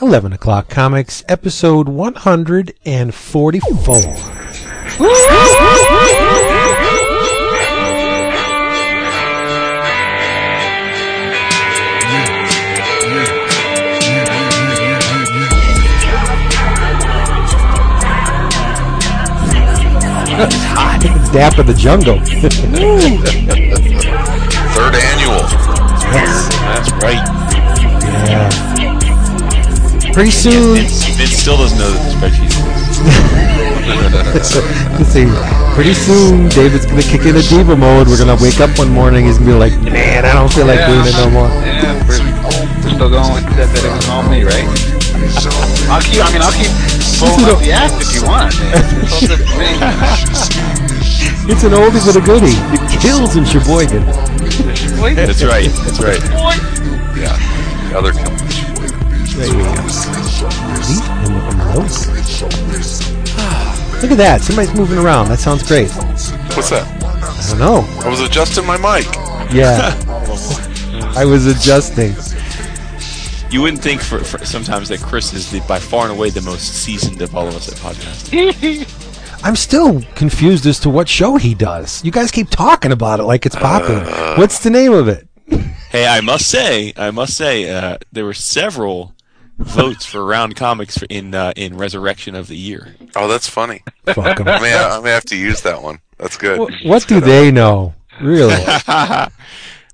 11 O'Clock Comics, episode 144. Dap of the jungle. Third annual. yes. That's right. Yeah. Pretty soon, Vince, Vince still doesn't know that the spreadsheet exists. let's see. Pretty soon, David's gonna kick in a diva mode. We're gonna wake up one morning. He's gonna be like, "Man, I don't feel like doing it no more." Yeah, we're, we're still going with that, that it was all me, right? I'll keep, I mean, I'll keep pulling up the act if you want. It's all good for me. It's an oldie but a goodie. It kills in Sheboygan. That's right. That's right. Yeah. The other company. There you go. See? And the- and the. Look at that. Somebody's moving around. That sounds great. What's that? I don't know. I was adjusting my mic. Yeah. I was adjusting. You wouldn't think for, for sometimes that Chris is the, by far and away the most seasoned of all of us at podcast. I'm still confused as to what show he does. You guys keep talking about it like it's popular. What's the name of it? Hey, I must say, I must say, uh, there were several votes for Round Comics for in uh, in Resurrection of the Year. Oh, that's funny. Fuck 'em. I may, I may have to use that one. That's good. What, what do they know? Really?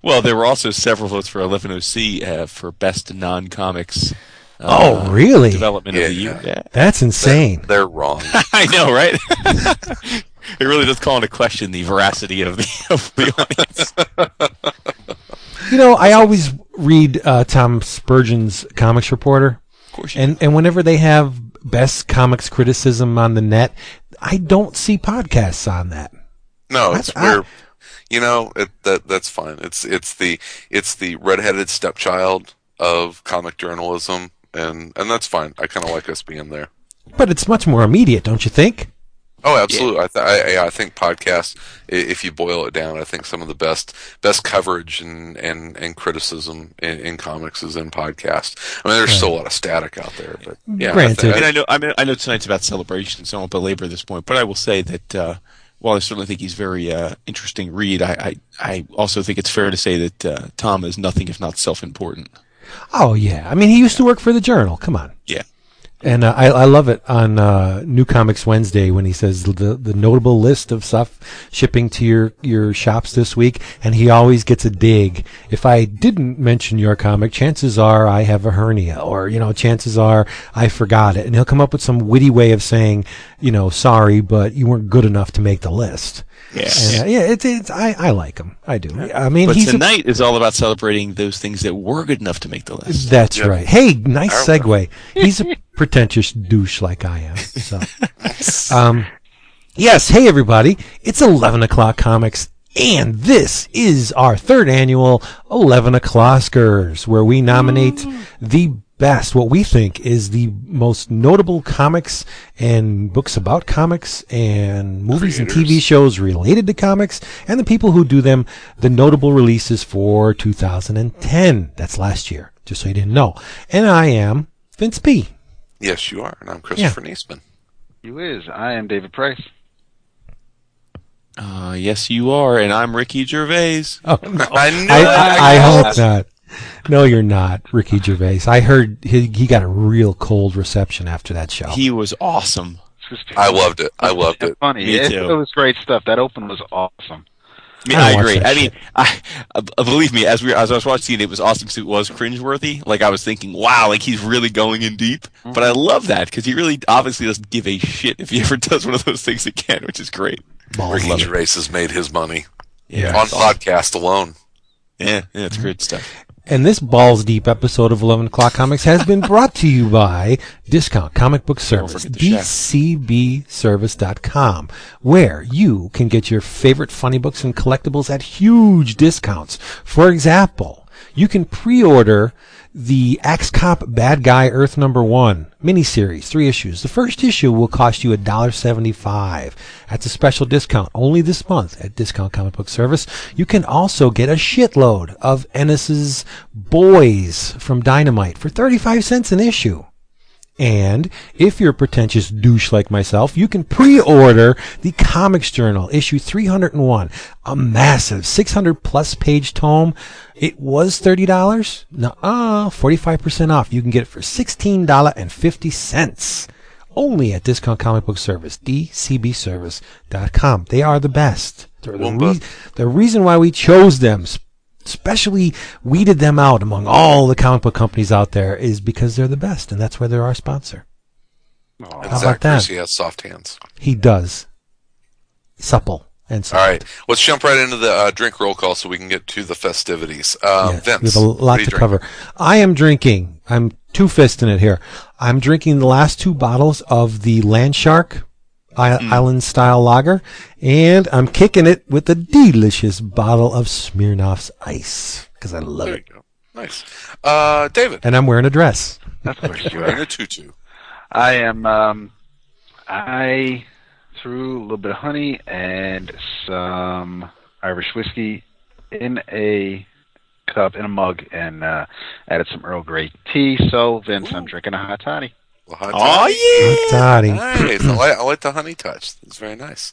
Well, there were also several votes for 11OC uh, for Best Non-Comics. uh, Oh, really? Development Yeah, of the Year. yeah. Yeah. That's insane. They're wrong. I know, right? it really does call into question the veracity of the, of the audience. You know, I always read uh, Tom Spurgeon's Comics Reporter, Of course, you and and whenever they have best comics criticism on the net, I don't see podcasts on that. No, That's- it's where you know it, that that's fine. It's it's the it's the redheaded stepchild of comic journalism, and and that's fine. I kind of like us being there. But it's much more immediate, don't you think? Oh, absolutely. I, th- I, I- I think podcasts, if you boil it down, I think some of the best best coverage and and, and criticism in, in comics is in podcasts. I mean, there's still a lot of static out there, but yeah. I Granted. thi- I- And I know, I mean, I know tonight's about celebration, so I won't belabor this point. But I will say that uh, while I certainly think he's very uh, interesting read, I, I I also think it's fair to say that uh, Tom is nothing if not self-important. Oh yeah, I mean he used to work for the Journal. Come on. Yeah, And uh, I, I love it on uh, New Comics Wednesday when he says the the notable list of stuff shipping to your, your shops this week, and he always gets a dig. If I didn't mention your comic, chances are I have a hernia, or you know, chances are I forgot it, and he'll come up with some witty way of saying, you know, sorry, but you weren't good enough to make the list. Yeah. And, uh, yeah, it's it's I, I like him. I do. I mean, But he's a- tonight is all about celebrating those things that were good enough to make the list. That's Yep. right. Hey, nice segue. He's a pretentious douche like I am. So, um, yes. Hey, everybody. It's 11 o'clock comics. And this is our third annual 11 o'clockers where we nominate the best, what we think is the most notable comics and books about comics and movies and TV shows related to comics and the people who do them, the notable releases for 2010. That's last year, just so you didn't know. And I am Vince P. yes, you are, and I'm Christopher Neseman. You is. I am David Price. Uh, yes, you are, and I'm Ricky Gervais. Oh, no. I knew I, it. I, I hope not. No, you're not, Ricky Gervais. I heard he, he got a real cold reception after that show. He was awesome. I loved it. I loved it. Funny. Me it, too. it was great stuff. That open was awesome. I mean, I I, agree. that I mean, shit. I, uh, believe me, as we as I was watching it, it was awesome because it was cringeworthy. Like I was thinking, wow, like he's really going in deep. But I love that because he really obviously doesn't give a shit if he ever does one of those things again, which is great. Balls Ricky deep. Gervais has made his money Yeah, on it's awesome. podcast alone. Yeah, yeah, it's great stuff. And this balls deep episode of 11 O'Clock Comics has been brought to you by Discount Comic Book Service, forget the shack. DCBService.com, where you can get your favorite funny books and collectibles at huge discounts. For example, you can pre-order the Axe Cop Bad Guy Earth Number One miniseries, three issues. The first issue will cost you $1.75. That's a special discount only this month at Discount Comic Book Service. You can also get a shitload of Ennis's Boys from Dynamite for 35 cents an issue. And if you're a pretentious douche like myself, you can pre-order the Comics Journal, issue 301, a massive 600 plus page tome. It was $30. Now, uh, 45% off. You can get it for $16.50 only at Discount Comic Book Service, dcbservice.com. They are the best. They're the, re- the reason why we chose them, especially weeded them out among all the comic book companies out there, is because they're the best, and that's why they're our sponsor. And How Zach about that? He has soft hands. He does. Supple and All soft. right, let's jump right into the uh, drink roll call so we can get to the festivities. Um, Yeah, Vince, we have a lot to drinking? cover. I am drinking. I'm two fisting it here. I'm drinking the last two bottles of the Land Shark Hmm. Island style lager, and I'm kicking it with a delicious bottle of Smirnoff's Ice because I love There it. go. Nice. Uh, David, And I'm wearing a dress. Of course you wearing are. a tutu. I am. Um, I threw a little bit of honey and some Irish whiskey in a cup in a mug and uh, added some Earl Grey tea. So Vince, I'm drinking a hot toddy. Well, hot Oh toddy. yeah. Dottie. Nice. I like, I like the honey touch. It's very nice.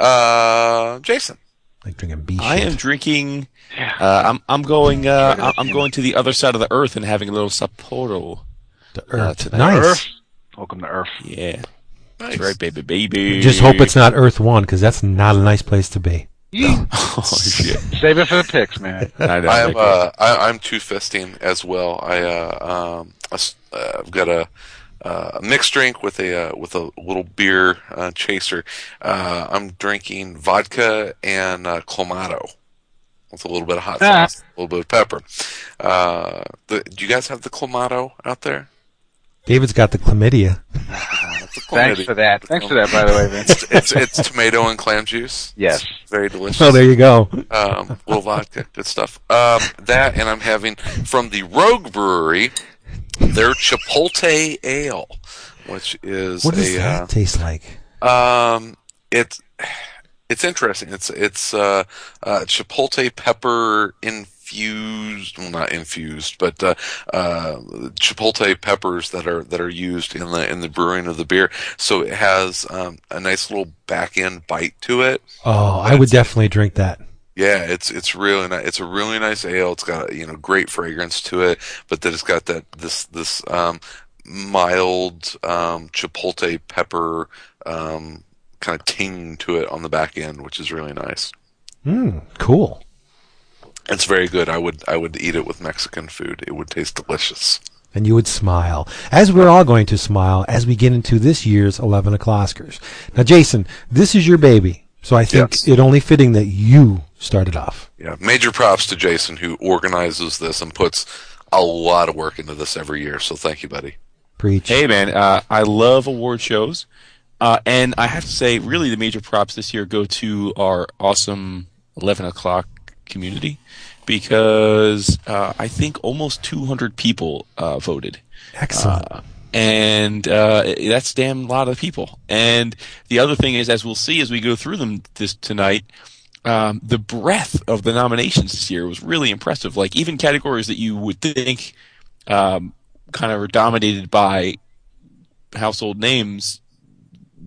Uh, Jason. Like drinking bee I shit. am drinking. Uh, I'm I'm going. Uh, I'm- I'm going to the other side of the earth and having a little Sapporo. The uh, Earth. tonight. nice. Earth. Welcome to Earth. Yeah, Nice. that's right, baby, baby. Just hope it's not Earth One because that's not a nice place to be. oh shit! Save it for the picks, man. I know. I am. okay. Uh, I, I'm two fisting as well. I uh, um, I s- uh, I've got a, uh, a mixed drink with a uh, with a little beer uh, chaser. Uh, I'm drinking vodka and uh, clamato with a little bit of hot Ah. sauce, a little bit of pepper. Uh, the, do you guys have the clamato out there? David's got the chlamydia. Thanks for that. Thanks for that, by the way, Vince. It's it's tomato and clam juice. Yes. It's very delicious. Oh, there you go. um, little vodka, good stuff. Um, that, and I'm having from the Rogue Brewery their Chipotle Ale, which is What does a that taste like? uh, um, it's it's interesting. It's it's uh, uh, Chipotle pepper infused, well, not infused, but uh, uh, Chipotle peppers that are that are used in the in the brewing of the beer. So it has um, a nice little back end bite to it. Oh, I would definitely drink that. Yeah, it's it's really nice. It's a really nice ale. It's got you know great fragrance to it, but then it's got that this this um, mild um, chipotle pepper um, kind of ting to it on the back end, which is really nice. Mm, cool. It's very good. I would I would eat it with Mexican food. It would taste delicious. And you would smile, as we're all going to smile as we get into this year's 11 O'Clockers. Now, Jason, this is your baby, so I think Yes. it only fitting that you started off. Yeah, major props to Jason who organizes this and puts a lot of work into this every year. So thank you, buddy. Preach. Hey man, uh, I love award shows, uh, and I have to say, really, the major props this year go to our awesome eleven o'clock community because uh, I think almost 200 people uh, voted. Excellent. and uh, that's damn lot of people. And the other thing is, as we'll see as we go through them this tonight, um, the breadth of the nominations this year was really impressive. Like even categories that you would think um, kind of are dominated by household names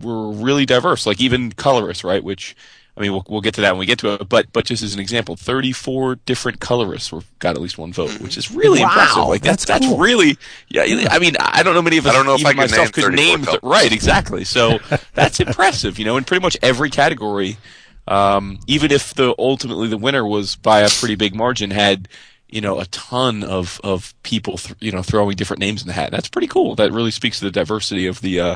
were really diverse. Like even colorists, right? Which I mean, we'll, we'll get to that when we get to it. But but just as an example, 34 different colorists were got at least one vote, which is really Wow, impressive. Like that's that's that's, really yeah. I mean, I don't know many of us. I don't know if I could myself name could 34 name the, right exactly. So that's impressive. You know, in pretty much every category, um, even if the ultimately the winner was by a pretty big margin, had you know a ton of of people th- you know throwing different names in the hat. That's pretty cool. That really speaks to the diversity of the. Uh,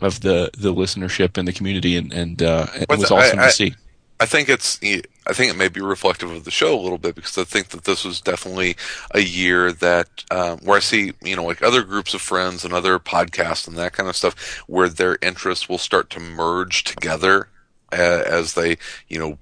of the, the listenership and the community and and uh, it was I- awesome I- to see. I think it's I think it may be reflective of the show a little bit because I think that this was definitely a year that um, where I see you know like other groups of friends and other podcasts and that kind of stuff where their interests will start to merge together as they you know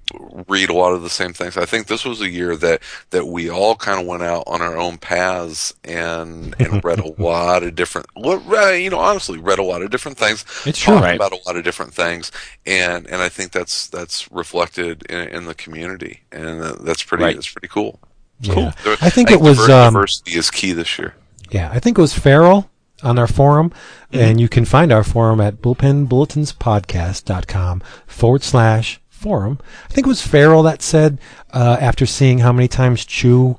read a lot of the same things. I think this was a year that that we all kind of went out on our own paths and and read a lot of different you know honestly read a lot of different things It's true. Right. about a lot of different things, and and I think that's that's reflected in, in the community, and uh, that's pretty Right. that's pretty cool. Yeah. Cool. I think it was, diver- um, diversity is key this year. Yeah, I think it was Farrell on our forum, and you can find our forum at bullpenbulletinspodcast.com forward slash forum. I think it was Farrell that said, uh, after seeing how many times Chew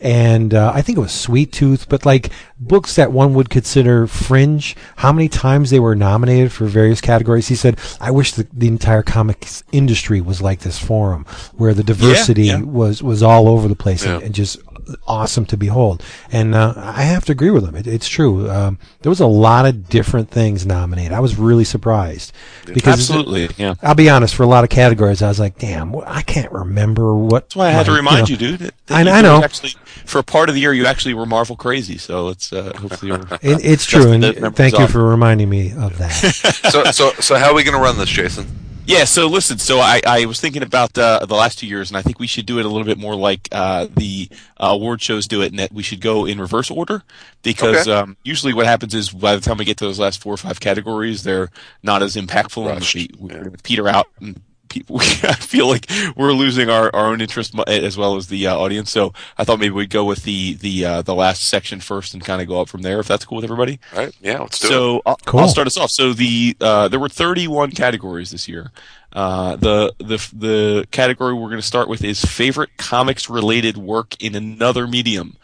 and uh, I think it was Sweet Tooth, but like books that one would consider fringe, how many times they were nominated for various categories. He said, I wish the, the entire comics industry was like this forum, where the diversity yeah. was, was all over the place and, Yeah. and just awesome to behold. And uh, I have to agree with him. It, it's true. Um, there was a lot of different things nominated. I was really surprised because Absolutely, yeah. I'll be honest. For a lot of categories, I was like, "Damn, I can't remember what." That's why I had to remind know, you, dude. That, that I- you I know. Actually, for a part of the year, you actually were Marvel crazy. So it's uh, hopefully you're. It, it's Just true, and thank you up. for reminding me of that. so so so how are we going to run this, Jason? Yeah, so listen, so I, I was thinking about uh, the last two years, and I think we should do it a little bit more like uh, the uh, award shows do it, and that we should go in reverse order because Okay. um, usually what happens is by the time we get to those last four or five categories, they're not as impactful, Rushed, and we, we yeah. peter out. And people, I feel like we're losing our, our own interest as well as the uh, audience. So I thought maybe we'd go with the the uh, the last section first and kind of go up from there, if that's cool with everybody. All right, yeah, let's do it. So I'll, Cool. I'll start us off. So the uh, there were 31 categories this year. Uh, the the the category we're going to start with is favorite comics related work in another medium.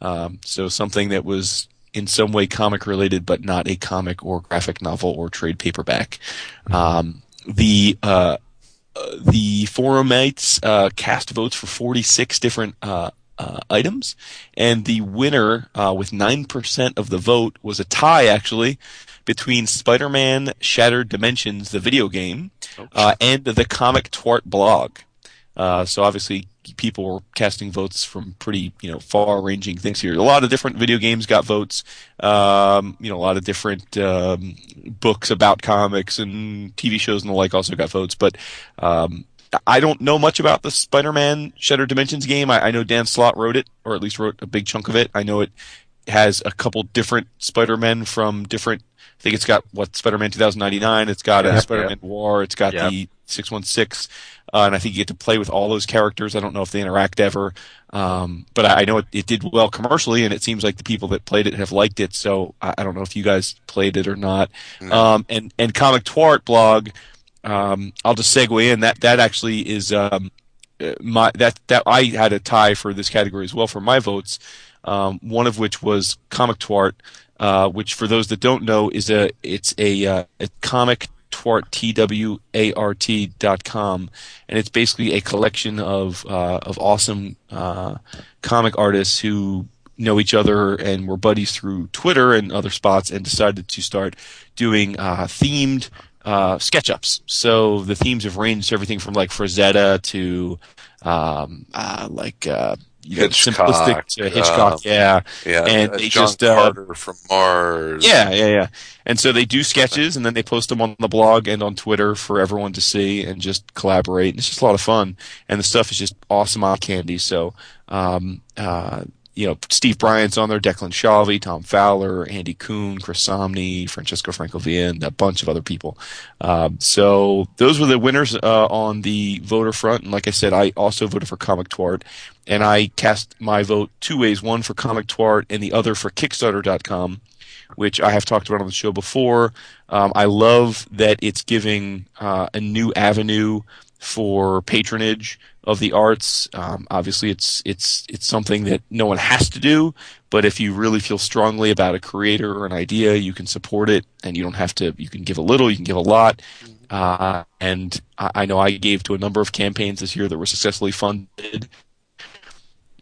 Um, so something that was in some way comic related, but not a comic or graphic novel or trade paperback. Um, the uh, uh, the forumites uh, cast votes for 46 different uh, uh, items, and the winner uh, with nine percent of the vote was a tie actually between Spider-Man: Shattered Dimensions, the video game, uh, and the Comic Twart blog. Uh, so obviously, people were casting votes from pretty, you know, far-ranging things here. A lot of different video games got votes. Um, you know, a lot of different um, books about comics and TV shows and the like also got votes. But um, I don't know much about the Spider-Man Shattered Dimensions game. I, I know Dan Slott wrote it, or at least wrote a big chunk of it. I know it has a couple different Spider-Men from different. I think it's got what Spider-Man 2099. It's got a Spider-Man Noir. It's got the 616, uh, and I think you get to play with all those characters. I don't know if they interact ever, um, but I, I know it, it did well commercially, and it seems like the people that played it have liked it. So I, I don't know if you guys played it or not. Um, and and Comic Twart blog, um, I'll just segue in that that actually is um, uh, my that that I had a tie for this category as well for my votes. Um, one of which was Comic Twart, uh, which for those that don't know is a it's a, uh, a comic twart t w a r t dot com, and it's basically a collection of uh, of awesome uh, comic artists who know each other and were buddies through Twitter and other spots, and decided to start doing uh, themed uh, sketch ups. So the themes have ranged everything from like Frazetta to um, uh, like uh, Hitchcock, simplistic to Hitchcock, um, yeah, yeah, and uh, they John just, uh, Carter from Mars. yeah, yeah, yeah. And so they do sketches and then they post them on the blog and on Twitter for everyone to see and just collaborate. And it's just a lot of fun. And the stuff is just awesome eye candy. So, um, uh, you know, Steve Bryant's on there, Declan Shalvey, Tom Fowler, Andy Kuhn, Chris Samnee, Francesco Francavilla, and a bunch of other people. Um, so those were the winners uh, on the voter front. And like I said, I also voted for Comic Twart, and I cast my vote two ways: one for Comic Twart and the other for Kickstarter.com which I have talked about on the show before. Um, I love that it's giving uh, a new avenue for patronage of the arts. Um, obviously, it's it's it's something that no one has to do, but if you really feel strongly about a creator or an idea, you can support it, and you don't have to. You can give a little, you can give a lot. Uh, and I, I know I gave to a number of campaigns this year that were successfully funded.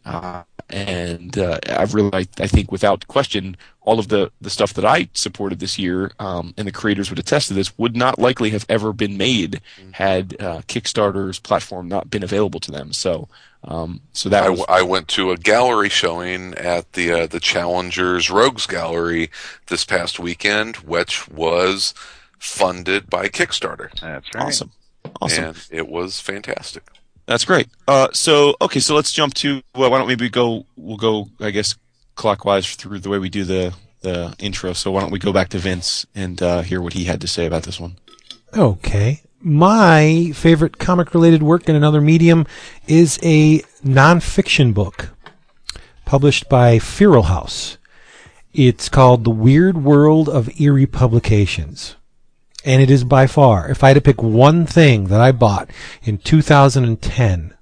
Uh, and uh, I've really, I, I think, without question, all of the, the stuff that I supported this year, um, and the creators would attest to this, would not likely have ever been made had uh, Kickstarter's platform not been available to them. So, um, so that I, was w- I went to a gallery showing at the uh, the Challengers Rogues Gallery this past weekend, which was funded by Kickstarter, That's right. awesome, awesome. and it was fantastic. That's great. Uh, so okay, so let's jump to well, why don't we maybe go? We'll go, I guess, clockwise through the way we do the the intro. So why don't we go back to Vince and uh, hear what he had to say about this one? Okay. My favorite comic related work in another medium is a nonfiction book published by Feral House. It's called The Weird World of Eerie Publications. And it is by far, if I had to pick one thing that I bought in 2010,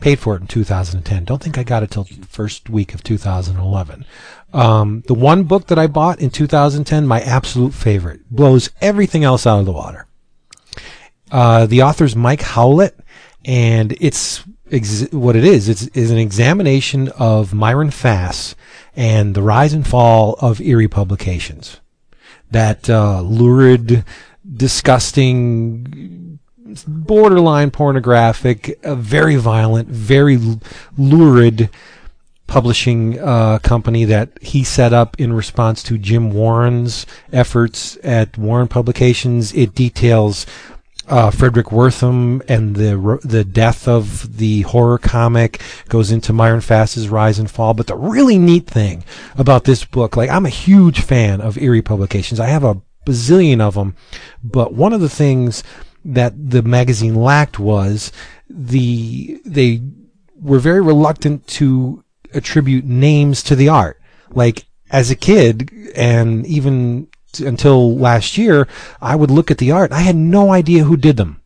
paid for it in 2010. Don't think I got it till the first week of 2011. Um, the one book that I bought in 2010, my absolute favorite, blows everything else out of the water. Uh, the author's Mike Howlett, and it's ex- what it is. It's is an examination of Myron Fass and the rise and fall of Eerie Publications. That uh, lurid, disgusting, borderline pornographic, uh, very violent, very lurid publishing uh, company that he set up in response to Jim Warren's efforts at Warren Publications. It details uh, Fredric Wertham and the the death of the horror comic goes into Myron Fass's rise and fall. But the really neat thing about this book, like I'm a huge fan of Eerie Publications. I have a bazillion of them, but one of the things that the magazine lacked was the they were very reluctant to attribute names to the art. Like as a kid, and even until last year, I would look at the art. I had no idea who did them.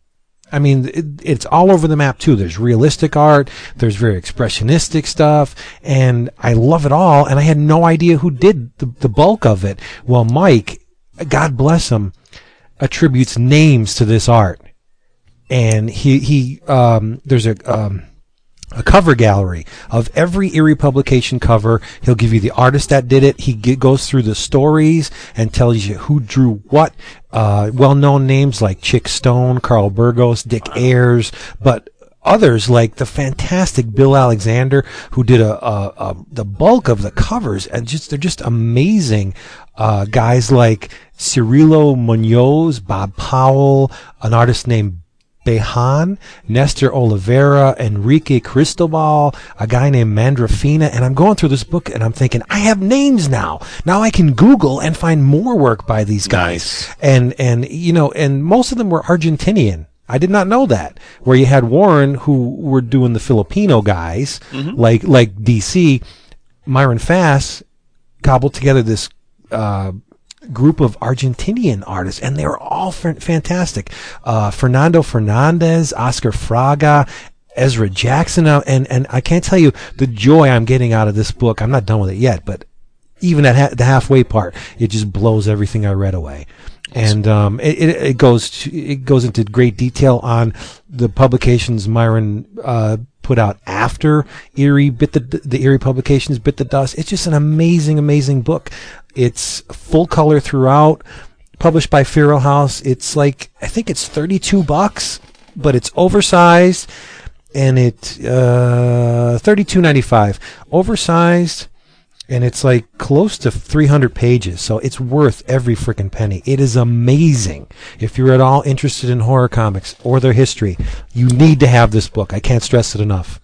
I mean, it, it's all over the map too. There's realistic art, there's very expressionistic stuff, and I love it all. And I had no idea who did the, the bulk of it. Well, Mike, God bless him, attributes names to this art, and he he um, there's a um, a cover gallery of every Eerie publication cover. He'll give you the artist that did it. He g- goes through the stories and tells you who drew what. Uh, well-known names like Chic Stone, Carl Burgos, Dick Ayers, but others like the fantastic Bill Alexander, who did a, a, a the bulk of the covers, and just they're just amazing. Uh, guys like Cirilo Munoz, Bob Powell, an artist named Behan, Nestor Oliveira, Enrique Cristobal, a guy named Mandrafina, and I'm going through this book and I'm thinking, I have names now. Now I can Google and find more work by these guys. Nice. And, and, you know, and most of them were Argentinian. I did not know that. Where you had Warren, who were doing the Filipino guys, like, like DC, Myron Fass cobbled together this, uh, group of Argentinian artists, and they were all fan- fantastic. Uh, Fernando Fernandez, Oscar Fraga, Ezra Jackson, uh, and and I can't tell you the joy I'm getting out of this book. I'm not done with it yet, but even at ha- the halfway part, it just blows everything I read away. And um, it, it, it goes to, it goes into great detail on the publications Myron uh, put out after Eerie bit the the Eerie publications bit the dust. It's just an amazing, amazing book. It's full color throughout, published by Feral House. It's like I think it's thirty two bucks, but it's oversized, and it uh, thirty two ninety five oversized and it's like close to 300 pages so it's worth every freaking penny it is amazing if you're at all interested in horror comics or their history you need to have this book i can't stress it enough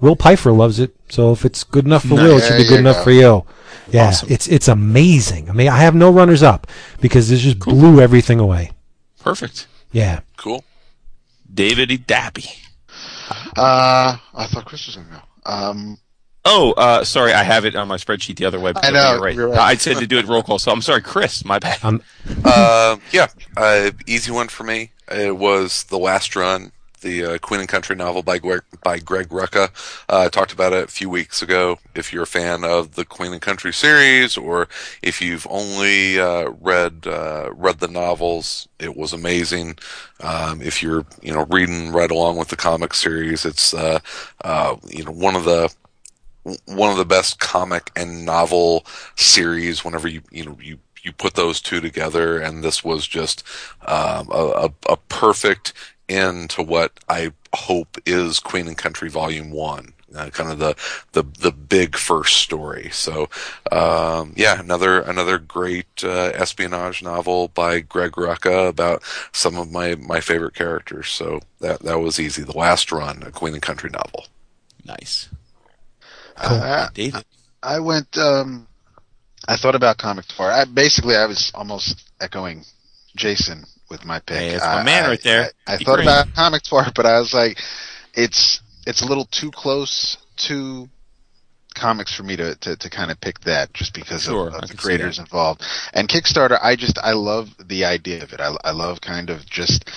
will pfeiffer loves it so if it's good enough for will it should be good enough go. for you yeah Awesome. it's it's amazing i mean i have no runners up because this just blew everything away Perfect. yeah Cool. David E. Dappy. Uh, I thought Chris was gonna go. Um, Oh, uh, sorry, I have it on my spreadsheet the other way. but I know, You're right. right. I said to do it roll call, so I'm sorry, Chris. My bad. um Uh, yeah, uh, easy one for me. It was the last run, the uh, Queen and Country novel by Greg, by Greg Rucka. Uh, I talked about it a few weeks ago. If you're a fan of the Queen and Country series, or if you've only uh, read uh, read the novels, it was amazing. Um, if you're you know reading right along with the comic series, it's uh, uh, you know one of the one of the best comic and novel series whenever you you know you you put those two together and this was just um, a, a, a perfect end to what I hope is Queen and Country Volume One. Uh, kind of the, the the big first story. So um, yeah, another another great uh, espionage novel by Greg Rucka about some of my, my favorite characters. So that that was easy. The last run, a Queen and Country novel. Nice. I, David. I went. Um, I thought about Comic Twart. I basically I was almost echoing Jason with my pick. Hey, that's my I- man I- right there. I, I thought green. about Comic Twart, but I was like, it's it's a little too close to comics for me to, to, to kind of pick that just because Sure, of, of the creators involved. And Kickstarter, I just I love the idea of it. I, I love kind of just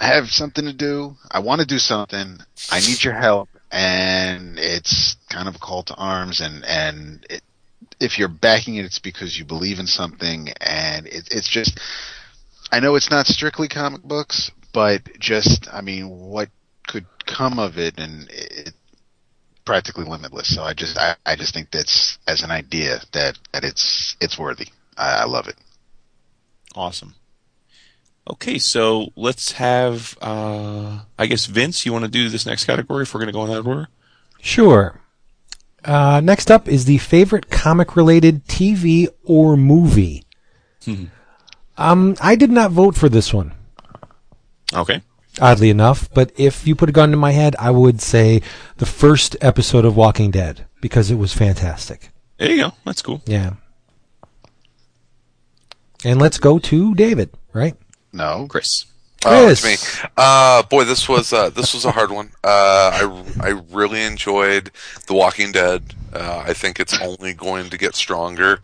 I have something to do. I want to do something. I need your help, and it's kind of a call to arms. And and it, if you're backing it, it's because you believe in something, and it, it's just. I know it's not strictly comic books, but just I mean, what could come of it, and it, practically limitless. So I just I, I just think that's as an idea that that it's it's worthy. I, I love it. Awesome. Okay, so let's have. Uh, I guess Vince, you want to do this next category if we're going to go in that order? Sure. Uh, next up is the favorite comic related TV or movie. Hmm. um, I did not vote for this one, Okay. oddly enough, but if you put a gun to my head, I would say the first episode of Walking Dead because it was fantastic. There you go. That's cool. Yeah. And let's go to David, right? No, Chris. Oh, it's me. Uh, boy, this was uh, this was a hard one. Uh, I I really enjoyed The Walking Dead. Uh, I think it's only going to get stronger.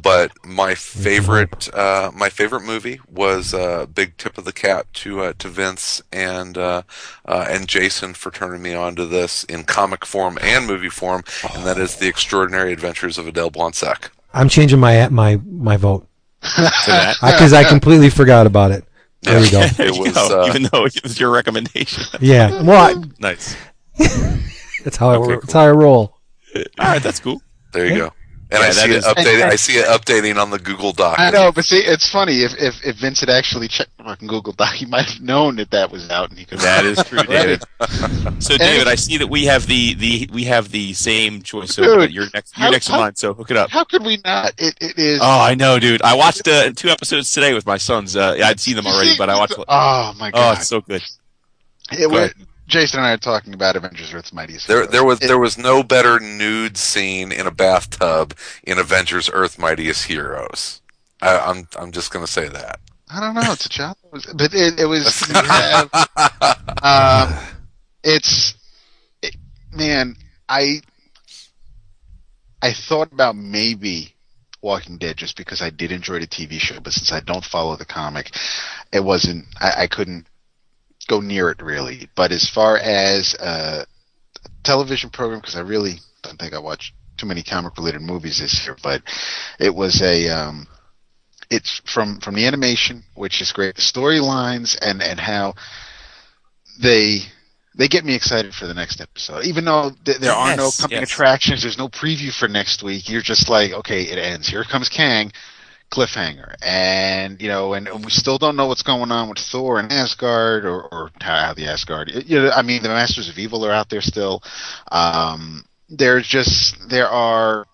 But my favorite uh, my favorite movie was uh, Big Tip of the Cap to uh, to Vince and uh, uh, and Jason for turning me on to this in comic form and movie form, and that is The Extraordinary Adventures of Adele Blanc-Sec. I'm changing my my my vote To that. Because I completely forgot about it. There we go. It you was, go, uh, even though it was your recommendation. Yeah. Well, I, nice. that's how I Okay, that's how I roll. All right, that's cool. There you Yeah. go. And Yeah, I that see it is- updating. I see it updating on the Google Doc. I know, but see, it's funny if if if Vince had actually checked the fucking Google Doc, he might have known that that was out, and he could. That is true, David. So, David, I see that we have the, the we have the same choice. So Dude, you're next. You're how- next in line. So hook it up. How could we not? It it is. Oh, I know, dude. I watched uh, two episodes today with my sons. Uh, I'd seen them already, see- but I watched. Oh my god! Oh, it's so good. It go wa- ahead. Jason and I are talking about Avengers: Earth's Mightiest. There, Heroes. there was It- there was no better nude scene in a bathtub in Avengers: Earth Mightiest Heroes. I, I'm I'm just gonna say that. I don't know. It's a child, but it, it was. have, um, it's it, man. I I thought about maybe Walking Dead just because I did enjoy the TV show, but since I don't follow the comic, it wasn't. I, I couldn't go near it really. But as far as uh, a television program, because I really don't think I watched too many comic related movies this year, but it was a. Um, it's from from the animation, which is great, the storylines and and how they they get me excited for the next episode. Even though th- there are no coming yes. attractions, there's no preview for next week. You're just like, okay, it ends. Here comes Kang, cliffhanger, and you know, and, we still don't know what's going on with Thor and Asgard, or or how the Asgard. You know, I mean, the Masters of Evil are out there still. Um, there's just there are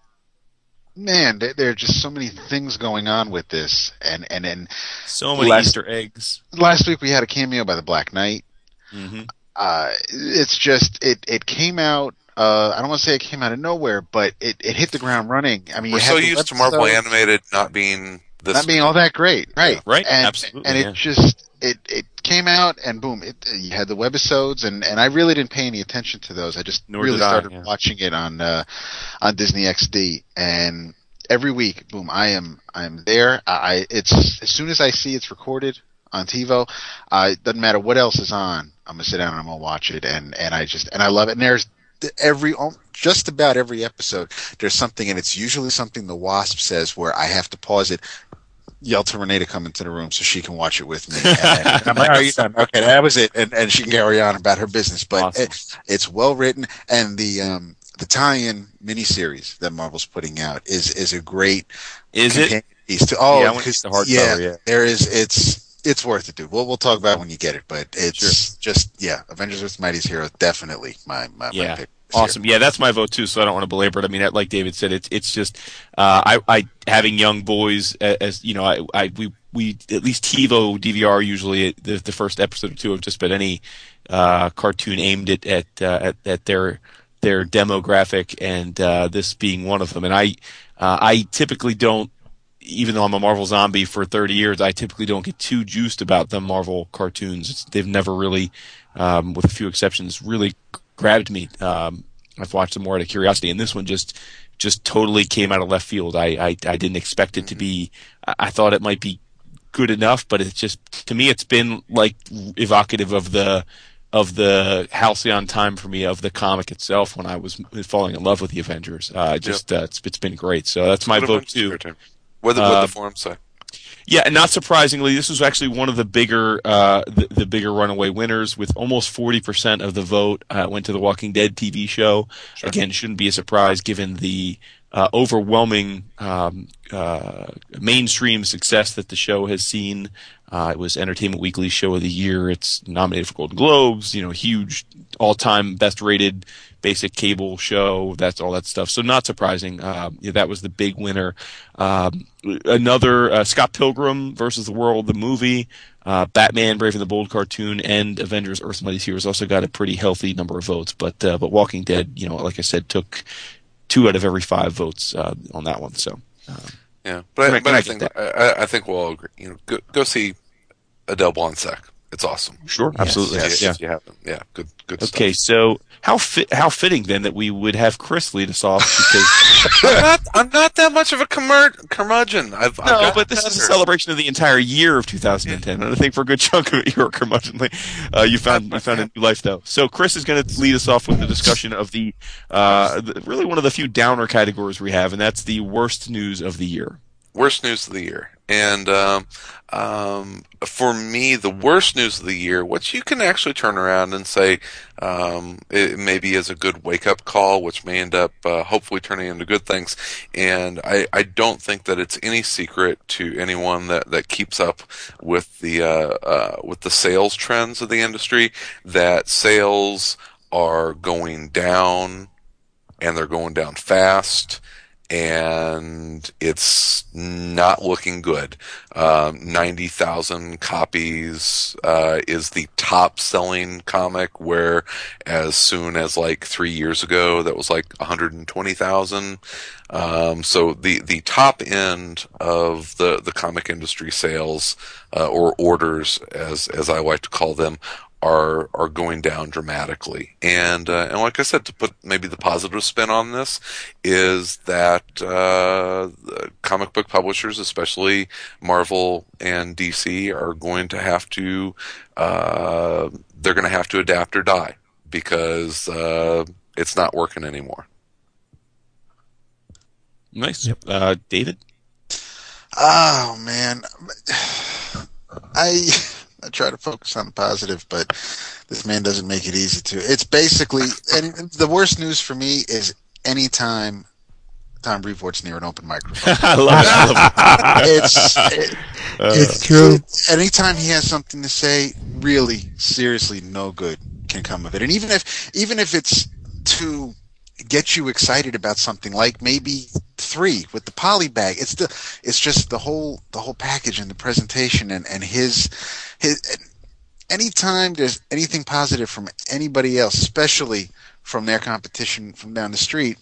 man, there, there are just so many things going on with this, and and and So many Last- Easter eggs. last week we had a cameo by the Black Knight. hmm Uh, it's just it it came out. Uh, I don't want to say it came out of nowhere, but it, it hit the ground running. I mean, We're you so used to Marvel episodes animated not being this. not being all that great, right? Right, and, absolutely, And it yeah. just it it came out and boom, it you had the webisodes, and and I really didn't pay any attention to those. I just Nor really did I, started yeah. watching it on uh, on Disney XD, and every week, boom, I am I am there. I I- it's as soon as I see it's recorded on TiVo, uh, it doesn't matter what else is on. I'm gonna sit down and I'm gonna watch it, and and I just and I love it. And there's every just about every episode there's something and it's usually something the wasp says where i have to pause it yell to renee to come into the room so she can watch it with me and, i'm like are you done okay that was it and, and she can carry on about her business but Awesome. it, it's well written and the um the tie-in miniseries that marvel's putting out is is a great Is it? piece to oh Yeah, I 'cause- get the hardcover, yeah, yeah. there is it's it's worth it dude we'll, we'll talk about it when you get it but it's just yeah avengers with mighty's hero definitely my my, my Yeah. pick this year. Awesome. Yeah, that's my vote too. So I don't want to belabor it. I mean, like David said, it's it's just uh, I I having young boys as, as you know I I we we at least TiVo DVR usually the the first episode or two of just about any uh, cartoon aimed at at, uh, at at their their demographic, and uh, this being one of them. And I uh, I typically don't. Even though I'm a Marvel zombie for 30 years, I typically don't get too juiced about the Marvel cartoons. It's, they've never really, um, with a few exceptions, really grabbed me. Um, I've watched them more out of curiosity, and this one just just totally came out of left field. I I, I didn't expect it to be. I, I thought it might be good enough, but it's just to me it's been like evocative of the of the halcyon time for me of the comic itself when I was falling in love with the Avengers. Uh, just uh, it's, it's been great. So that's my vote too. What did Uh, the forum say? Yeah, and not surprisingly, this was actually one of the bigger, uh, the, the bigger runaway winners, with almost forty percent of the vote uh, went to the Walking Dead TV show. Again, shouldn't be a surprise given the uh, overwhelming um, uh, mainstream success that the show has seen. Uh, it was Entertainment Weekly Show of the Year. It's nominated for Golden Globes. You know, huge, all-time best-rated basic cable show. That's all that stuff. So not surprising. Uh, yeah, that was the big winner. Um, another uh, Scott Pilgrim versus the World, the movie. Uh, Batman, Brave and the Bold cartoon, and Avengers: Earth Mighty Heroes also got a pretty healthy number of votes. But uh, but Walking Dead, you know, like I said, took two out of every five votes uh, on that one. So Yeah, but I, but I I think I, I- I think we'll all agree. You know, go, go see Adele Blanc-Sec. It's awesome. sure, absolutely, If, yeah. if you haven't, yeah, good, good Okay, stuff. so how fit, how fitting then that we would have Chris lead us off because I'm not, I'm not that much of a curmud- curmudgeon. I've, I've no, but this is a celebration of the entire year of 2010, and I think for a good chunk of it you were curmudgeonly. Uh, you found you found a new life though. So Chris is going to lead us off with the discussion of the, uh, the really one of the few downer categories we have, and that's the worst news of the year. worst news of the year. And um, um, for me, the worst news of the year, which you can actually turn around and say um, it maybe is a good wake up call, which may end up uh, hopefully turning into good things. And I, I don't think that it's any secret to anyone that, that keeps up with the uh, uh, with the sales trends of the industry that sales are going down and they're going down fast and it's not looking good. Um, 90,000 copies uh, is the top selling comic, where as soon as like three years ago, that was like 120,000. Um, so the, the top end of the, the comic industry sales uh, or orders, as as I like to call them, are are going down dramatically. And uh, and like I said, to put maybe the positive spin on this is that uh, comic book publishers, especially Marvel and DC, are going to have to uh, they're going to have to adapt or die because uh, it's not working anymore. Nice, uh, David. Oh man, I I try to focus on the positive, but this man doesn't make it easy to. It's basically, and the worst news for me is anytime Tom Brevoort's near an open microphone. I love it. I love it. It's it, It's true. anytime he has something to say, really, seriously, no good can come of it. And even if even if it's to get you excited about something like maybe three with the poly bag, it's the it's just the whole the whole package and the presentation and and his his. Anytime there's anything positive from anybody else, especially from their competition from down the street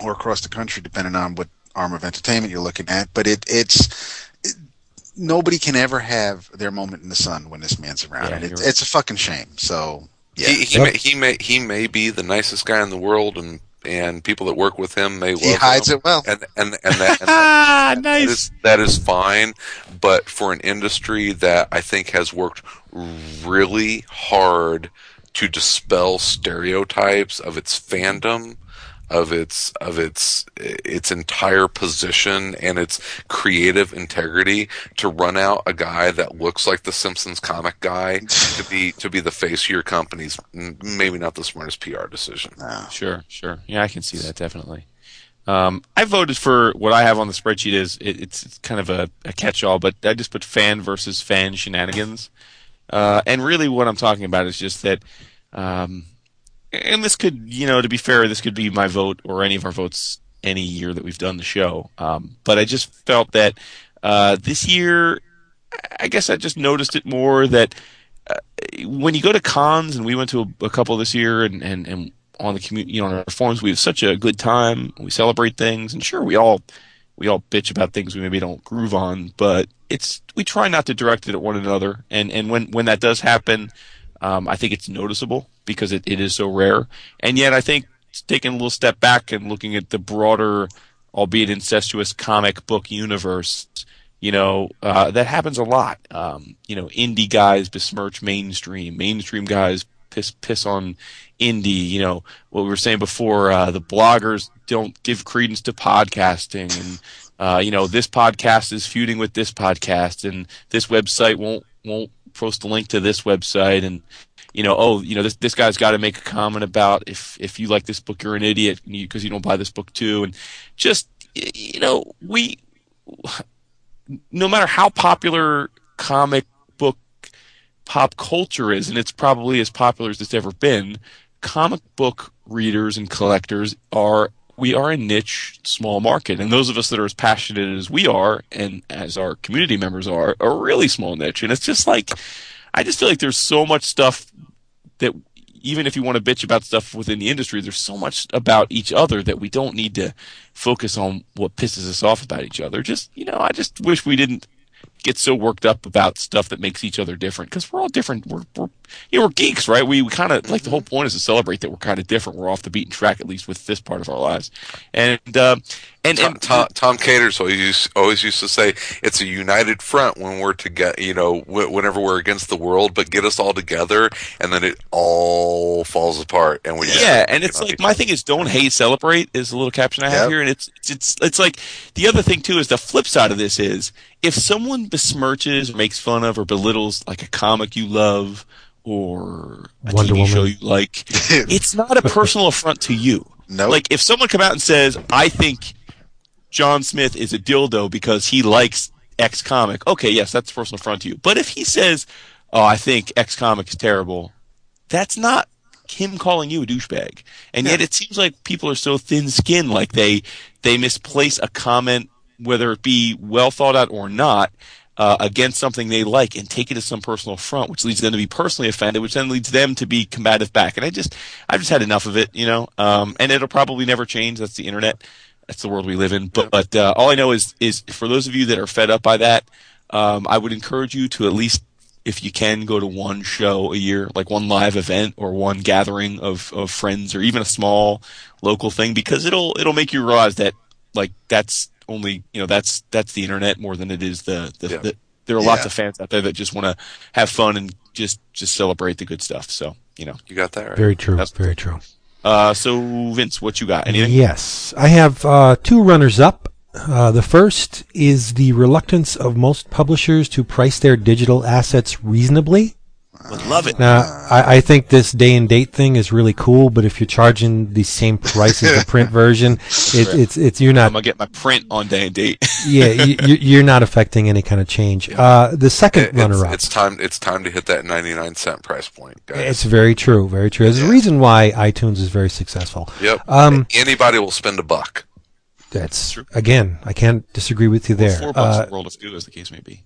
or across the country, depending on what arm of entertainment you're looking at, but it it's nobody can ever have their moment in the sun when this man's around. Yeah, and it, right. it's a fucking shame. So yeah, He, he, Yep. may, he may he may be the nicest guy in the world, and and people that work with him may love he hides him. it well. and and and that, and Ah, that nice. is that is fine. But for an industry that I think has worked really hard to dispel stereotypes of its fandom, of its of its its entire position and its creative integrity, to run out a guy that looks like the Simpsons comic guy to be to be the face of your company's m- maybe not the smartest PR decision. No. Sure, sure. Yeah, I can see that definitely. Um, I voted for what I have on the spreadsheet is it, it's, it's kind of a, a catch-all, but I just put fan versus fan shenanigans. Uh, and really, what I'm talking about is just that, um, and this could, you know, to be fair, this could be my vote or any of our votes any year that we've done the show. Um, but I just felt that uh, this year, I guess I just noticed it more that uh, when you go to cons, and we went to a, a couple this year, and, and, and on the you know, on our forums, we have such a good time. We celebrate things, and sure, we all we all bitch about things we maybe don't groove on, but it's we try not to direct it at one another. And and when when that does happen, um, I think it's noticeable because it, it is so rare. And yet, I think taking a little step back and looking at the broader, albeit incestuous comic book universe, you know, uh, that happens a lot. Um, you know, indie guys besmirch mainstream, mainstream guys piss piss on indie. You know, what we were saying before, uh, the bloggers don't give credence to podcasting, and uh, you know, this podcast is feuding with this podcast, and this website won't won't post a link to this website, and you know, oh, you know, this this guy's got to make a comment about if if you like this book, you're an idiot because you, you don't buy this book too, and just you know, we no matter how popular comic book pop culture is, and it's probably as popular as it's ever been, comic book readers and collectors are we are a niche small market and those of us that are as passionate as we are and as our community members are are really small niche and it's just like i just feel like there's so much stuff that even if you want to bitch about stuff within the industry there's so much about each other that we don't need to focus on what pisses us off about each other just you know i just wish we didn't get so worked up about stuff that makes each other different because we're all different. We're, we're you know we're geeks, right? We, we kind of like the whole point is to celebrate that we're kind of different. We're off the beaten track at least with this part of our lives, and uh, and, Tom, and Tom, Tom Caters always used, always used to say it's a united front when we're together. You know, whenever we're against the world, but get us all together, and then it all falls apart. And we yeah, and it's like my thing is don't hate, celebrate is a little caption I have Yep. here, and it's it's it's like the other thing too is the flip side of this is if someone besmirches or makes fun of or belittles like a comic you love or a Wonder TV Woman. show you like, it's not a personal affront to you. Nope. Like if someone come out and says, "I think John Smith is a dildo because he likes X comic," okay, yes, that's a personal affront to you. But if he says, "Oh, I think X comic is terrible," that's not him calling you a douchebag. And yet it seems like people are so thin-skinned, like they they misplace a comment, whether it be well thought out or not. Uh, against something they like and take it as some personal affront, which leads them to be personally offended, which then leads them to be combative back. And I just, I've just had enough of it, you know. Um, and it'll probably never change. That's the internet. That's the world we live in. But, but uh, all I know is, is for those of you that are fed up by that, um, I would encourage you to at least, if you can, go to one show a year, like one live event or one gathering of, of friends, or even a small local thing, because it'll it'll make you realize that like that's only you know that's that's the internet more than it is the the, Yeah. the there are lots of fans out there that just want to have fun and just just celebrate the good stuff. So you know. you got that right. Very true. That's- Very true. Uh, so Vince, what you got? Anything? Yes, I have uh, two runners up. Uh, the first is the reluctance of most publishers to price their digital assets reasonably. Would love it. Now, I, I think this day and date thing is really cool, but if you're charging the same price as the print version, it, it's it's you're not. I'm gonna get my print on day and date. yeah you, you- you're not affecting any kind of change. Uh, the second It- runner it's, up. it's time. It's time to hit that ninety-nine cent price point, guys. It's very true, very true. There's a reason why iTunes is very successful. yep. Um, Anybody will spend a buck. That's true. again, I can't disagree with you there. Four bucks Uh, in the world of goo, as the case may be.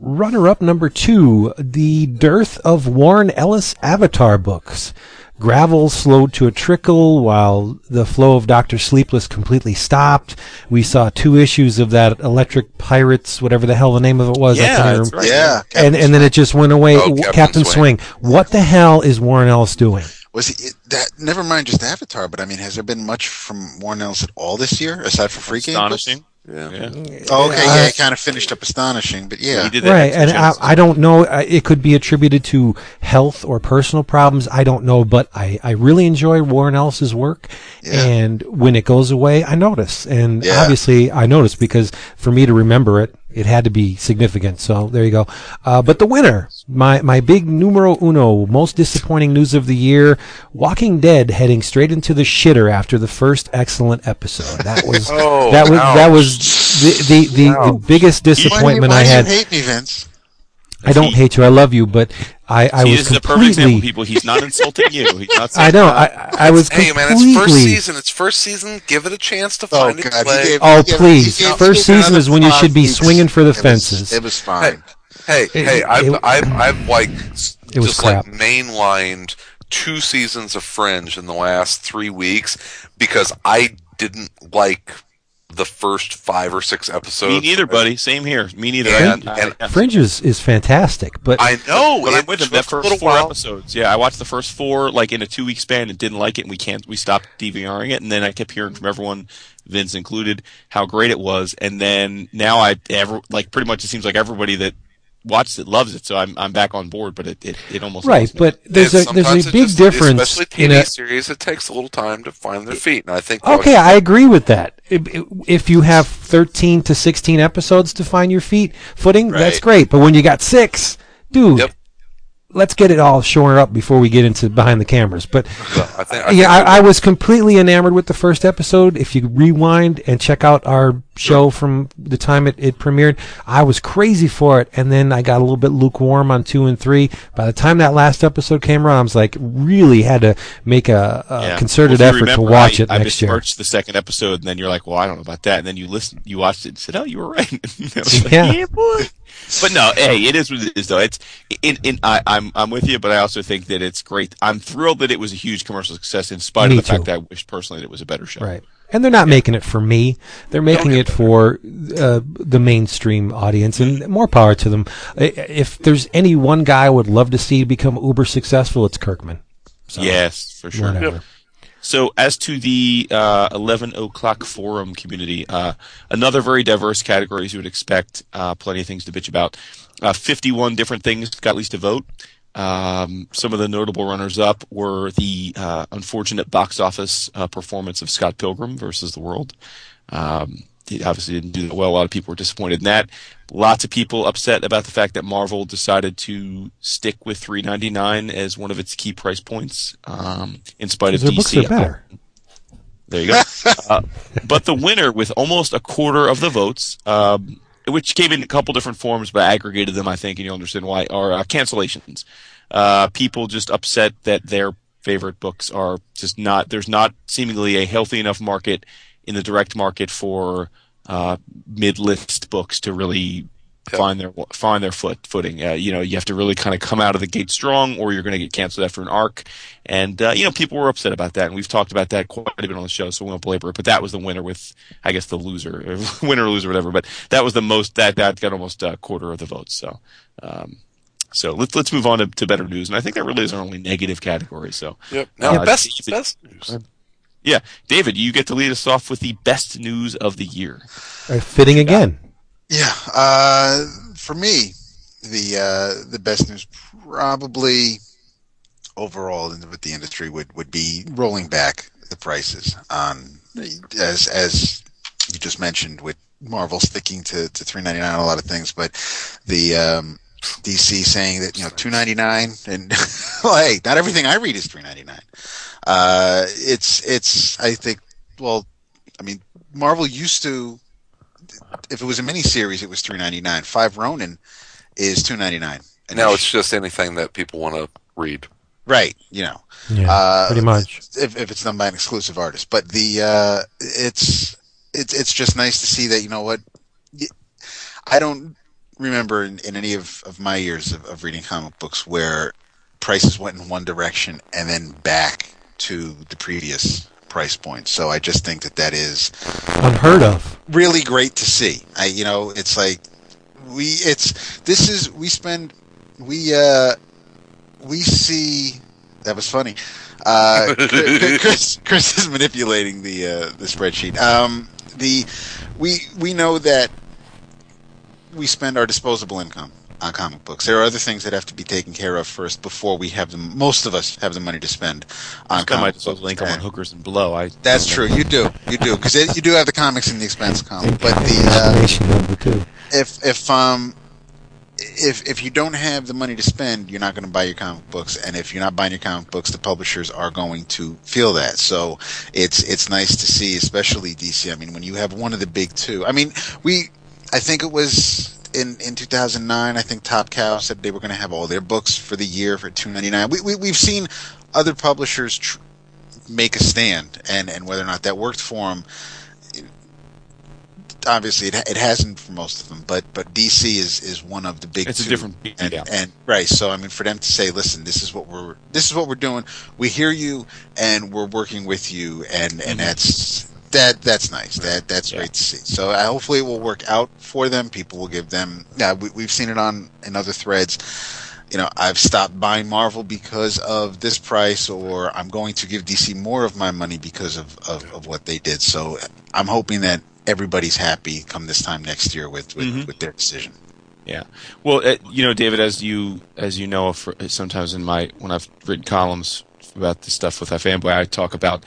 Runner up number two, the dearth of Warren Ellis Avatar books. Gravel slowed to a trickle while the flow of Doctor Sleepless completely stopped. We saw two issues of that Electric Pirates, whatever the hell the name of it was. Yeah, that's right. yeah. And and then it just went away. Oh, Captain Captain Swing. Swing. What the hell is Warren Ellis doing? Was he that? Never mind just Avatar, but I mean, has there been much from Warren Ellis at all this year aside from Free Game? Astonishing. Yeah. Yeah. Oh, okay, Uh, yeah, it kind of finished up astonishing, but yeah, He did that Right, and I, I don't know. uh, It could be attributed to health or personal problems. I don't know, but I, I really enjoy Warren Ellis's work, Yeah. and when it goes away, I notice, and Yeah. obviously I notice because for me to remember it, it had to be significant. So there you go. Uh, but the winner, my my big numero uno, most disappointing news of the year: Walking Dead heading straight into the shitter after the first excellent episode. That was Oh, that was that was the the, the, the biggest disappointment why, I do you- why had. you hate me, Vince? I don't hate you. I love you, but I, I See, was this is a perfect example, people. He's not insulting you. He's not I know. I, I was Hey man, it's first season. It's first season. Give it a chance to Oh find God, its he way. gave, Oh, gave- please. gave- First season is when you should be swinging for the It was- fences. It was fine. Hey, It- hey, I've, it- I've, I've like It just crap. like mainlined two seasons of Fringe in the last three weeks because I didn't like the first five or six episodes. Me neither, buddy. Same here. Me neither. And- I- and- I- Fringe is, is fantastic, but I know, But it I'm with him. That first four while. episodes, yeah, I watched the first four like in a two week span and didn't like it, and we can't. We stopped DVRing it, and then I kept hearing from everyone, Vince included, how great it was, and then now I ever like pretty much it seems like everybody that watched it loves it, so I'm I'm back on board. But it it, it almost right. lost me. But there's And a there's a big just- difference especially in a. series. It takes a little time to find their feet, and I think Okay, I agree with that. If- If you have 13 to 16 episodes to find your feet footing, that's great. But when you got six, dude, Yep. let's get it all shorn up before we get into behind the cameras. But I think I yeah, think I, I was completely enamored with the first episode. If you rewind and check out our show from the time it, it premiered, I was crazy for it. And then I got a little bit lukewarm on two and three. By the time that last episode came around, I was like, really had to make a, a Yeah. concerted Well, effort to watch I, it I next year. besmirched the second episode, and then you're like, "Well, I don't know about that." And then you listen, you watched it, and said, "Oh, you were right." Like, Yeah. boy. But no, hey, it is what it is, though. It's, in, in, I, I'm, I'm with you, but I also think that it's great. I'm thrilled that it was a huge commercial success, in spite Me of the fact that I wish personally that it was a better show. Right. And they're not making it for me. They're making it for uh, the mainstream audience, and more power to them. If there's any one guy I would love to see become uber successful, it's Kirkman. So, Yes, for sure. Whatever. So, as to the uh, 11 o'clock forum community, uh, another very diverse category as you would expect. Uh, plenty of things to bitch about. Uh, 51 different things got at least a vote. Um, some of the notable runners-up were the uh, unfortunate box office uh, performance of Scott Pilgrim versus the World. Um, he obviously didn't do that well. A lot of people were disappointed in that. Lots of people upset about the fact that Marvel decided to stick with 3.99 as one of its key price points, um, in spite of Their DC. books are better. There you go. uh, but the winner, with almost a quarter of the votes, um, which came in a couple different forms, but I aggregated them, I think, and you'll understand why, are uh, cancellations. Uh, people just upset that their favorite books are just not. There's not seemingly a healthy enough market in the direct market for uh, mid-list books to really find their find their foot footing. Uh, you know, you have to really kind of come out of the gate strong, or you're going to get canceled after an arc. And uh, you know, people were upset about that, and we've talked about that quite a bit on the show, so we won't belabor it. But that was the winner with, I guess, the loser, winner or loser, whatever. But that was the most that that got almost a quarter of the votes. So. Um, so let's let's move on to, to better news, and I think that really is our only negative category. So, Yep. Now, Uh, best David- best news. yeah, David, you get to lead us off with the best news of the year. Uh, fitting again. Yeah, uh, for me, the uh, the best news probably overall with the industry would, would be rolling back the prices on as as you just mentioned with Marvel sticking to, to three ninety nine on a lot of things, but the um, DC saying that you know two ninety nine and well, hey, not everything I read is three ninety nine. Uh, it's it's I think well, I mean Marvel used to if it was a miniseries, it was three ninety nine. Five Ronin is two ninety nine. Now it's just anything that people want to read. right. You know, Yeah, Uh, pretty much. if if it's done by an exclusive artist, but the uh, it's it's it's just nice to see that you know what I don't remember in, in any of, of my years of, of reading comic books where prices went in one direction and then back to the previous price point. So I just think that that is Unheard of. really great to see. I, you know, it's like we, it's this is we spend we uh we see that was funny. Uh, Chris, Chris is manipulating the uh, the spreadsheet. Um, the we we know that we spend our disposable income on comic books. There are other things that have to be taken care of first before we have the Most of us have the money to spend on Spend my comic disposable books. income on hookers and blow. I that's true. You do. You do because you do have the comics in the expense column. But the uh, number two. if if um if if you don't have the money to spend, you're not going to buy your comic books, and if you're not buying your comic books, the publishers are going to feel that. So it's it's nice to see, especially DC. I mean, when you have one of the big two. I mean, we I think it was. In, in 2009, I think Top Cow said they were going to have all their books for the year for 2.99. We, we we've seen other publishers tr- make a stand, and and whether or not that worked for them, obviously it, it hasn't for most of them, but but DC is is one of the big. It's a different and, yeah. and right. So I mean, for them to say, "Listen, this is what we're this is what we're doing. We hear you, and we're working with you," and Mm-hmm. and that's that that's nice. That that's Yeah. great to see. So uh, hopefully it will work out for them. People will give them. Yeah, we, we've seen it on in other threads. You know, I've stopped buying Marvel because of this price, or I'm going to give DC more of my money because of, of, of what they did. So I'm hoping that everybody's happy come this time next year with with, Mhm. with their decision. Yeah. Well, uh, you know, David, as you as you know, for, sometimes in my when I've written columns about this stuff with iFanboy, I talk about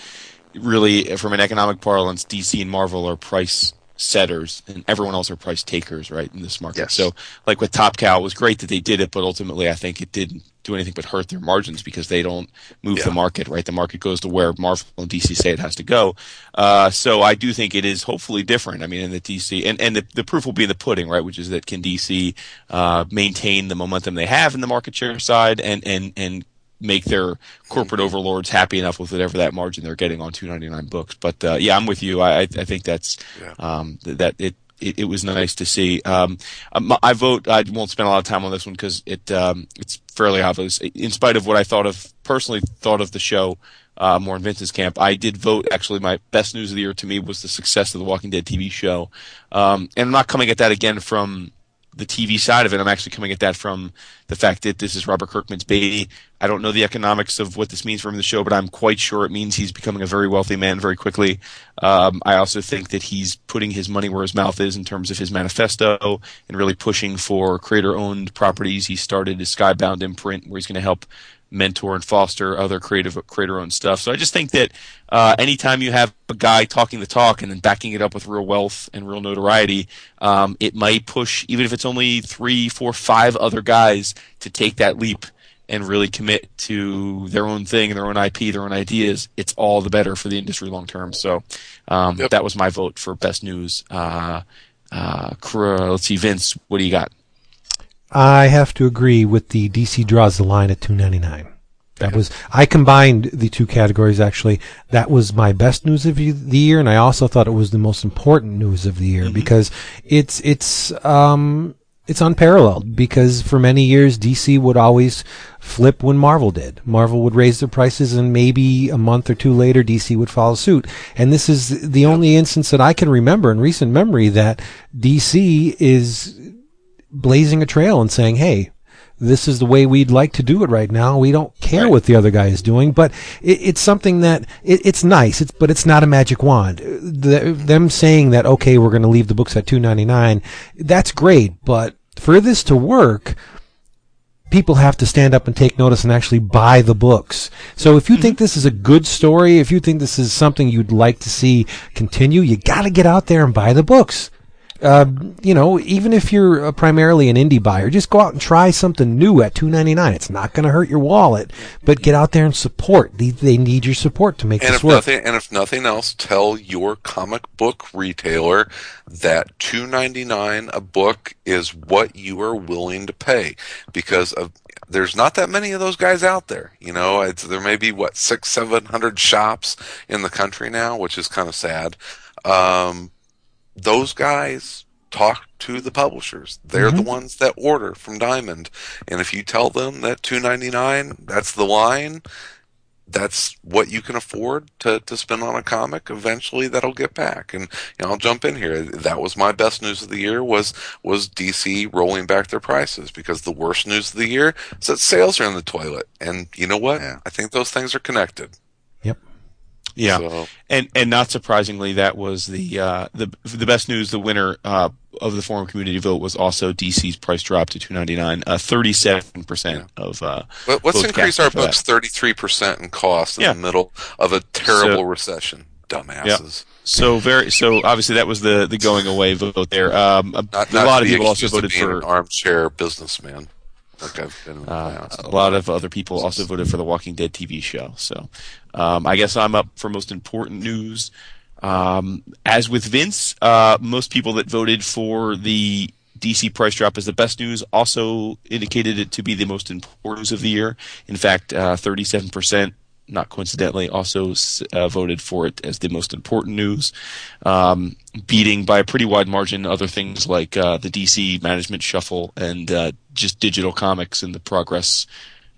really from an economic parlance, DC and Marvel are price setters, and everyone else are price takers, right, in this market. Yes. So, like with Top Cow, it was great that they did it, but ultimately, I think it didn't do anything but hurt their margins because they don't move Yeah. the market, right? The market goes to where Marvel and DC say it has to go. Uh, so I do think it is hopefully different. I mean, in the DC, and, and the, the proof will be in the pudding, right? Which is that can DC, uh, maintain the momentum they have in the market share side and, and, and make their corporate overlords happy enough with whatever that margin they're getting on 299 books. But, uh, yeah, I'm with you. I, I I think that's, Yeah. um, that it, it, it was nice to see. Um, um, I vote. I won't spend a lot of time on this one because it um, it's fairly obvious. In spite of what I thought of personally thought of the show, uh, more in Vince's camp, I did vote. Actually, my best news of the year to me was the success of the Walking Dead TV show, um, and I'm not coming at that again from the TV side of it. I'm actually coming at that from the fact that this is Robert Kirkman's baby. I don't know the economics of what this means for him in the show, but I'm quite sure it means he's becoming a very wealthy man very quickly. Um, I also think that he's putting his money where his mouth is in terms of his manifesto and really pushing for creator-owned properties. He started his Skybound imprint, where he's going to help mentor and foster other creative creator-owned stuff. So I just think that uh, anytime you have a guy talking the talk and then backing it up with real wealth and real notoriety, um, it might push, even if it's only three, four, five other guys, to take that leap and really commit to their own thing, their own IP, their own ideas. It's all the better for the industry long term. So um, Yep. that was my vote for best news. Uh, uh, let's see, Vince, what do you got? I have to agree with the DC draws the line at 299. That was I combined the two categories actually. That was my best news of the year, and I also thought it was the most important news of the year because it's it's um it's unparalleled. Because for many years DC would always flip when Marvel did. Marvel would raise their prices, and maybe a month or two later DC would follow suit. And this is the only instance that I can remember in recent memory that DC is blazing a trail and saying, "Hey, this is the way we'd like to do it right now. We don't care Right. what the other guy is doing, but it, it's something that it, it's nice. It's but it's not a magic wand. The, them saying that okay, we're going to leave the books at two ninety nine, that's great. But for this to work, people have to stand up and take notice and actually buy the books. So if you think mm-hmm. this is a good story, if you think this is something you'd like to see continue, you got to get out there and buy the books. Uh, you know, even if you're uh, primarily an indie buyer, just go out and try something new at two ninety nine. It's not going to hurt your wallet, but get out there and support. They, they need your support to make And this work. nothing, and if nothing else, tell your comic book retailer that two ninety nine a book is what you are willing to pay, because of there's not that many of those guys out there. You know, it's, there may be what six, seven hundred shops in the country now, which is kind of sad. Um, those guys talk to the publishers. They're the mm-hmm. ones that order from Diamond, and if you tell them that two ninety nine, that's the line that's what you can afford to, to spend on a comic, eventually that'll get back. And you know, I'll jump in here. That was my best news of the year was was DC rolling back their prices because the worst news of the year is that sales are in the toilet. And you know what? Yeah. I think those things are connected. Yeah, So, and and not surprisingly, that was the uh, the the best news. The winner uh, of the forum community vote was also DC's price drop to two ninety nine. Thirty seven percent of uh, but let's increase our books thirty three percent in cost in Yeah. the middle of a terrible So- recession. Dumbasses. So very so obviously that was the the going away vote there. Um, a, Not, a lot of people also voted being for an armchair businessman. Like I've been Uh, a lot of other people also voted for the Walking Dead TV show. So um, I guess I'm up for most important news. Um, as with Vince, uh, most people that voted for the DC price drop as the best news also indicated it to be the most important news of the year. In fact, uh, 37%, not coincidentally, also uh, voted for it as the most important news, um, beating by a pretty wide margin other things like uh, the DC management shuffle and uh, just digital comics and the progress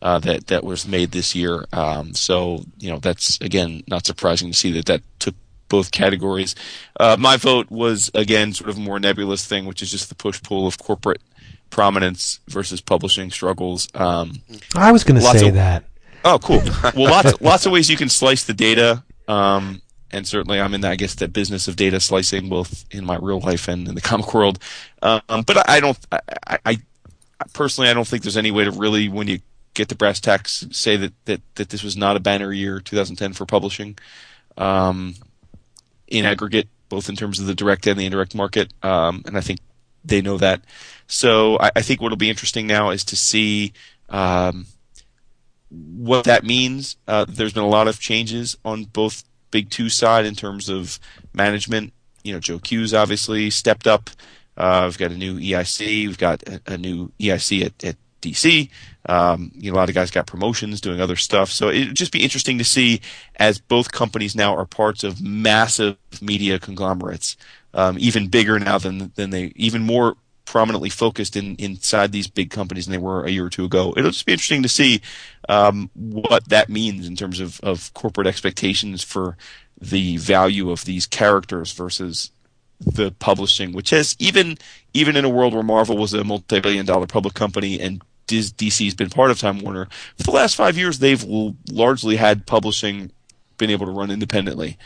uh, that that was made this year. Um, so you know that's again not surprising to see that that took both categories. Uh, my vote was again sort of a more nebulous thing, which is just the push pull of corporate prominence versus publishing struggles. Um, I was going to say of- that. Oh, cool. Well, lots lots of ways you can slice the data, um, and certainly I'm in, I guess, the business of data slicing, both in my real life and in the comic world. Um, but I don't, I, I, I personally, I don't think there's any way to really, when you get the brass tacks, say that that that this was not a banner year, 2010 for publishing, um, in aggregate, both in terms of the direct and the indirect market. Um, and I think they know that. So I, I think what'll be interesting now is to see. Um, what that means. Uh, there's been a lot of changes on both Big Two side in terms of management. You know, Joe Hughes obviously stepped up. Uh, we've got a new EIC. We've got a, a new EIC at, at DC. Um, you know, a lot of guys got promotions, doing other stuff. So it'd just be interesting to see as both companies now are parts of massive media conglomerates, um, even bigger now than than they, even more prominently focused in inside these big companies than they were a year or two ago. It'll just be interesting to see um, what that means in terms of, of corporate expectations for the value of these characters versus the publishing, which has even even in a world where Marvel was a multi-billion dollar public company and DC's been part of Time Warner for the last five years, they've largely had publishing been able to run independently,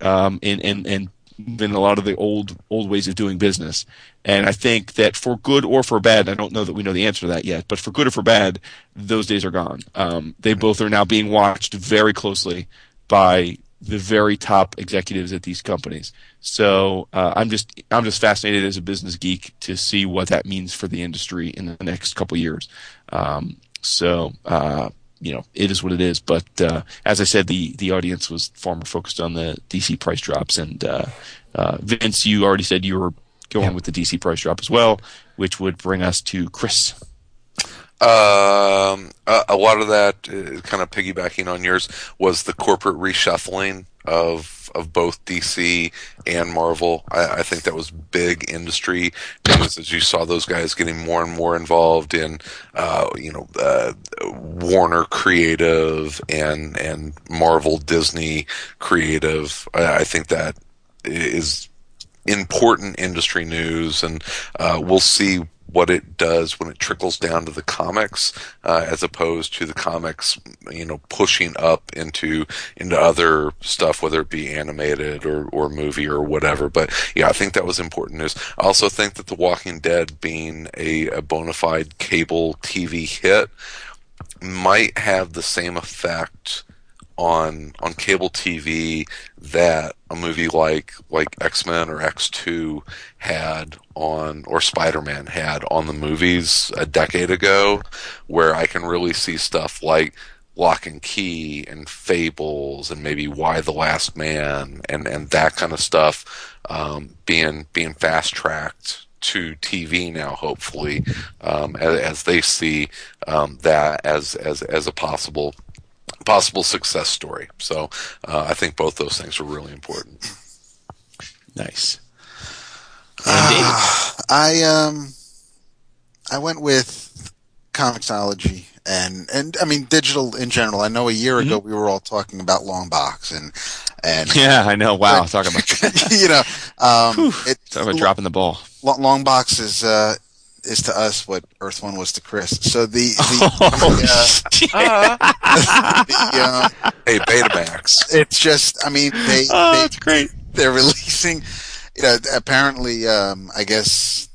um, and and and been a lot of the old old ways of doing business. And I think that for good or for bad, I don't know that we know the answer to that yet, but for good or for bad, those days are gone. Um, they both are now being watched very closely by the very top executives at these companies. So uh, I'm just I'm just fascinated as a business geek to see what that means for the industry in the next couple years. Um, so uh, you know it is what it is. But uh, as I said, the the audience was far more focused on the DC price drops. And uh, uh, Vince, you already said you were going Yeah. with the DC price drop as well, which would bring us to Chris. Um, a, a lot of that, uh, kind of piggybacking on yours, was the corporate reshuffling of of both DC and Marvel. I, I think that was big industry news as you saw those guys getting more and more involved in, uh, you know, uh, Warner Creative and and Marvel Disney Creative. I, I think that is important industry news, and uh, we'll see what it does when it trickles down to the comics, uh, as opposed to the comics, you know, pushing up into into other stuff, whether it be animated or or movie or whatever. But yeah, I think that was important news. I also think that The Walking Dead being a, a bona fide cable TV hit might have the same effect on on cable TV that a movie like like X Men or X Two had on or Spider Man had on the movies a decade ago, where I can really see stuff like Locke and Key and Fables and maybe Y the Last Man and and that kind of stuff um, being being fast tracked to TV now, hopefully, um, as, as they see um, that as as as a possible possible success story. So uh, I think both those things are really important. Nice. And David. I um I went with Comixology and and I mean digital in general. I know a year ago we were all talking about Longbox and and Yeah, I know. Wow, talking about you know um it, talk about dropping the ball. lo- long box is uh is to us what Earth One was to Chris. So the the, uh, the um, Hey, Betamax. it's just I mean they, oh, they that's great. they're releasing you know apparently um i guess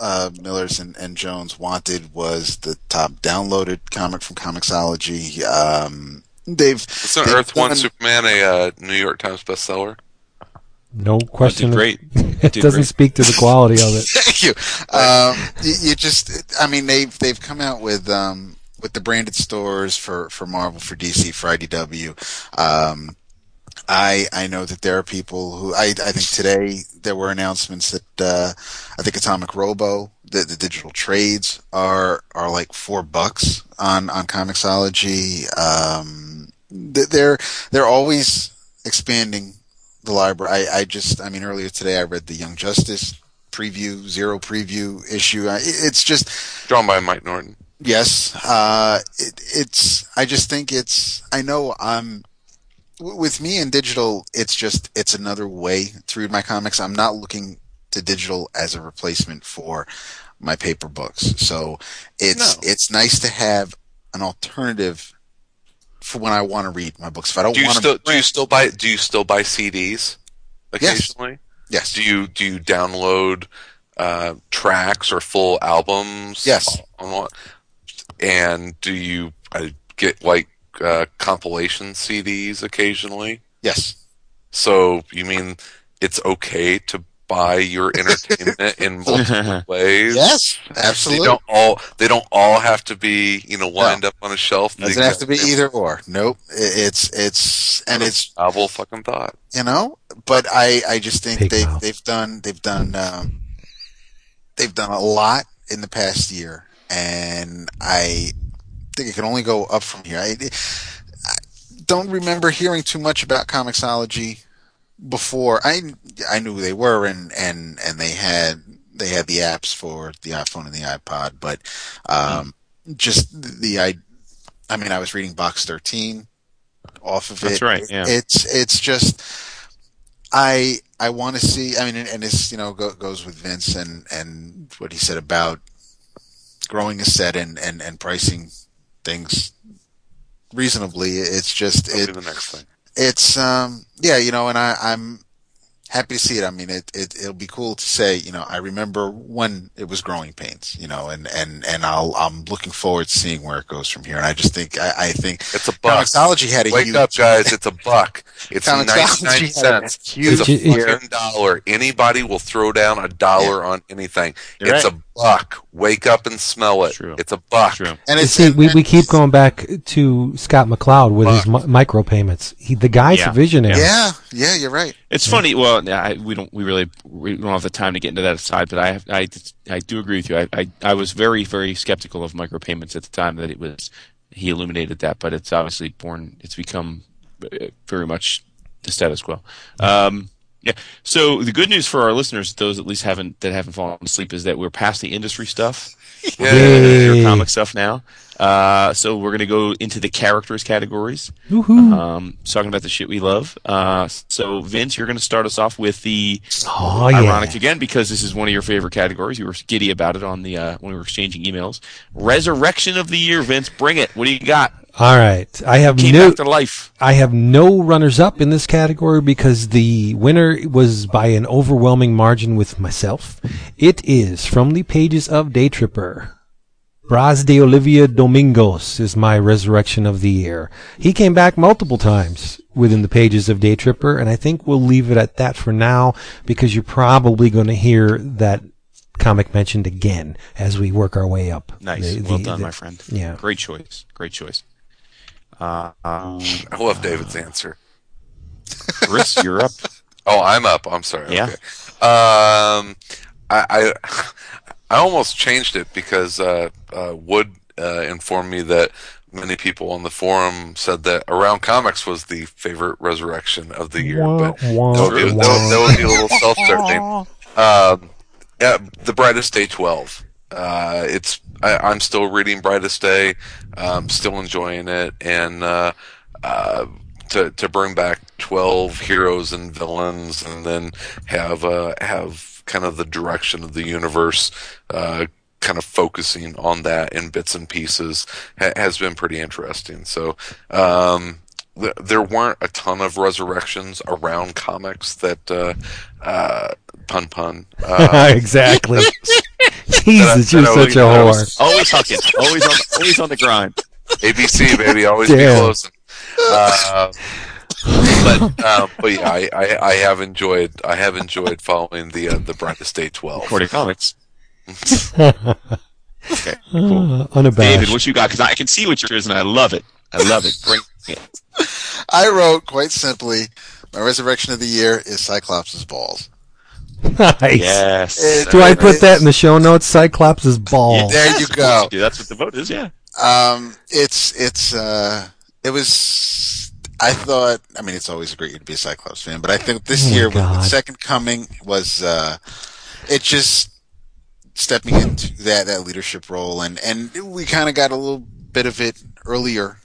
uh Millar's and, and jones wanted was the top downloaded comic from comixology um they've It's an they've Earth One Superman, a uh, New York Times bestseller. No question. did great. It Did doesn't great. speak to the quality of it. Thank you. Um, you, you just, I mean, they've they've come out with um, with the branded stores for, for Marvel, for DC, for IDW. Um, I I know that there are people who I I think today there were announcements that uh, I think Atomic Robo the, the digital trades are are like four bucks on on Comixology. Um, they're they're always expanding the library. I, I just, I mean, earlier today I read the Young Justice preview, zero preview issue. I, it's just, Drawn by Mike Norton. yes, uh, it, it's, I just think it's, I know I'm w- with me and digital, it's just it's another way to read my comics. I'm not looking to digital as a replacement for my paper books. So it's No. it's nice to have an alternative for when I want to read my books. If I don't Do you want still to, do you still buy do you still buy CDs occasionally? yes, Do you do you download uh, tracks or full albums? Yes. On? And do you uh, get like uh, compilation CDs occasionally? yes, So you mean it's okay to buy your entertainment in multiple ways? yes, They absolutely. don't all they don't all have to be you know lined up on a shelf. Doesn't have to be either or. Nope. It's it's and it's novel fucking thought. you know. But I I just think Pig they mouth. they've done they've done um, they've done a lot in the past year, and I think it can only go up from here. I, I don't remember hearing too much about Comixology before. I I knew who they were, and and and they had they had the apps for the iPhone and the iPod, but um, just the I. I mean, I was reading Box 13 off of it. That's right, yeah. It's it's just I I want to see. I mean, and, and this you know go, goes with Vince and and what he said about growing a set and and and pricing things reasonably. It's just That'll it the next thing. It's um yeah you know and I I'm happy to see it. I mean it it it'll be cool to say you know I remember when it was growing pains you know and and and I'll I'm looking forward to seeing where it goes from here. And I just think I, I think It's a buck. Comixology had a Wake huge up, guys! It's a buck. It's Comixology ninety nine a cents. huge It's a year. fucking dollar. Anybody will throw down a dollar on anything. You're it's right. a buck. Wake up and smell it. True. It's a buck. True. and it's see, and- we, we keep going back to Scott McCloud with his mi- micro payments. He, the guy's Yeah. a visionary. yeah yeah you're right. It's funny. Well, yeah, I, we don't. We really we don't have the time to get into that side. But I, I, I do agree with you. I, I, I was very, very skeptical of micropayments at the time that it was. He illuminated that, but it's obviously born. It's become uh, very much the status quo. Um, yeah. So the good news for our listeners, those at least haven't that haven't fallen asleep, is that we're past the industry stuff. Your comic stuff now. Uh, so we're gonna go into the characters categories. Woohoo. Um, talking about the shit we love. Uh, so Vince, you're going to start us off with the oh, yeah. ironic again because this is one of your favorite categories. You were giddy about it on the uh, when we were exchanging emails. Resurrection of the year, Vince. Bring it. What do you got? All right. I have Came no, life. I have no runners up in this category because the winner was by an overwhelming margin with myself. It is from the pages of Daytripper. Brás de Oliva Domingos is my resurrection of the year. He came back multiple times within the pages of Daytripper, and I think we'll leave it at that for now because you're probably going to hear that comic mentioned again as we work our way up. Nice. The- well done, the- my friend. Yeah. Great choice. Great choice. Uh, um, I love David's answer. Chris, you're up. Oh, I'm up. I'm sorry. Yeah. Okay. Um, I, I I almost changed it because uh, uh, Wood uh, informed me that many people on the forum said that Around Comics was the favorite resurrection of the year, Wah, but wah, that would, be, that, would, that would be a little self-serving. Um, yeah, the Brightest Day 12. Uh, it's I, I'm still reading Brightest Day, um, still enjoying it, and uh, uh, to to bring back 12 heroes and villains, and then have uh, have kind of the direction of the universe. Kind of focusing on that in bits and pieces ha- has been pretty interesting. So, um, th- there weren't a ton of resurrections around comics that, uh, uh, pun pun, uh, exactly. Jesus, you're that such a always- whore. Always hucking. Always on. Always on the grind. ABC baby, always be Damn. closing. Uh, but um, but yeah, I, I, I have enjoyed I have enjoyed following the uh, the Brightest Day twelve. According to comics. Okay. Cool. Uh, unabashed. David, what you got? Because I can see what yours, is, and I love it. I love it. Bring it. I wrote quite simply, my resurrection of the year is Cyclops' balls. nice. Yes. It- Do I put that in the show notes? Cyclops' ball. There you go. That's what the vote is. Yeah. Um, it's it's uh, it was. I thought. I mean, it's always great to be a Cyclops fan, but I think this Oh year with, with Second Coming was uh, it just stepping into that that leadership role, and and we kind of got a little bit of it earlier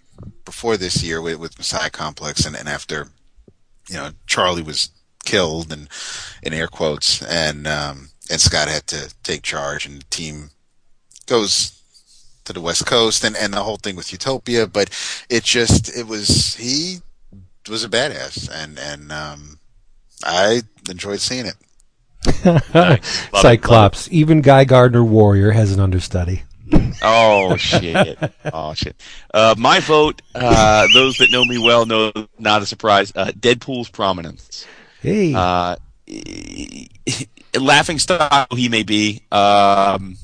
before this year with, with Messiah Complex, and, and after you know Charlie was killed and in air quotes, and um, and Scott had to take charge, and the team goes to the West Coast, and and the whole thing with Utopia, but it just it was he was a badass, and and um, I enjoyed seeing it. Cyclops. Even Guy Gardner Warrior has an understudy. Oh shit! Oh shit! Uh, my vote. Uh, those that know me well know, not a surprise. Uh, Deadpool's prominence. Hey. Uh, laughing style he may be. Um,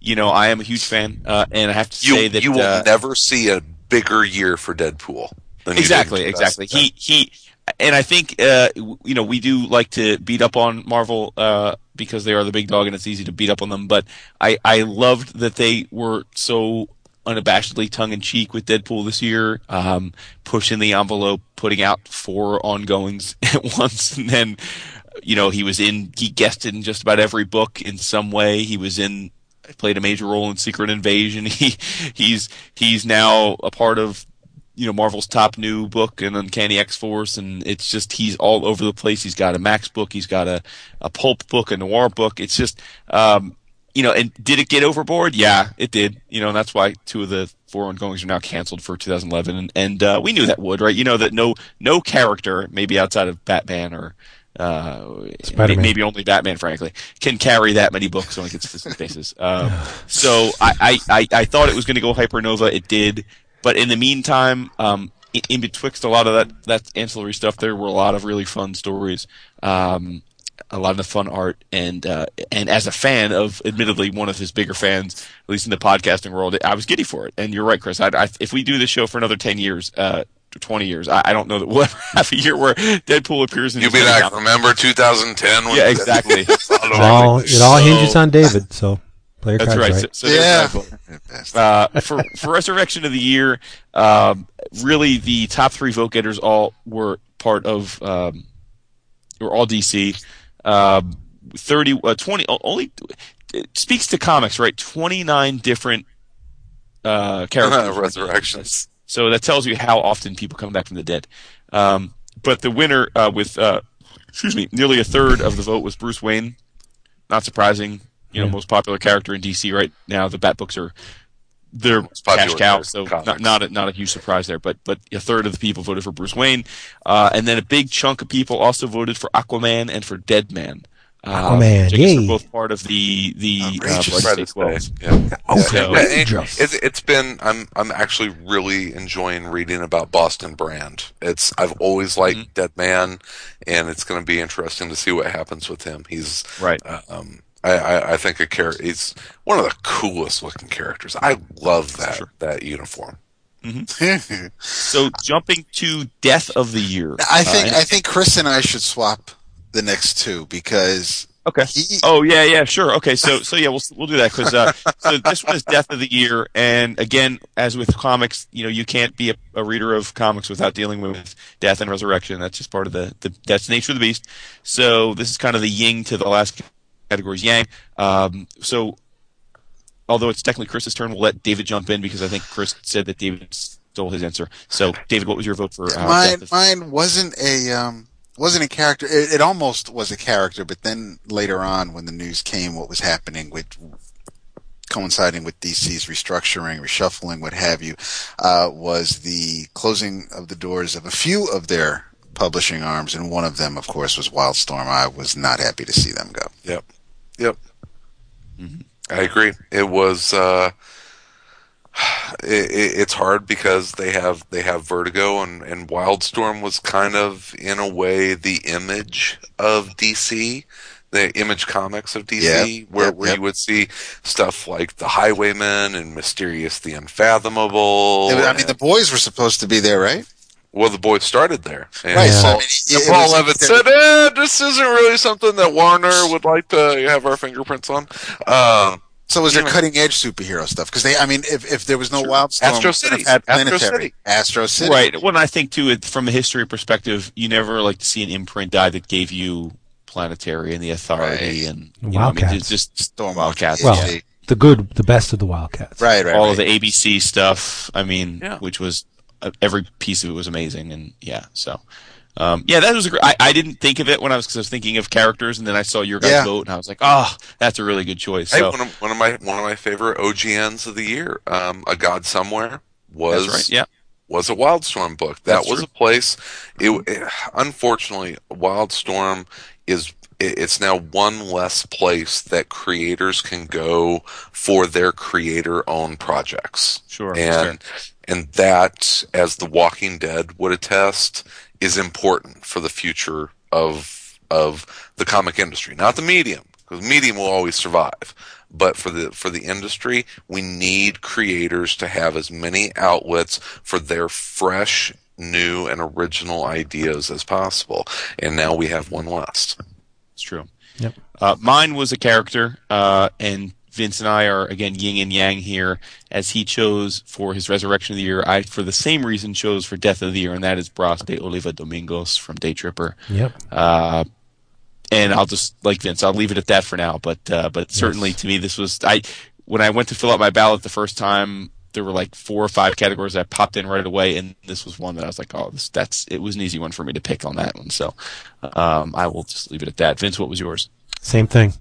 you know, I am a huge fan, uh, and I have to You say that you will uh, never see a bigger year for Deadpool. Than exactly, exactly. He he, and I think uh, you know we do like to beat up on Marvel uh, because they are the big dog and it's easy to beat up on them. But I I loved that they were so unabashedly tongue in cheek with Deadpool this year, um, pushing the envelope, putting out four ongoings at once, and then you know he was in he guested in just about every book in some way. He was in played a major role in Secret Invasion. He he's he's now a part of you know Marvel's top new book and Uncanny X Force, and it's just he's all over the place. He's got a Max book, he's got a a pulp book, a noir book. It's just um, you know, and did it get overboard? Yeah, it did. You know, and that's why two of the four ongoings are now canceled for 2011, and, and uh, we knew that would, right? You know that no no character, maybe outside of Batman or. Uh, Spider-Man. maybe only Batman, frankly, can carry that many books on a consistent basis. Um, so I, I, I, I thought it was going to go hypernova. It did. But in the meantime, um, in, in betwixt a lot of that, that ancillary stuff, there were a lot of really fun stories, um, a lot of the fun art, and uh, and as a fan of, admittedly, one of his bigger fans, at least in the podcasting world, I was giddy for it. And you're right, Chris. I, I, if we do this show for another ten years, uh, twenty years, I, I don't know that we'll ever have a year where Deadpool appears in. You'll be many like, comics. remember 2010? When Yeah, exactly. it all, it all So- hinges on David, so play your That's right. right. So, so Yeah. uh, for for Resurrection of the Year, um, really the top three vote getters all were part of um, were all DC. Um, Thirty, uh, twenty, o- only it speaks to comics, right? Twenty nine different uh, characters. Resurrections. So that tells you how often people come back from the dead. Um, but the winner uh, with uh, excuse me, nearly a third of the vote was Bruce Wayne. Not surprising, you know, Yeah. most popular character in DC right now. The Bat books are they're cash cow, so not not a, not a huge surprise there. But but a third of the people voted for Bruce Wayne, uh, and then a big chunk of people also voted for Aquaman and for Deadman. Uh, Aquaman, which are yay. both part of the the uh, Outrageous. Bloody State Friday 12. Yeah. Oh, So- Yeah, it- outrageous. it's, it's been I'm I'm actually really enjoying reading about Boston Brand. It's I've always liked Mm-hmm. Dead Man, and it's going to be interesting to see what happens with him. He's Right. uh, um, I, I, I think a character. He's one of the coolest looking characters. I love that Sure. that uniform. So jumping to Death of the Year. I think Uh, I think Chris and I should swap the next two because Okay. he, Oh yeah, yeah, sure. Okay, so so yeah, we'll we'll do that because uh, so this one is Death of the Year, and again, as with comics, you know, you can't be a, a reader of comics without dealing with death and resurrection. That's just part of the, the that's the nature of the beast. So this is kind of the ying to the last category's yang. Um, so although it's technically Chris's turn, we'll let David jump in because I think Chris said that David stole his answer. So David, what was your vote for? Uh, mine of- mine wasn't a um wasn't a character. It, it almost was a character, but then later on, when the news came, what was happening with coinciding with DC's restructuring, reshuffling, what have you, uh, was the closing of the doors of a few of their publishing arms, and one of them, of course, was Wildstorm. I was not happy to see them go. Yep. Yep. I agree. It was. Uh, it, it, it's hard because they have they have Vertigo and and Wildstorm was kind of in a way the image of DC, the image comics of DC, Yep, where yep, where yep. you would see stuff like the Highwaymen and Mysterius the Unfathomable. I mean, the boys were supposed to be there, right? Well, the boys started there, and Right. So, Paul, I mean, and Paul was- Levitz said, eh, "This isn't really something that Warner would like to have our fingerprints on." Um, So was there Yeah. cutting edge superhero stuff? Because they, I mean, if, if there was no Wildstorm, Astro we could have City. had Astro City. Astro City. Right. Well, I think too, it, from a history perspective, you never like to see an imprint die that gave you Planetary and the Authority Right. and you know, I mean, Wildcats. just Storm Wildcats. Well, Yeah. the good, the best of the Wildcats. Right, right. all right. of the ABC stuff. I mean, Yeah. which was every piece of it was amazing, and yeah, so. Um, yeah, that was a great. I, I didn't think of it when I was, cause I was thinking of characters, and then I saw your guys' Yeah. vote, and I was like, "Oh, that's a really good choice." Hey, So one of, one of my one of my favorite OGNs of the year, um, A God Somewhere, was right. Yeah, was a Wildstorm book. That That's was true. a place. It, it unfortunately Wildstorm is it- it's now one less place that creators can go for their creator owned projects. sure. And and that, as The Walking Dead would attest, is important for the future of of the comic industry, not the medium, because medium will always survive. But for the for the industry, we need creators to have as many outlets for their fresh, new, and original ideas as possible. And now we have one less. It's true. Yep. Uh, mine was a character, uh, and Vince and I are again yin and yang here, as he chose for his Resurrection of the Year. I, for the same reason, chose for Death of the Year, and that is Brás de Oliva Domingos from Daytripper. Yep. Uh, and I'll just like Vince, I'll leave it at that for now. But uh, but certainly to me, this was I when I went to fill out my ballot the first time. There were like four or five categories that popped in right away, and this was one that I was like, "Oh, this, that's it was an easy one for me to pick on that one." So, um, I will just leave it at that. Vince, what was yours? Same thing.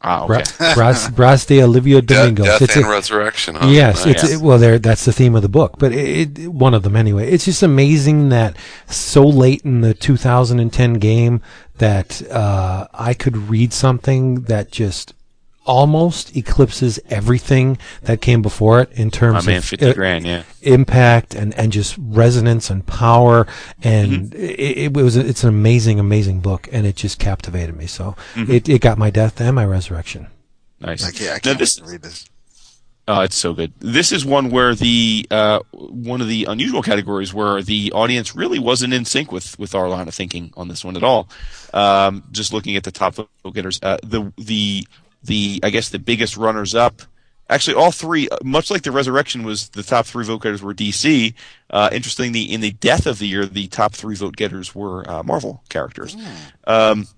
Ah, okay. Bra- Bras, Bras de Olivia Death, Domingos. death It's and a- resurrection. Huh? Yes, Nice. it's it, well. There, that's the theme of the book, but it, it, one of them anyway. It's just amazing that so late in the 2010 game that uh, I could read something that just almost eclipses everything that came before it in My terms man, of fifty uh, grand. Yeah. impact and, and just resonance and power and it, it was it's an amazing amazing book and it just captivated me so it, it got my death and my resurrection Nice. Like, yeah, I can't this, read this. Oh, it's so good. This is one where the uh, one of the unusual categories where the audience really wasn't in sync with with our line of thinking on this one at all. Um, just looking at the top vote getters, uh, the the the I guess the biggest runners up. Actually, all three, uh, much like the resurrection was the top three vote getters were DC. Uh, interestingly, in the death of the year, the top three vote getters were uh, Marvel characters. Um,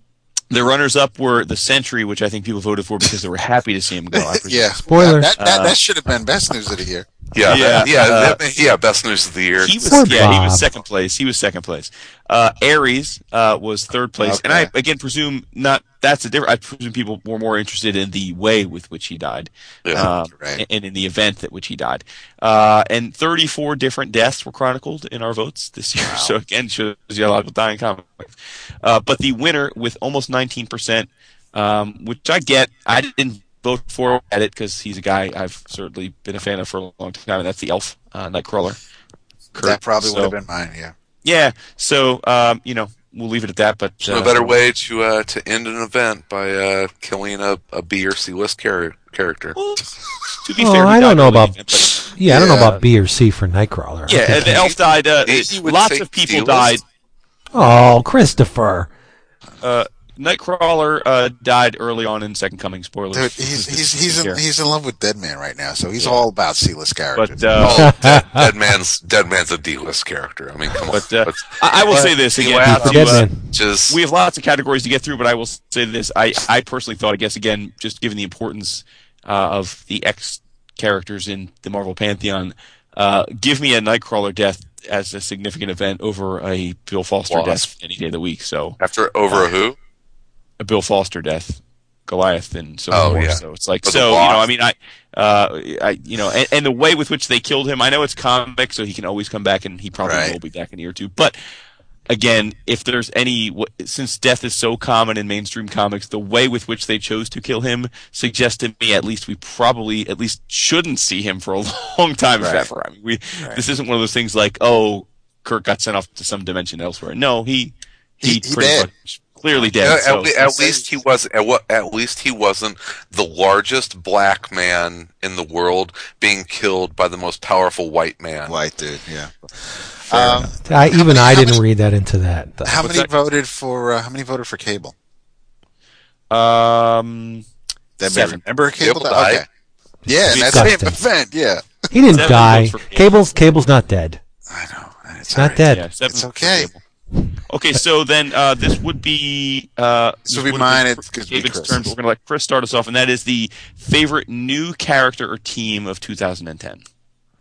the runners up were the Sentry, which I think people voted for because they were happy to see him go. Yeah. Spoiler. That, that, Uh, that should have been best news of the year. Yeah, Yeah, yeah, uh, yeah, yeah, Best news of the year. He was Poor yeah, he was second place. He was second place. Uh, Ares uh, was third place, and I again presume not. That's a different. I presume people were more interested in the way with which he died, Yeah. um, Right. and in the event at which he died. Uh, and 34 different deaths were chronicled in our votes this year. So again, shows you a lot of dying in comics. Uh, but the winner with almost 19 percent, um, which I get. I didn't vote for at it because he's a guy I've certainly been a fan of for a long time, and that's the Elf uh, Nightcrawler. Kurt. That probably would have been mine, yeah. yeah. So, um, you know, we'll leave it at that. But no uh, better way to uh, to end an event by uh, killing a, a B or C list char- character. well, to be Oh, fair, I don't know early, about- but- yeah, i don't know about b or c for nightcrawler yeah, and the elf died. Uh, He- he would lots of people C-list. died. oh christopher Uh, Nightcrawler uh, died early on in Second Coming. Spoilers. Dude, he's he's he's in, he's in love with Deadman right now, so he's all about C-list characters. But uh, Oh, dead, dead man's dead man's a D list character. I mean, come but on. uh, Let's- I, I will but say this again. laugh uh, just we have lots of categories to get through, but I will say this: I, I personally thought, I guess, again, just given the importance uh, of the X characters in the Marvel pantheon, uh, give me a Nightcrawler death as a significant event over a Bill Foster Wasp. death any day of the week. So after over a who? A Bill Foster death, Goliath, and so Oh, forth. yeah. So it's like so you know. I mean, I, uh, I you know, and, and the way with which they killed him. I know it's comic, so he can always come back, and he probably Right. will be back in a year or two. But again, if there's any, since death is so common in mainstream comics, the way with which they chose to kill him suggests to me at least we probably at least shouldn't see him for a long time, if Right. ever. I mean, we this isn't one of those things like oh, Kirk got sent off to some dimension elsewhere. No, he he, He- pretty dead. much clearly Yeah, dead. at, so- le- at least he was at, what at least he wasn't the largest black man in the world being killed by the most powerful white man. White dude, yeah. Um, I, even many- i didn't many- read that into that how What's many that? voted for? Uh, how many voted for Cable? Um, That Seven. Remember Cable? Cable died. Okay. Yeah, in that same event. Yeah. he didn't Seven die votes cable's cable's not dead I know. It's it's not alright. dead yeah, It's for okay. Cable. Okay, so then uh, this would be uh, This would be mine, been it's gonna be turn. But we're going to let Chris start us off, and that is the favorite new character or team of 2010.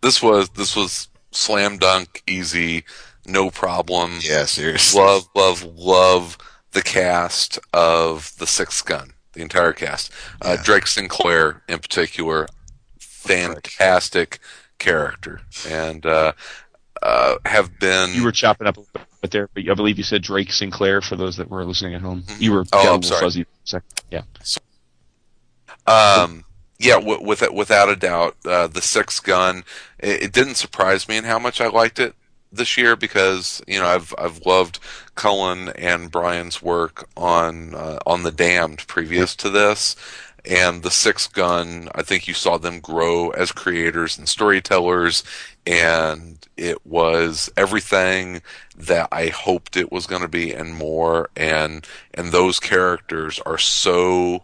This was this was slam dunk, easy, no problem. Yeah, seriously. Love, love, love the cast of the Sixth Gun, the entire cast. Uh, Drake Sinclair, in particular, fantastic character, and uh, uh, have been. You were chopping up a little bit there, but I believe you said Drake Sinclair for those that were listening at home. You were Oh, I'm sorry. fuzzy second. Yeah. Um, yeah, w- with, without a doubt, uh, the six Gun. It, it didn't surprise me in how much I liked it this year because you know I've I've loved Cullen and Brian's work on uh, on the Damned previous to this, and the Six Gun. I think you saw them grow as creators and storytellers, and it was everything that I hoped it was going to be and more. And and those characters are so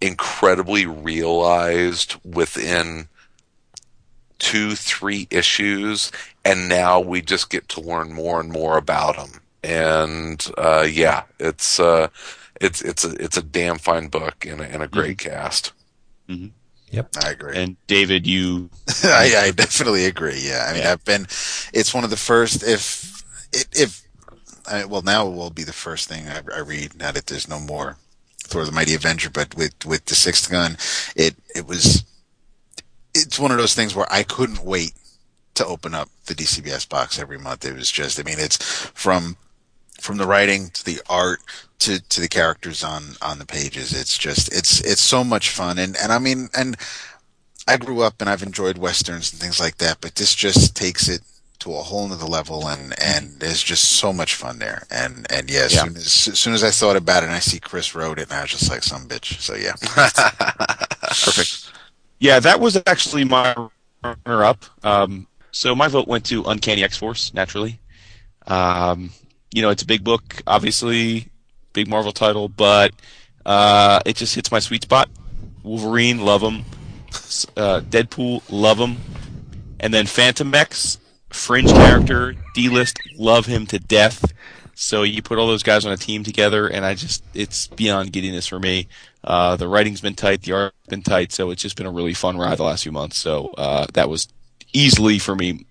incredibly realized within two, three issues, and now we just get to learn more and more about them. And uh, yeah, it's uh, it's it's a it's a damn fine book and a, and a great cast. I agree. And David, you I, I definitely agree. Yeah, I mean, Yeah. I've been. It's one of the first. If if I, well, now it will be the first thing I, I read. Now that there's no more Thor: The Mighty Avenger, but with with the Sixth Gun, it it was. It's one of those things where I couldn't wait to open up the DCBS box every month. It was just. I mean, it's from from the writing to the art to to the characters on on the pages. It's just it's it's so much fun, and and I mean and. I grew up and I've enjoyed westerns and things like that, but this just takes it to a whole nother level, and and there's just so much fun there. And and yeah, as Yeah. soon as, as soon as I thought about it, and I see Chris wrote it, and I was just like, some bitch. So yeah, Perfect. Yeah, that was actually my runner up. Um, so my vote went to Uncanny X Force, naturally. Um, you know, it's a big book, obviously, big Marvel title, but uh, it just hits my sweet spot. Wolverine, love him. Uh, Deadpool, love him. And then Fantomex, fringe character, D list, love him to death. So you put all those guys on a team together, and I just, it's beyond giddiness for me. Uh, the writing's been tight, the art's been tight, so it's just been a really fun ride the last few months. So uh, that was easily for me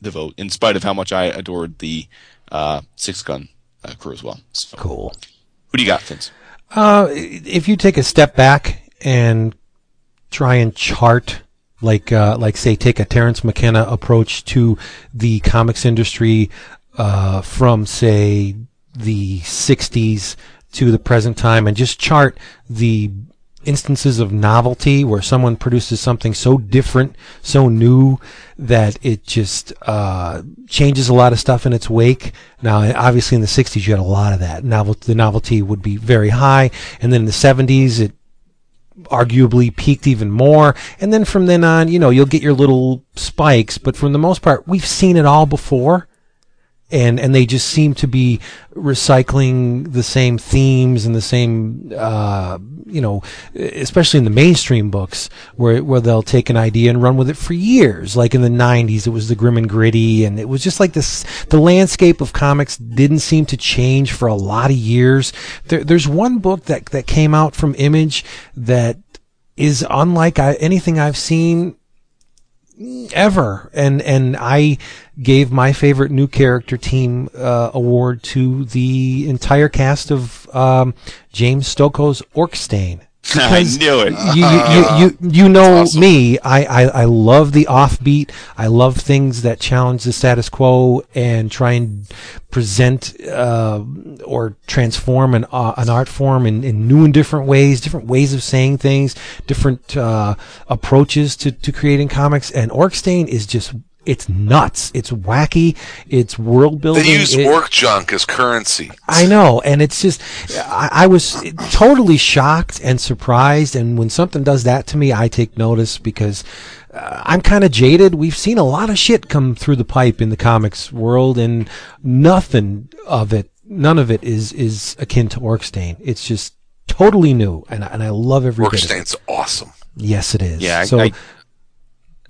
the vote, in spite of how much I adored the uh, Six Gun uh, crew as well. So, Cool. Who do you got, Vince? Uh, if you take a step back and try and chart, like, uh, like say, take a Terence McKenna approach to the comics industry, uh, from say the '60s to the present time, and just chart the instances of novelty where someone produces something so different, so new that it just uh, changes a lot of stuff in its wake. Now, obviously, in the '60s, you had a lot of that. Novel, the novelty would be very high, and then in the '70s, it arguably peaked even more. And then from then on, you know, you'll get your little spikes, but for the most part, we've seen it all before and and they just seem to be recycling the same themes and the same uh, you know especially in the mainstream books where where they'll take an idea and run with it for years. Like in the 90s it was the grim and gritty and it was just like this the landscape of comics didn't seem to change for a lot of years. There, there's one book that that came out from image that is unlike I, anything I've seen ever and and I gave my favorite new character team uh, award to the entire cast of um, James Stokoe's Orc Stain. I knew it. You, you, you, you, you know awesome. me. I, I, I love the offbeat. I love things that challenge the status quo and try and present uh, or transform an, uh, an art form in, in new and different ways, different ways of saying things, different uh, approaches to, to creating comics. And Orc Stain is just it's nuts. It's wacky. It's world building. They use It- work junk as currency. I know, and it's just I, I was totally shocked and surprised. And when something does that to me, I take notice because uh, I'm kind of jaded. We've seen a lot of shit come through the pipe in the comics world, and nothing of it, none of it is is akin to Orc Stain. It's just totally new, and I- and I love every bit of it. Orc Stain's awesome. Yes, it is. Yeah, I- so I-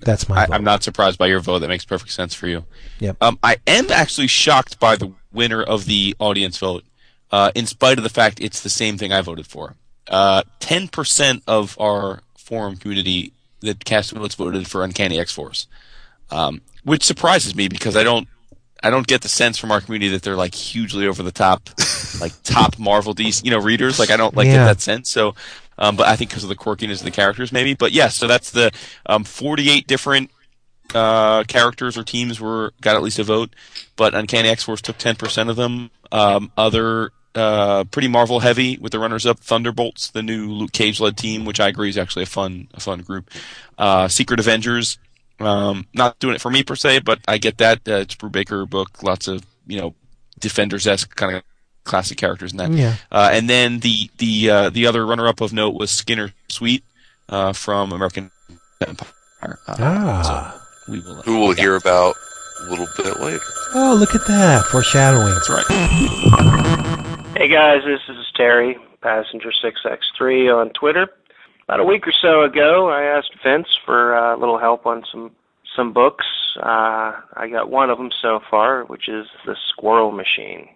that's my. I. I'm not surprised by your vote. That makes perfect sense for you. Yep. Um, I am actually shocked by the winner of the audience vote, uh, in spite of the fact it's the same thing I voted for. Uh, 10% of our forum community that cast votes voted for Uncanny X Force. Um, which surprises me because I don't I don't get the sense from our community that they're like hugely over the top, like top Marvel DC, you know, readers. Like I don't like Yeah. get that sense. So, um, but I think because of the quirkiness of the characters, maybe. But yeah, so that's the um, 48 different uh, characters or teams were got at least a vote, but Uncanny X Force took 10% of them. Um, other uh, pretty Marvel heavy with the runners up Thunderbolts, the new Luke Cage led team, which I agree is actually a fun a fun group. Uh, Secret Avengers, um, not doing it for me per se, but I get that. Uh, it's a Brubaker book, lots of you know Defenders esque kind of classic characters in that. Yeah. Uh, and then the the uh, the other runner up of note was Skinner Sweet uh, from American Vampire. Uh, Ah. so we will. uh, Who we'll hear about a little bit later. Oh, look at that. Foreshadowing. That's right. Hey guys, this is Terry, Passenger6x3 on Twitter. About a week or so ago, I asked Vince for uh, a little help on some some books. Uh, I got one of them so far, which is The Squirrel Machine,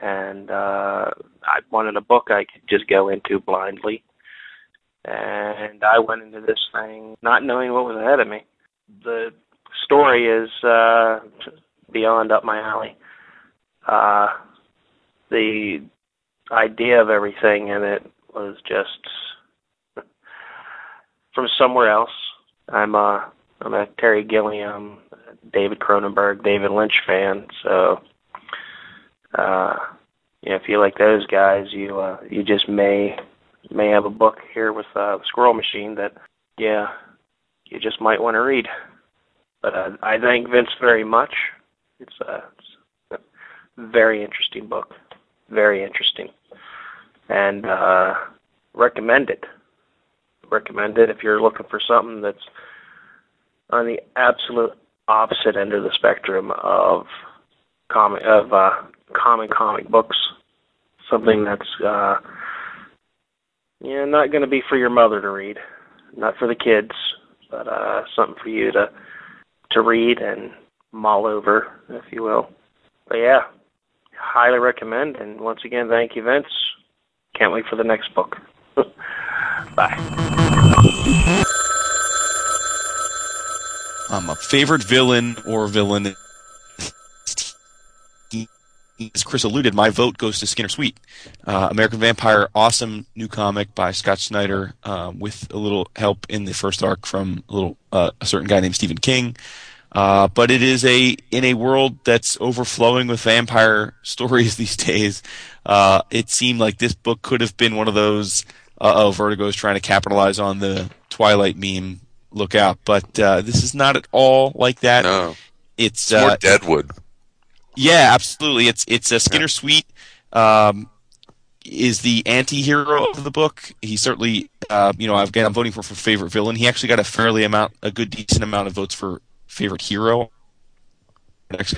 and uh, I wanted a book I could just go into blindly. And I went into this thing not knowing what was ahead of me. The story is uh, beyond up my alley. Uh, the idea of everything in it was just from somewhere else. I'm a I'm a Terry Gilliam, David Cronenberg, David Lynch fan, so uh if you like those guys, you uh you just may may have a book here with uh Squirrel Machine that yeah, you just might want to read. But uh, I thank Vince very much. It's a, it's a very interesting book very interesting and uh recommend it recommend it if you're looking for something that's on the absolute opposite end of the spectrum of comic of uh common comic books something that's uh yeah not going to be for your mother to read not for the kids but uh something for you to to read and mull over if you will but yeah highly recommend. And once again, thank you, Vince. Can't wait for the next book. Bye. Um, a favorite villain or villain. As Chris alluded, my vote goes to Skinner Sweet. Uh, American Vampire, awesome new comic by Scott Snyder, um, with a little help in the first arc from a little uh, a certain guy named Stephen King. Uh, but it is a in a world that's overflowing with vampire stories these days. Uh, it seemed like this book could have been one of those. Uh oh, Vertigo is trying to capitalize on the Twilight meme. Look out! But uh, this is not at all like that. No, It's, it's more uh, Deadwood. Yeah, absolutely. It's it's a Skinner Sweet um, is the anti-hero of the book. He certainly, uh, you know, I've I'm voting for for favorite villain. He actually got a fairly amount, a good decent amount of votes for favorite hero. Next.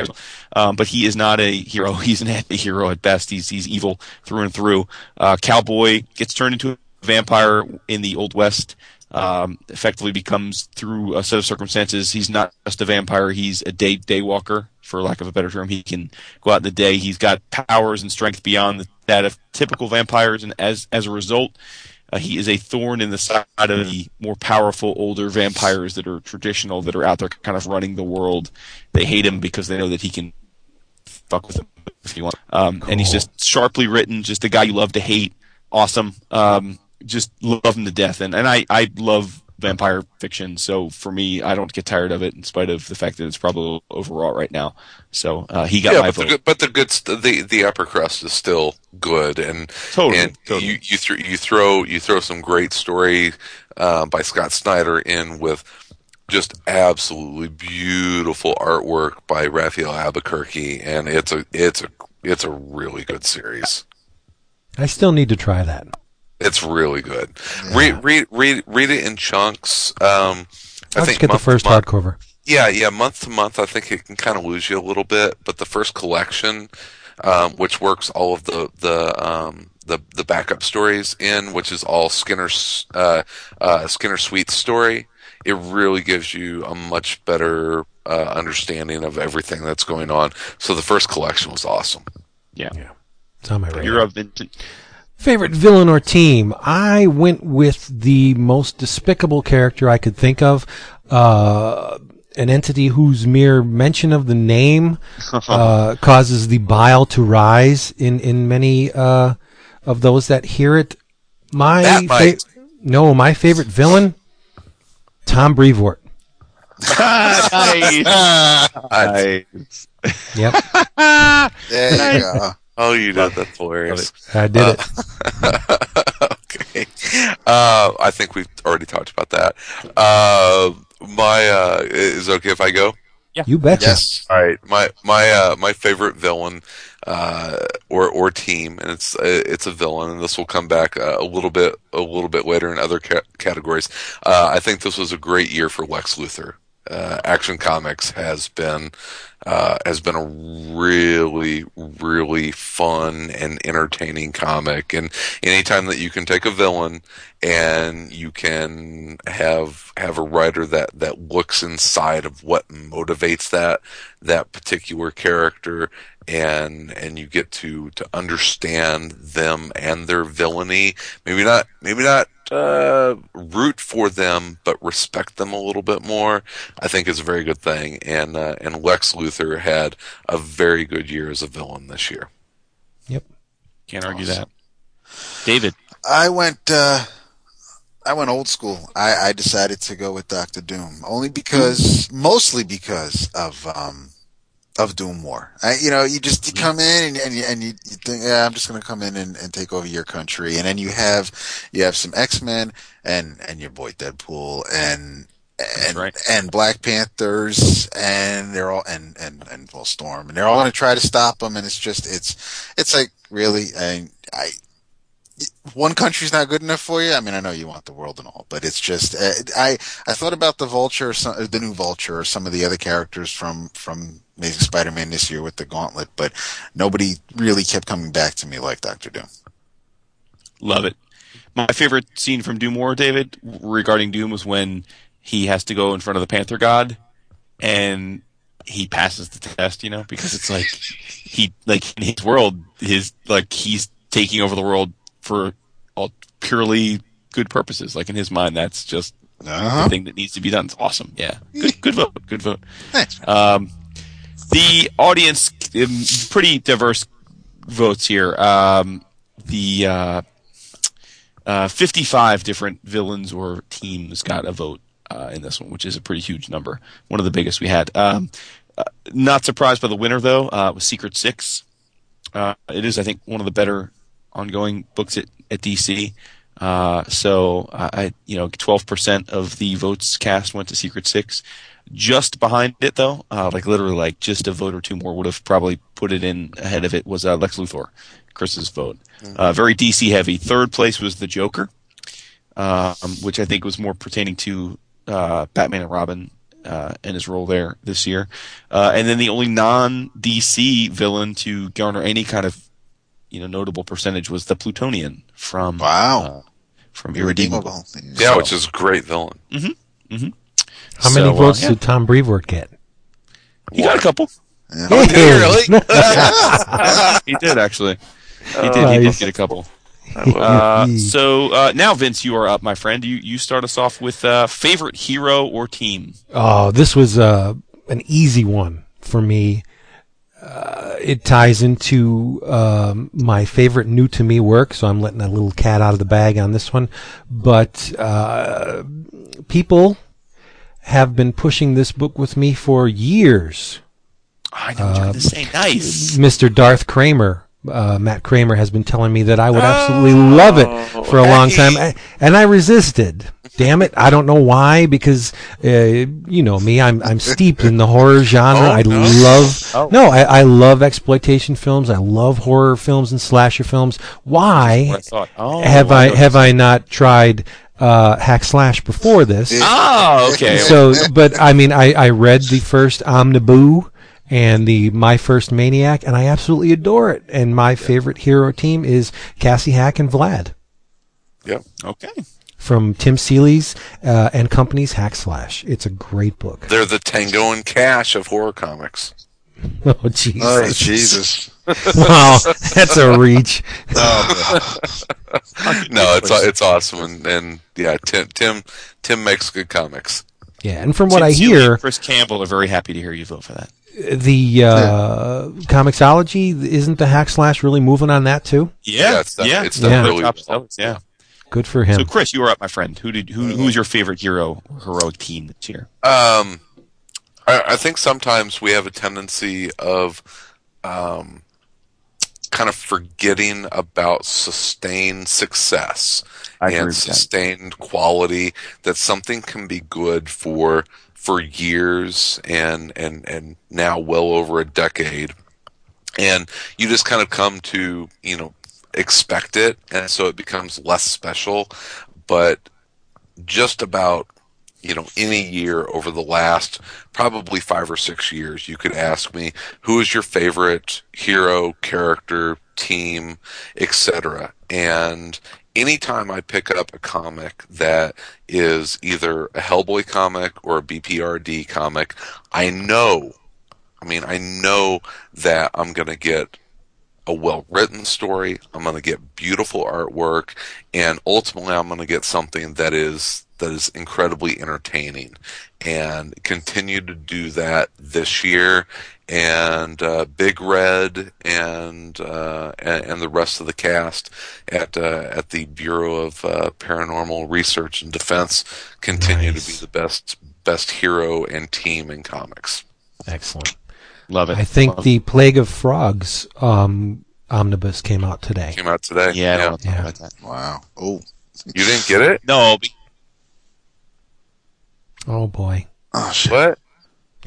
Um, but he is not a hero. He's an anti-hero at best. He's he's evil through and through. Uh, Cowboy gets turned into a vampire in the Old West. Um, effectively becomes through a set of circumstances. He's not just a vampire. He's a day day walker, for lack of a better term. He can go out in the day. He's got powers and strength beyond that of typical vampires, and as as a result, uh, he is a thorn in the side of the more powerful older vampires that are traditional, that are out there kind of running the world. They hate him because they know that he can fuck with them if you want. Um, And he's just sharply written, just a guy you love to hate. Awesome. Um, just love them to death. And, and I, I love vampire fiction, so for me, I don't get tired of it in spite of the fact that it's probably overall right now. So uh, he got yeah, my but vote. the, good, but the good st- the the upper crust is still good, and Totally, and totally. you you, th- you throw you throw some great story uh, by Scott Snyder in with just absolutely beautiful artwork by Rafael Albuquerque, and it's a it's a it's a really good series. I still need to try that. It's really good. Read read read read it in chunks. Um, I I'll think just get the month to first month- hardcover. Yeah, yeah, month to month, I think it can kind of lose you a little bit. But the first collection, um, which works all of the the um, the the backup stories in, which is all Skinner's uh, uh, Skinner Sweet story, it really gives you a much better uh, understanding of everything that's going on. So the first collection was awesome. yeah. It's on my radar. You're a Vincent. Favorite villain or team? I went with the most despicable character I could think of. Uh, an entity whose mere mention of the name uh, causes the bile to rise in in many uh, of those that hear it. My That might. no, my favorite villain, Tom Brevoort. nice. Nice. Yep, There you go. Oh, you did. That's hilarious. I did it. okay. Uh, I think we've already talked about that. Uh, my uh, is it okay if I go? Yeah. You betcha. Yes. All right, my my uh, my favorite villain uh, or or team, and it's uh, it's a villain, and this will come back uh, a little bit a little bit later in other ca- categories. Uh, I think this was a great year for Lex Luthor. Uh, Action Comics has been uh, has been a really really fun and entertaining comic, and anytime that you can take a villain and you can have have a writer that that looks inside of what motivates that that particular character and and you get to to understand them and their villainy maybe not maybe not uh, root for them but respect them a little bit more i think is a very good thing and uh, and lex luthor had a very good year as a villain this year Yep. Can't argue that. David. I went. Uh, I went old school. I, I decided to go with Doctor Doom only because, mostly because of um, of Doom War. I, you know, you just you come in and, and you and you, you think, yeah, I'm just going to come in and, and take over your country, and then you have you have some X Men and and your boy Deadpool and. And, right. and Black Panthers and they're all and and and well Storm and they're all going to try to stop them and it's just it's it's like really I I one country's not good enough for you. I mean, I know you want the world and all, but it's just uh, I I thought about the Vulture, some, the new Vulture, or some of the other characters from from Amazing Spider-Man this year with the Gauntlet, but nobody really kept coming back to me like Doctor Doom. Love it. My favorite scene from Doom War, David, regarding Doom was when he has to go in front of the Panther God and he passes the test, you know, because it's like he like in his world, his like he's taking over the world for all purely good purposes. Like in his mind, that's just Uh-huh. the thing that needs to be done. It's awesome. Yeah. Good good vote. Good vote. Thanks. Um, the audience, um, pretty diverse votes here. Um, the uh, uh, 55 different villains or teams got a vote uh, in this one, which is a pretty huge number. One of the biggest we had. Um, uh, not surprised by the winner, though, uh, was Secret Six. Uh, it is, I think, one of the better ongoing books at, at DC. Uh, so I, you know, 12% of the votes cast went to Secret Six. Just behind it, though, uh, like literally, like just a vote or two more would have probably put it in ahead of it was uh, Lex Luthor, Chris's vote. Uh, very DC heavy. Third place was the Joker, um, which I think was more pertaining to uh, Batman and Robin uh, and his role there this year. Uh, and then the only non DC villain to garner any kind of you know notable percentage was the Plutonian from Wow. uh, from Irredeemable. Irredeemable. yeah So- which is a great villain How many So, uh, votes yeah. did Tom Brevoort get? He got a couple. Yeah. Oh, did he really? he did actually. He did. He did get a couple. Uh, so uh, now, Vince, you are up, my friend. You you start us off with uh, favorite hero or team. Oh, this was uh, an easy one for me. Uh, it ties into um, my favorite new to me work, so I'm letting a little cat out of the bag on this one. But uh, people have been pushing this book with me for years. I know what you're going to say. Nice. Mr. Darth Kramer, uh, Matt Kramer, has been telling me that I would absolutely love it for a long time, a- and I resisted. Damn it! I don't know why, because uh, you know me, I'm I'm steeped in the horror genre. Oh, I no. love no, I, I love exploitation films. I love horror films and slasher films. Why I. Oh, have I have I not tried uh, hack slash before this? Oh, okay. so but i mean i i read the first omniboo and the my first maniac and i absolutely adore it and my favorite hero team is cassie hack and vlad Yep. okay. from tim seeley's uh, and company's hack slash it's a great book They're the Tango and Cash of horror comics. oh jesus Oh Jesus! wow that's a reach No, it's it's awesome, and, and yeah, Tim Tim Tim makes good comics. Yeah, and from what I Sincerely, hear, Chris Campbell are very happy to hear you vote for that. the uh, Comixology isn't the hack slash really moving on that too. Yeah, it's done- yeah, it's done One really top well. yeah. Good for him. So, Chris, you were up, my friend. Who did who who's your favorite hero heroic team this year? Um, I, I think sometimes we have a tendency of um, kind of forgetting about sustained success I and with that. sustained quality. That something can be good for for years and and and now well over a decade, and you just kind of come to you know expect it, and so it becomes less special. But just about you know any year over the last probably five or six years you could ask me who is your favorite hero character team etc and anytime i pick up a comic that is either a hellboy comic or a bprd comic i know i mean i know that i'm going to get a well written story. I'm going to get beautiful artwork, and ultimately, I'm going to get something that is that is incredibly entertaining, and continue to do that this year. And uh, Big Red and, uh, and and the rest of the cast at uh, at the Bureau of uh, Paranormal Research and Defense continue Nice. to be the best best hero and team in comics. Excellent. Love it. I think Love the Plague of Frogs um, omnibus came out today. Came out today. it. Yeah, I don't want to talk Yeah. about that. Wow. Oh. You didn't get it? No, be- Oh boy, Oh shit. What?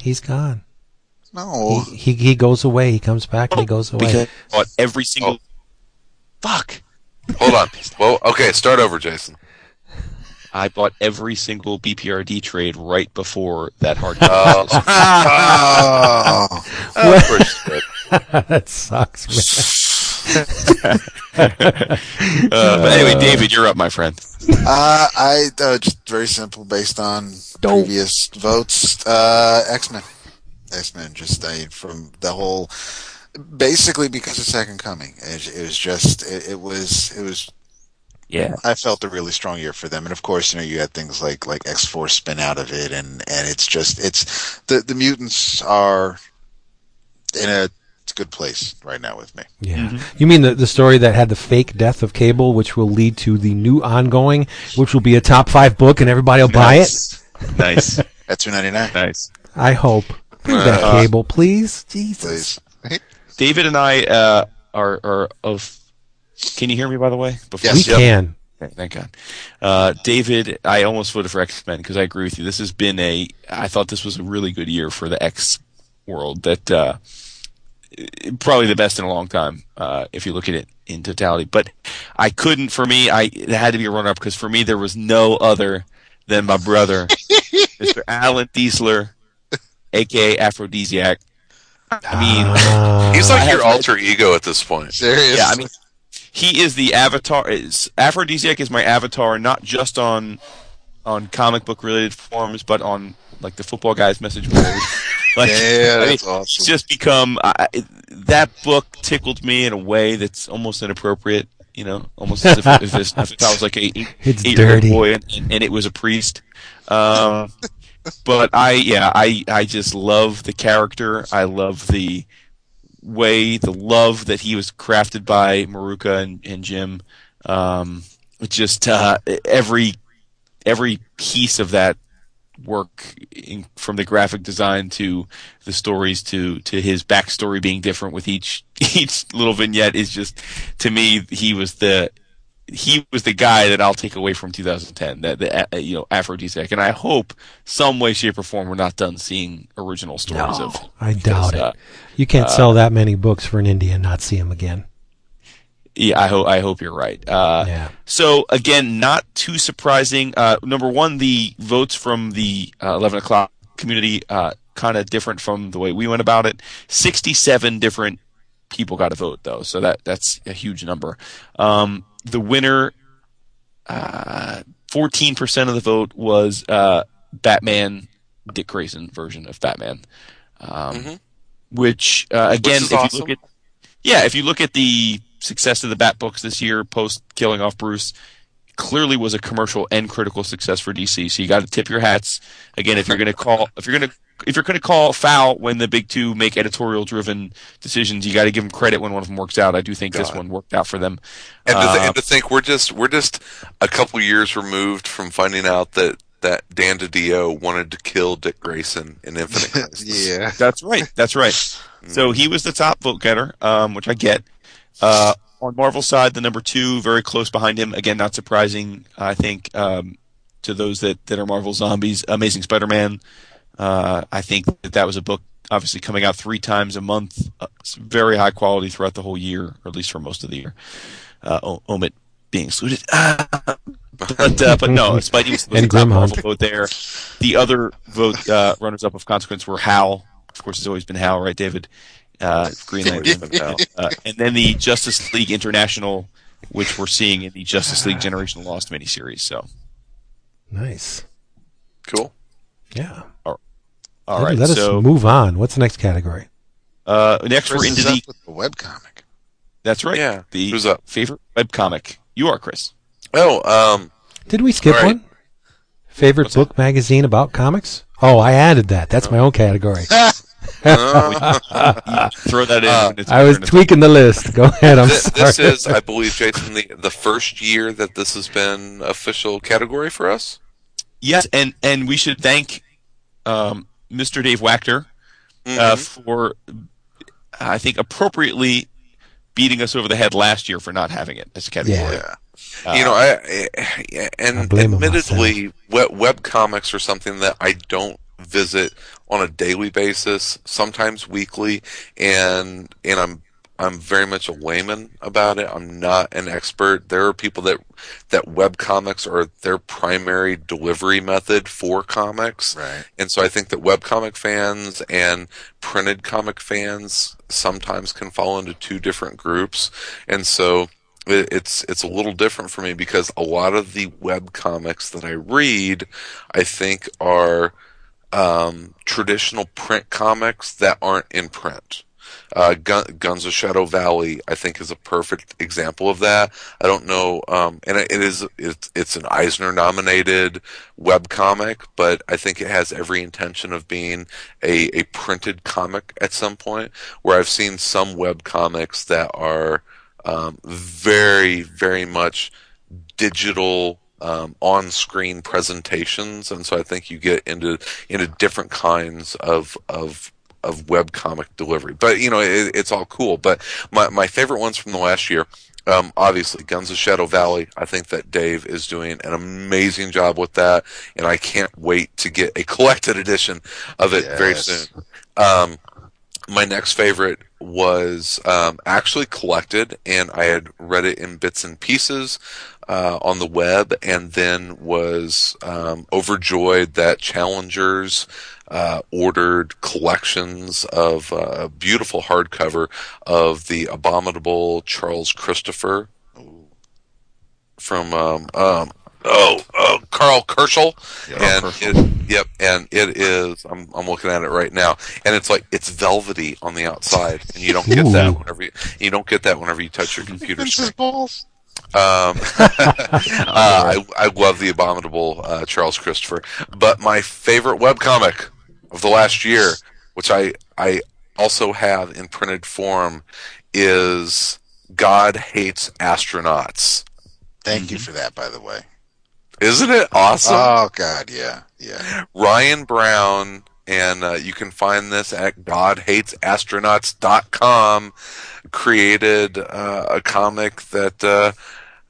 he's gone. No. He, he he goes away. He comes back and he goes away. because I bought every single. Oh. Fuck. Hold on. Well, okay, start over, Jason. I bought every single BPRD trade right before that hard. Oh. of course you that sucks, man. uh, but anyway, David, you're up, my friend. Uh, I uh, just very simple based on Dope. previous votes. Uh, X Men, X Men. Just I from the whole, basically because of Second Coming. It, it was just it, it was it was. Yeah. I felt a really strong year for them, and of course, you know, you had things like like X Force spin out of it, and and it's just it's the the mutants are in a good place right now with me. Yeah. You mean the the story that had the fake death of Cable, which will lead to the new ongoing, which will be a top five book, and everybody will buy it. Nice. At two ninety nine, nice. I hope. Bring that Uh, Cable, please. Jesus. please. David and I uh, are are of. Can you hear me? By the way, before We yep. can. Okay, thank God. Uh, David, I almost voted for X Men because I agree with you. This has been a. I thought this was a really good year for the X world. That uh, probably the best in a long time uh, if you look at it in totality. But I couldn't. For me, I it had to be a runner up because for me there was no other than my brother, Mr. Alan Diesler, aka Aphrodisiac. I mean, Ah. He's I like your have- alter ego at this point. Serious. yeah, I mean, he is the avatar. Is Aphrodisiac is my avatar, not just on on comic book related forums, but on like the football guys message board. like, yeah, I mean, that's it's awesome. just become I, I- that book tickled me in a way that's almost inappropriate. You know, almost as if, if, it's- if I was like a eight, eight-year-old boy and, and it was a priest. Um, but I, yeah, I, I just love the character. I love the way, the love that he was crafted by Maruka and, and Jim. Um, just uh, every every piece of that work, in, from the graphic design to the stories to to his backstory being different with each each little vignette is just to me he was the he was the guy that I'll take away from 2010 that the uh, you know Aphrodisiac and I hope some way shape or form we're not done seeing original stories of I doubt because, uh, it. You can't sell that many books for an Indian not see him again. Yeah I hope I hope you're right uh, Yeah. So again, not too surprising. Uh, number one, the votes from the uh, 11 o'clock community uh, kind of different from the way we went about it. 67 different people got a vote though, so that that's a huge number. Um, the winner, uh, 14% of the vote was uh, Batman, Dick Grayson version of Batman, um, Mhm. which uh, again, is if awesome. you look at yeah, if you look at the success of the Bat books this year, post killing off Bruce, clearly was a commercial and critical success for DC. So you got to tip your hats again if you're going to call if you're going to if you're going to call foul when the big two make editorial driven decisions, you got to give them credit when one of them works out. I do think this one worked out for them. And to, th- Uh, and to think we're just we're just a couple years removed from finding out that that Dan DiDio wanted to kill Dick Grayson in Infinite Crisis. yeah. That's right. That's right. So he was the top vote getter, um, which I get. Uh, on Marvel's side, the number two, very close behind him. Again, not surprising, I think, um, to those that, that are Marvel zombies. Amazing Spider-Man. Uh, I think that that was a book obviously coming out three times a month. Uh, very high quality throughout the whole year, or at least for most of the year. Uh, Omit being excluded. but uh, but no, Spidey was, was And the Marvel vote there. The other vote uh, runners up of consequence were Hal. Of course, it's always been Hal, right, David? Uh, Green Lantern. Uh, and then the Justice League International, which we're seeing in the Justice League Generation Lost miniseries. So, Nice. Cool. Yeah. all Let- right. Let us so move on. What's the next category? uh, next we're into is the. up with the webcomic. That's right. Yeah. The Who's up? favorite webcomic. You are Chris. Oh, um, Did we skip All right. one? Favorite book magazine about comics? Oh, I added that. That's my own category. uh, Throw that in. Uh, when it's I was tweaking the list. Go ahead. I'm this, sorry. this is, I believe, Jason, the the first year that this has been official category for us. Yes, and and we should thank um, Mr. Dave Wachter uh, for, I think, appropriately beating us over the head last year for not having it as a category. Yeah. Yeah. you know, I, I and I admittedly, web, web comics are something that I don't visit on a daily basis, sometimes weekly, and and I'm I'm very much a layman about it. I'm not an expert. There are people that that web comics are their primary delivery method for comics. Right. And so I think that webcomic fans and printed comic fans sometimes can fall into two different groups. And so it, it's it's a little different for me because a lot of the web comics that I read, I think are um, traditional print comics that aren't in print. Uh, Gun- Guns of Shadow Valley, I think, is a perfect example of that. I don't know, um, and it is it's, it's an Eisner nominated web comic, but I think it has every intention of being a, a printed comic at some point. Where I've seen some web comics that are um, very, very much digital um, on-screen presentations, and so I think you get into into different kinds of of of web comic delivery. But you know, it, it's all cool. But my my favorite ones from the last year. Um, obviously, Guns of Shadow Valley. I think that Dave is doing an amazing job with that, and I can't wait to get a collected edition of it very soon. Um, my next favorite was um, actually collected, and I had read it in bits and pieces uh, on the web, and then was um, overjoyed that Challengers uh, ordered collections of uh, beautiful hardcover of the abominable Charles Christopher from um, um, oh, oh Karl Kerschl, and it, yep, and it is. I'm I'm looking at it right now, and it's like it's velvety on the outside, and you don't get Ooh. that whenever you, you don't get that whenever you touch your computer Princess screen. balls. Um, uh, I, I love the abominable uh, Charles Christopher, but my favorite webcomic of the last year, which I I also have in printed form, is God Hates Astronauts. Thank you for that, by the way. Isn't it awesome? Oh God, yeah, yeah. Ryan Brown, and uh, you can find this at GodHatesAstronauts.com, created uh, a comic that, uh,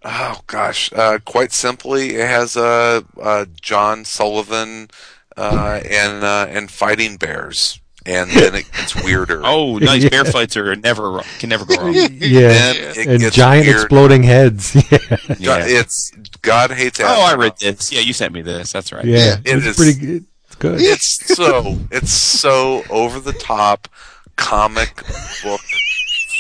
oh gosh, uh, quite simply, it has uh, uh, John Sullivan uh, and uh, and fighting bears, and then it gets weirder. Oh, nice. Yeah. Bear fights are never. Can never go wrong. yeah. Then it And gets giant weird. exploding heads. Yeah. God- Yeah. It's God hates. Oh, I read this. Yeah, you sent me this. That's right. Yeah. It it's is- pretty good. It's good. It's so it's so over the top comic book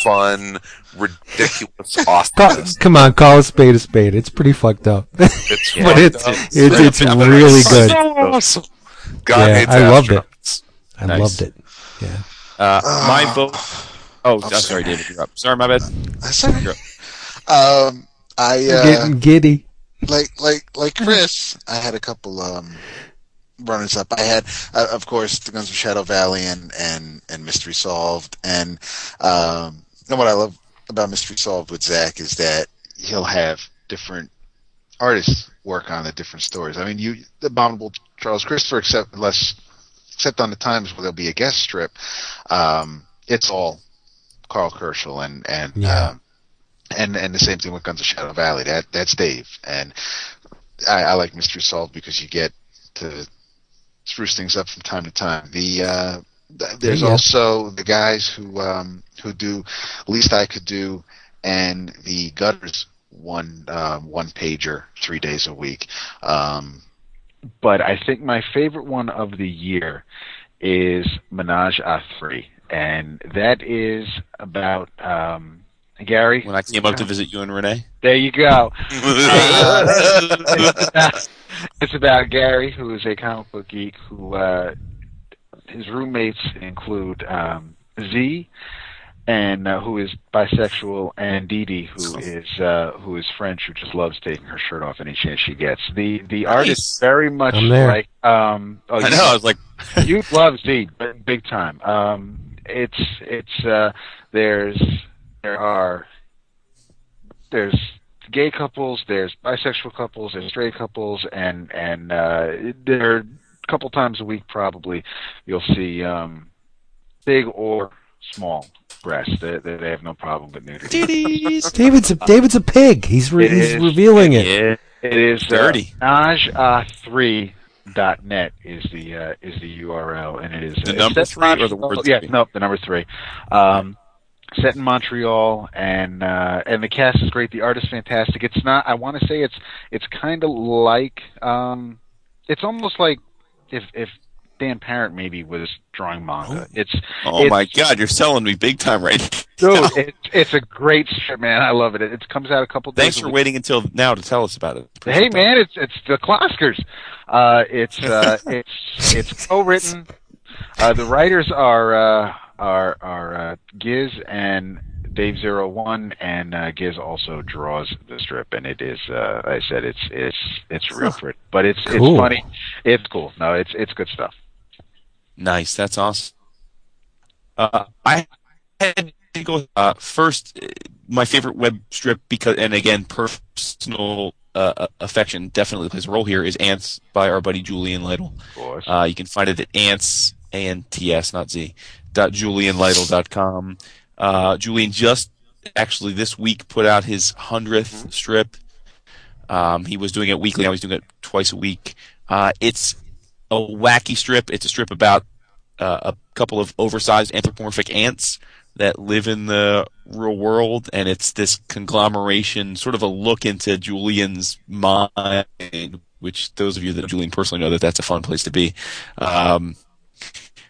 fun ridiculous Ca- awesomeness. come on, call a spade a spade. It's pretty fucked up. It's but fucked it's up. it's, it's I'm really good. so awesome. God Yeah, hates I loved it. Astronauts. I Nice. loved it. Yeah. Uh, my book. Oh, I'm sorry. sorry, David. You're up. Sorry, my bad. That's all right. You're up. Um, I uh, Getting giddy. like like like Chris, I had a couple um runners up. I had, uh, of course, the Guns of Shadow Valley and and and Mystery Solved, and um, and what I love about Mystery Solved with Zach is that he'll have different artists work on the different stories. I mean, you the Abominable Charles Christopher, except less except on the times where there'll be a guest strip, um, it's all Karl Kerschl and and Yeah. um, and and the same thing with Guns of Shadow Valley. That that's Dave, and I, I like Mystery Solved because you get to spruce things up from time to time. The uh, there's Yeah. also the guys who um, who do least I could do, and the gutters one um, one pager three days a week. Um, but I think my favorite one of the year is Menage a Three, and that is about um, Gary. When I came up to visit you and Renee. There you go. it's, about, it's about Gary, who is a comic book geek. Who uh, his roommates include um, Zii, and uh, who is bisexual, and DiDi, who is uh, who is French, who just loves taking her shirt off any chance she gets. The the art is very much like um. Oh, I you- know. I was like, you love Zii, but big time. Um, it's it's uh, there's there are there's gay couples, there's bisexual couples, there's straight couples, and and uh, there are a couple times a week probably you'll see um, big or small breasts. They, they, they have no problem with nudity. David's a David's a pig. He's re- he's is. revealing it. yeah. It is Dirty. Uh, Naj dot net is the uh, is the URL, and it is The uh, number it's three or the Montreal- word Yeah, three? no, the number three. Um, set in Montreal, and uh, and the cast is great. The art is fantastic. It's not. I want to say it's it's kind of like um, it's almost like if if Dan Parent maybe was drawing manga. It's Oh It's- my God, you're selling me big time right dude, now. it's it's a great strip, man. I love it. It, it comes out a couple. Thanks days a for week. waiting until now to tell us about it. Hey Appreciate that. man, it's it's the Closcars. Uh, it's uh, it's it's co-written. Uh, the writers are uh, are are uh, Giz and Dave Zero One, and uh, Giz also draws the strip, and it is. Uh, I said it's it's it's real pretty, but it's Cool. it's funny. It's cool. No, it's it's good stuff. Nice. That's awesome. Uh, I had to go uh, first. uh, My favorite web strip because, and again, personal uh, uh, affection definitely plays a role here. Is Ants by our buddy Julian Lytle. Of course. Uh, you can find it at ants a n t s not z dot julianlytle.com. Uh, Julian just actually this week put out his hundredth strip. Um, he was doing it weekly. Now he's doing it twice a week. Uh, it's a wacky strip. It's a strip about uh, a couple of oversized anthropomorphic ants that live in the real world, and it's this conglomeration, sort of a look into Julian's mind. Which those of you that Julian personally know that that's a fun place to be, um,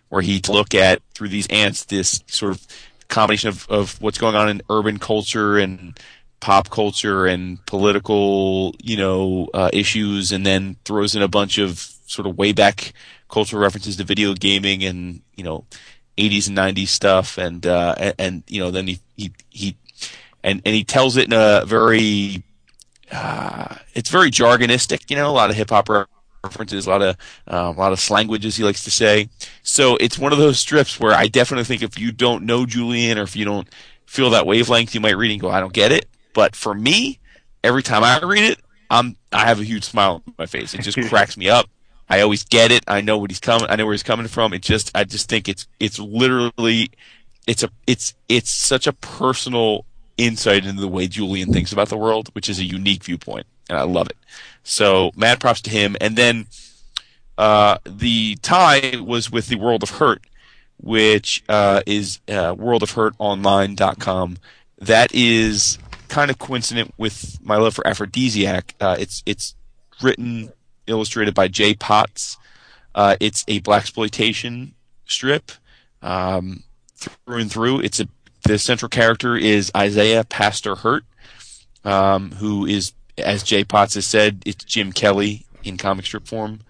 where he look at through these ants this sort of combination of, of what's going on in urban culture and pop culture and political, you know, uh, issues, and then throws in a bunch of sort of way back cultural references to video gaming and you know, 80s and 90s stuff, and uh, and, and you know, then he he he and and he tells it in a very uh, it's very jargonistic, you know, a lot of hip hop references, a lot of uh, a lot of slanguages he likes to say. So it's one of those strips where I definitely think if you don't know Julian or if you don't feel that wavelength, you might read and go, I don't get it. But for me, every time I read it, I'm I have a huge smile on my face. It just cracks me up. I always get it. I know what he's coming. I know where he's coming from. It just I just think it's it's literally it's a it's it's such a personal insight into the way Julian thinks about the world, which is a unique viewpoint, and I love it. So mad props to him. And then uh, the tie was with the World of Hurt, which uh, is uh, worldofhurtonline.com. That is kind of coincident with my love for Aphrodisiac. Uh, it's it's written, illustrated by Jay Potts. Uh, it's a black exploitation strip um, through and through. It's a the central character is Isaiah Pastor Hurt, um, who is, as Jay Potts has said, it's Jim Kelly in comic strip form.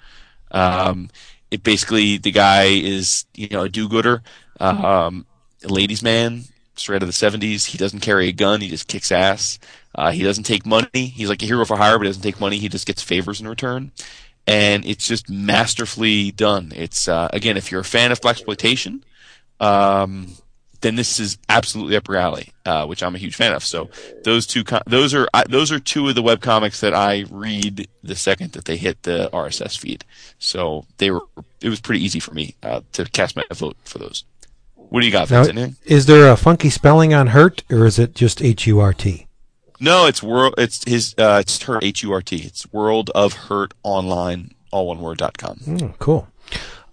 Um, it basically the guy is you know a do-gooder, um, a ladies' man, straight out of the '70s. He doesn't carry a gun; he just kicks ass. Uh, he doesn't take money. He's like a hero for hire, but he doesn't take money. He just gets favors in return. And it's just masterfully done. It's, uh, again, if you're a fan of blaxploitation, um, then this is absolutely up your alley, uh, which I'm a huge fan of. So those two, co- those are I, those are two of the web comics that I read the second that they hit the RSS feed. So they were, it was pretty easy for me uh, to cast my vote for those. What do you got, Now, Vince? Is there a funky spelling on hurt, or is it just H U R T? No, it's world. It's his. Uh, it's hurt. H U R T. It's World of Hurt Online. All one word. dot com. Mm, cool.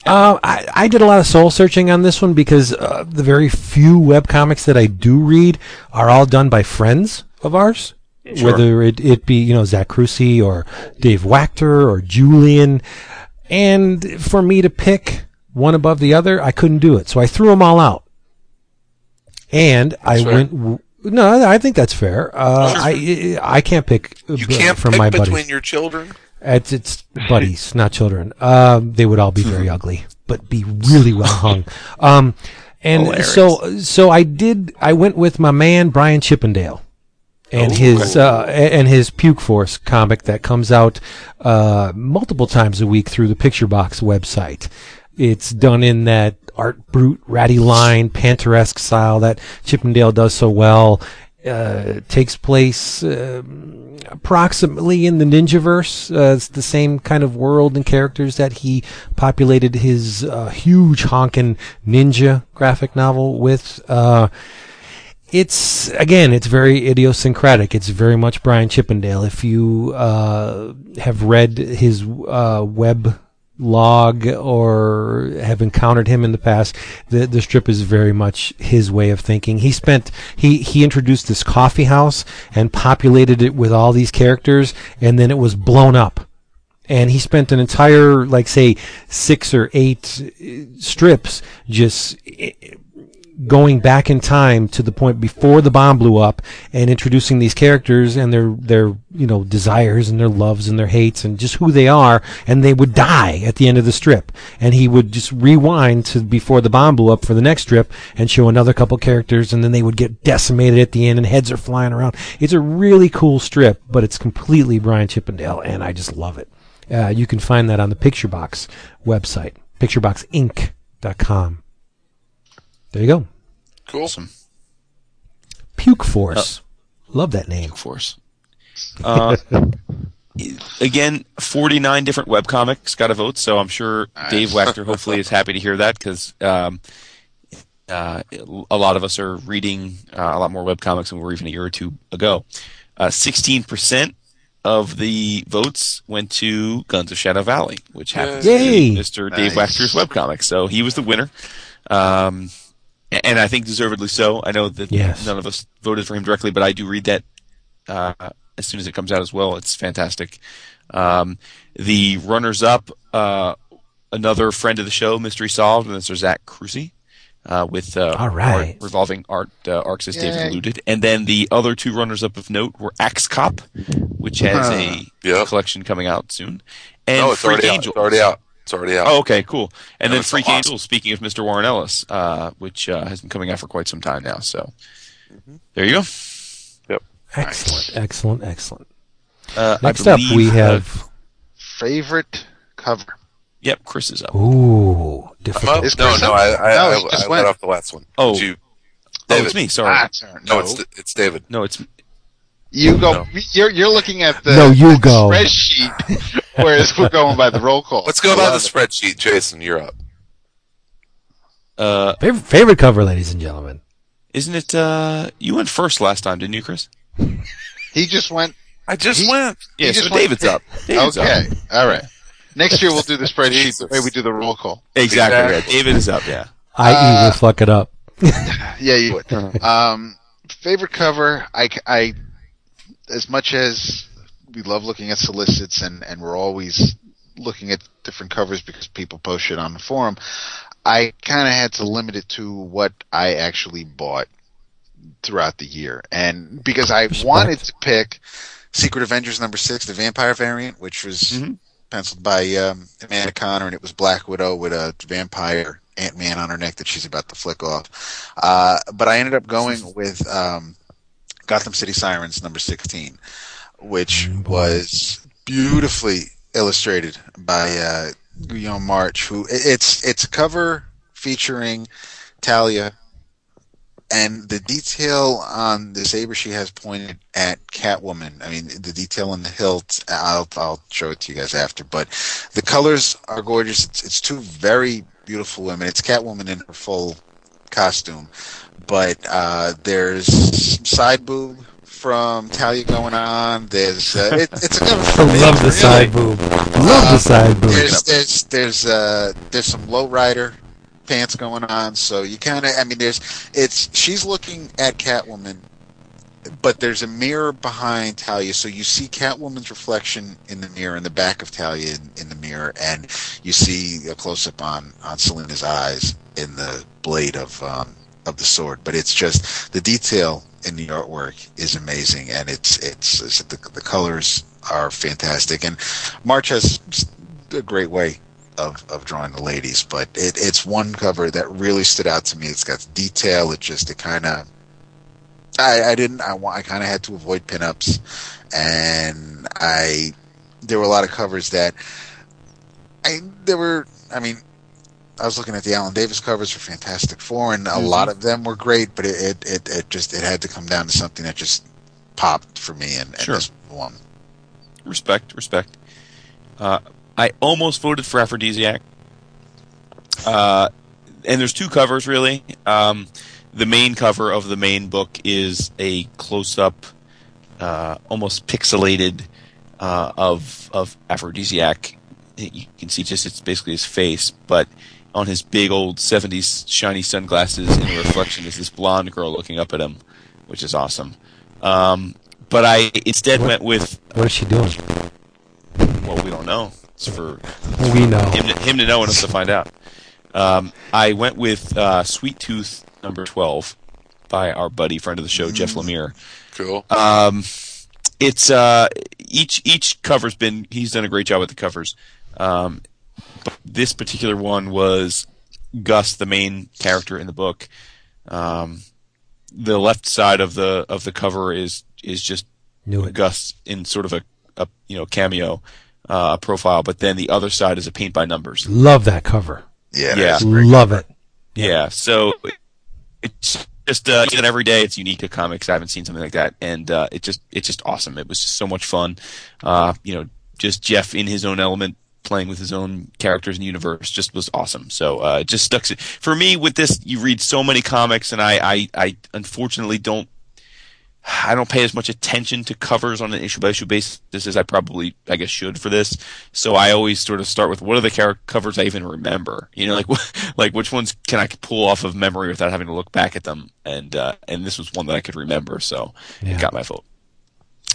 Uh, I, I did a lot of soul searching on this one because uh, the very few web comics that I do read are all done by friends of ours. Sure. Whether it, it be, you know, Zach Crucy or Dave Wachter or Julian. And for me to pick one above the other, I couldn't do it. So I threw them all out. And I went. w- No, I think that's fair. Uh, I I can't pick uh, You can't from pick my between buddies. your children. It's, it's buddies, not children. Um, they would all be very ugly, but be really well hung. Um, and Hilarious. so, so I did. I went with my man Brian Chippendale, and his uh, and his Puke Force comic that comes out uh, multiple times a week through the Picture Box website. It's done in that art brute, ratty line, panteresque style that Chippendale does so well. Uh, takes place um approximately in the Ninjaverse. Uh, it's the same kind of world and characters that he populated his uh, huge honkin' ninja graphic novel with. Uh, it's again, it's very idiosyncratic. It's very much Brian Chippendale. If you uh, have read his uh, web log or have encountered him in the past, the the strip is very much his way of thinking. He spent he he introduced this coffee house and populated it with all these characters, and then it was blown up and he spent an entire like say six or eight uh, strips just uh, going back in time to the point before the bomb blew up and introducing these characters and their their you know desires and their loves and their hates and just who they are and they would die at the end of the strip. And he would just rewind to before the bomb blew up for the next strip and show another couple characters and then they would get decimated at the end and heads are flying around. It's a really cool strip but it's completely Brian Chippendale and I just love it. Uh, you can find that on the Picture Box website, pictureboxinc.com. There you go. Cool. Awesome. Puke Force. Love that name. Force. Uh, again, 49 different webcomics got a vote, so I'm sure Dave Wachter hopefully is happy to hear that because um, uh, a lot of us are reading uh, a lot more webcomics than we were even a year or two ago. Uh, 16% of the votes went to Guns of Shadow Valley, which happens Yay. to be Mr. Dave Nice. Wachter's webcomic. So he was the winner. Um, a- and I think deservedly so. I know that Yes. none of us voted for him directly, but I do read that uh, as soon as it comes out as well. It's fantastic. Um, the runners up, uh, another friend of the show, Mystery Solved, and Mr. Zach Crucy, uh, with uh, All right. art- revolving art uh, arcs as David Yay. alluded. And then the other two runners up of note were Axe Cop, which has a Yep. collection coming out soon, and No, it's Freak already out. Angels. It's already out. It's already out. Oh, okay, cool. And No, then it's Freak awesome. Angels, speaking of Mr. Warren Ellis, uh, which uh, has been coming out for quite some time now. So there you go. Yep. Excellent, excellent, excellent. Uh, Next up, we have. Favorite cover. yep, Chris is up. Ooh, difficult. up? Is No, no. I, I, No, I, he I went. went off the last one. Oh. Did you, Oh, David. it's me. Sorry. Ah, turn. No, No, it's it's David. No, it's you go. No. You're you're looking at the No, you go. spreadsheet, whereas we're going by the roll call. Let's go by the it. spreadsheet. Jason, you're up. uh, Favorite, favorite cover, ladies and gentlemen. isn't it? Uh, you went first last time, didn't you, Chris? He just went. I just He- went. Yeah, just so went- David's up. David's okay, up. all right. Next year we'll do the spreadsheet the way we do the roll call. Exactly. Exactly. Yeah, David is up. Yeah. I.e., Uh, will fuck it up. Yeah, you would. um, favorite cover. I, I, as much as we love looking at solicits and and we're always looking at different covers because people post shit on the forum. I kind of had to limit it to what I actually bought throughout the year, and because I wanted to pick Secret Avengers number six, the vampire variant, which was Mhm. penciled by um, Amanda Conner, and it was Black Widow with a vampire Ant Man on her neck that she's about to flick off. Uh, but I ended up going with um, Gotham City Sirens number 16, which was beautifully illustrated by uh, Guillaume March. Who it's it's a cover featuring Talia, and the detail on the saber she has pointed at Catwoman. I mean, the detail on the hilt. I'll I'll show it to you guys after. But the colors are gorgeous. It's, it's two very beautiful women. It's Catwoman in her full costume, but uh, there's side boob from Talia going on. There's uh, it, it's I love the side boob. Love the side boob. There's there's there's uh there's some low rider pants going on. So you kind of I mean there's it's she's looking at Catwoman, but there's a mirror behind Talia, so you see Catwoman's reflection in the mirror in the back of Talia in, in the mirror, and you see a close up on on Selina's eyes in the blade of um of the sword. But it's just the detail in the artwork is amazing, and it's it's, it's the, the colors are fantastic, and March has a great way of, of drawing the ladies. But it, it's one cover that really stood out to me. It's got detail. It just it kind of I, I didn't I want I kind of had to avoid pinups, and I there were a lot of covers that I there were I mean I was looking at the Alan Davis covers for Fantastic Four, and a Mhm. lot of them were great, but it, it, it, it just it had to come down to something that just popped for me, and, and Sure. this one. Respect, respect. Uh, I almost voted for Aphrodisiac. Uh, and there's two covers really. Um, the main cover of the main book is a close-up, uh, almost pixelated uh, of of Aphrodisiac. You can see just it's basically his face, but on his big old '70s shiny sunglasses, in the reflection is this blonde girl looking up at him, which is awesome. Um, but I instead What- went with What is she doing? well, we don't know. It's for We know. him to, him to know and us to find out. Um, I went with uh, Sweet Tooth number 12 by our buddy, friend of the show, Jeff Lemire. Cool. Um, it's uh, each each cover's been he's done a great job with the covers. Um, but this particular one was Gus, the main character in the book. Um, the left side of the of the cover is is just Knew it. Gus in sort of a, a you know cameo uh, profile, but then the other side is a paint by numbers. Love that cover. Yeah, Yeah. that's a great Love cover. it. Yeah, so it's just uh, even every day it's unique to comics. I haven't seen something like that, and uh, it just it's just awesome. It was just so much fun. Uh, you know, just Jeff in his own element, playing with his own characters and universe, just was awesome. So uh, it just stuck. For me, with this, you read so many comics, and I I, I unfortunately don't. I don't pay as much attention to covers on an issue by issue basis as I probably, I guess, should for this. So I always sort of start with what are the char- covers I even remember? You know, like like which ones can I pull off of memory without having to look back at them? And uh, and this was one that I could remember, so Yeah. it got my vote.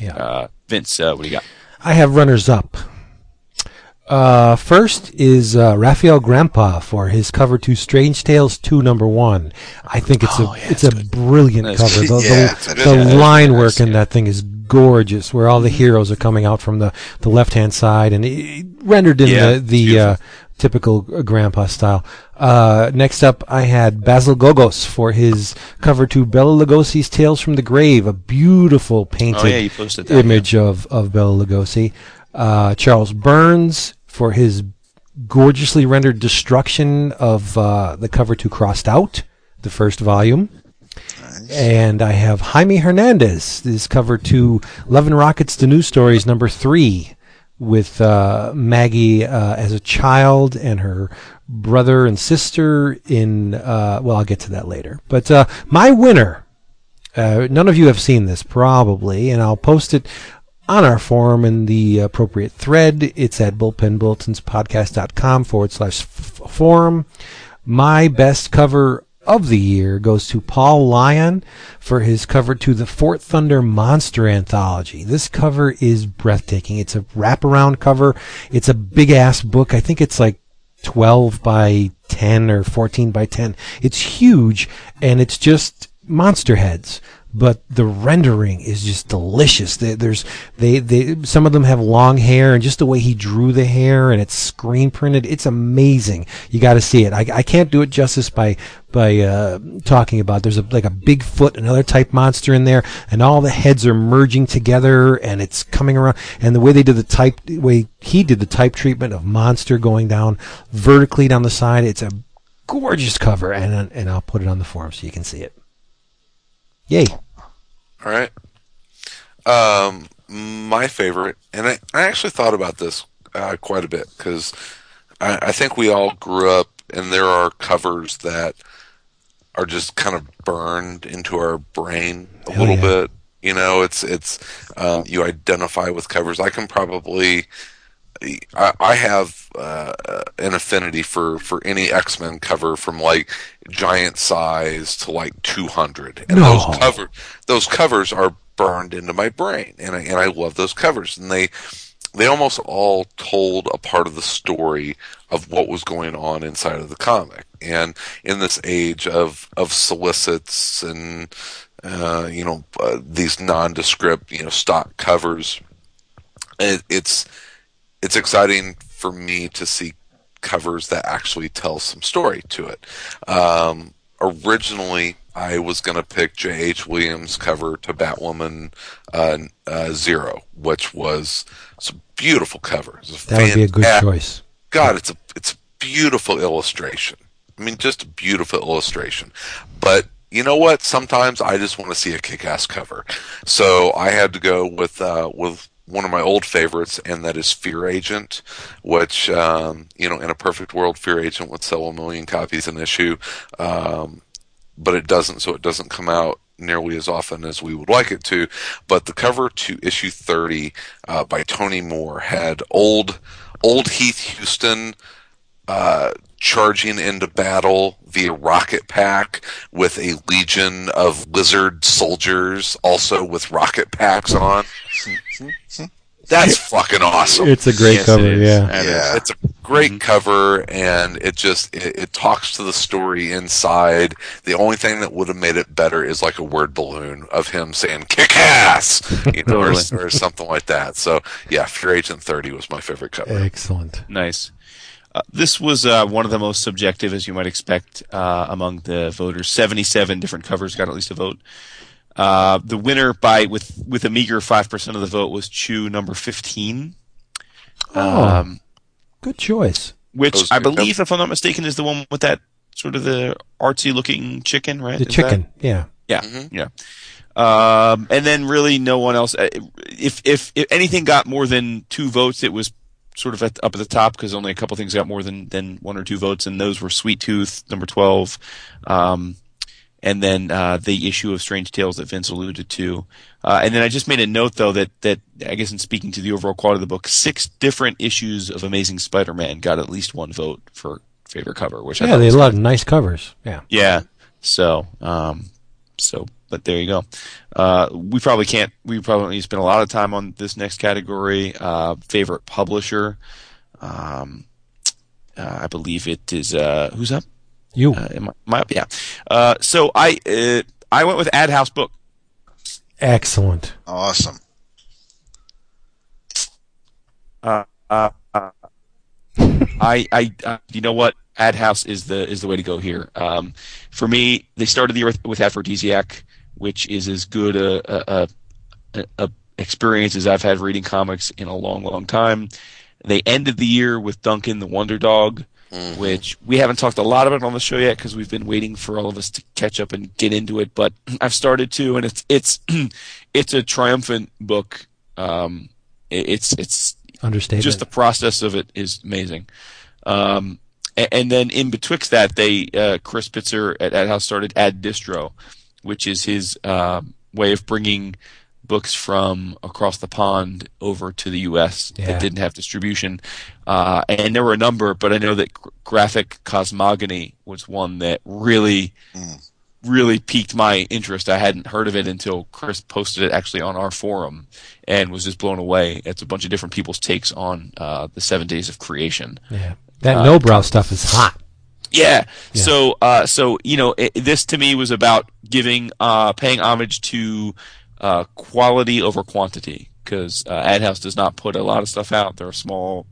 Yeah. Uh, Vince, uh, what do you got? I have runners up. Uh, first is uh, Rafael Grampá for his cover to Strange Tales 2 number 1. I think it's Oh, a yeah, it's a good. brilliant That's cover. The, Yeah, the, the yeah, line work in yeah. that thing is gorgeous, where all the heroes are coming out from the, the left hand side and it, rendered in Yeah, the, the uh, typical uh, Grampá style. Uh, next up, I had Basil Gogos for his cover to Bela Lugosi's Tales from the Grave, a beautiful painted Oh yeah, that. image of, of Bela Lugosi. Uh, Charles Burns for his gorgeously rendered destruction of uh, the cover to Crossed Out, the first volume. And I have Jaime Hernandez, this cover to Love and Rockets, the News Stories, number three, with uh, Maggie uh, as a child and her brother and sister in, uh, well, I'll get to that later. But uh, my winner uh, none of you have seen this probably, and I'll post it on our forum in the appropriate thread. It's at bullpenbulletinspodcast.com forward slash forum. My best cover of the year goes to Paul Lyon for his cover to the Fort Thunder Monster Anthology. This cover is breathtaking. It's a wraparound cover. It's a big ass book. I think it's like 12 by 10 or 14 by 10. It's huge and it's just monster heads. But the rendering is just delicious. They, there's they they some of them have long hair, and just the way he drew the hair, and it's screen printed. It's amazing. You got to see it. I, I can't do it justice by by uh, talking about. There's a like a Bigfoot, another type monster in there, and all the heads are merging together, and it's coming around. And the way they did the type, the way he did the type treatment of monster going down vertically down the side, it's a gorgeous cover, and and I'll put it on the forum so you can see it. Yay! All right. Um, my favorite, and I, I actually thought about this uh, quite a bit because I, I think we all grew up, and there are covers that are just kind of burned into our brain a Hell little yeah. bit. You know, it's it's um, you identify with covers. I can probably. I, I have uh, an affinity for, for any X Men cover from like giant size to like two hundred, and No. those cover those covers are burned into my brain, and I, and I love those covers, and they they almost all told a part of the story of what was going on inside of the comic. And in this age of of solicits and uh, you know uh, these nondescript you know stock covers, it, it's it's exciting for me to see covers that actually tell some story to it. Um, originally, I was going to pick J.H. Williams' cover to Batwoman uh, uh, Zero, which was a beautiful cover. A That would be a good choice. God, it's a it's a beautiful illustration. I mean, just a beautiful illustration. But you know what? Sometimes I just want to see a kick-ass cover. So I had to go with uh, with one of my old favorites, and that is Fear Agent, which um, you know, in a perfect world, Fear Agent would sell a million copies an issue, um, but it doesn't. So it doesn't come out nearly as often as we would like it to. But the cover to issue 30 uh, by Tony Moore had old old Heath Huston uh, charging into battle via rocket pack with a legion of lizard soldiers, also with rocket packs on. That's fucking awesome. It's a great Yes, cover. is. Yeah. That is. Yeah, it's a great cover, and it just it, it talks to the story inside. The only thing that would have made it better is like a word balloon of him saying "kick ass," you know, or, or something like that. So yeah, Fear Agent Thirty was my favorite cover. Excellent. Nice. Uh, this was uh, one of the most subjective, as you might expect, uh, among the voters. Seventy-seven different covers got at least a vote. Uh, the winner by with with a meager five percent of the vote was Chew number fifteen, Oh, um, good choice. which I good believe, if I'm not mistaken, is the one with that sort of the artsy looking chicken, right? The Is that- chicken. Yeah. Yeah, Mhm. yeah. Um, and then really no one else. uh, If, if if anything got more than two votes, it was sort of at, up at the top because only a couple things got more than than one or two votes, and those were Sweet Tooth number twelve, um, and then uh, the issue of Strange Tales that Vince alluded to. Uh, and then I just made a note though that that I guess in speaking to the overall quality of the book, six different issues of Amazing Spider-Man got at least one vote for favorite cover, which Yeah, thought they was had a lot of nice covers. Yeah. yeah. So, um, so, but there you go. Uh, we probably can't, we probably need to spend a lot of time on this next category. Uh, favorite publisher. Um, uh, I believe it is, uh, who's up? You. Uh, am I, am I up? Yeah. Uh, so I, uh, I went with Ad House Book. Excellent. Awesome. Uh, uh, uh, I, I, uh, you know what? Ad House is the is the way to go here. Um, for me, they started the year with, with Aphrodisiac, which is as good a, a, a, a experience as I've had reading comics in a long, long time. They ended the year with Duncan the Wonder Dog, Mhm. which we haven't talked a lot about on the show yet because we've been waiting for all of us to catch up and get into it. But I've started to, and it's it's it's a triumphant book. Um, it- it's it's Understatement. just the process of it is amazing. Um, a- and, then in betwixt that, they uh, Chris Pitzer at Ad House started Ad Distro, which is his um way of bringing books from across the pond over to the U.S. Yeah. that didn't have distribution. Uh, and there were a number, but I know that Graphic Cosmogony was one that really, Mm. really piqued my interest. I hadn't heard of it until Chris posted it actually on our forum and was just blown away. It's a bunch of different people's takes on uh, the seven days of creation. yeah. That uh, Nobrow stuff is hot. Yeah. Yeah. So, uh, so you know, it, this to me was about giving, uh, paying homage to uh, quality over quantity because uh, AdHouse does not put a lot of stuff out. They're a small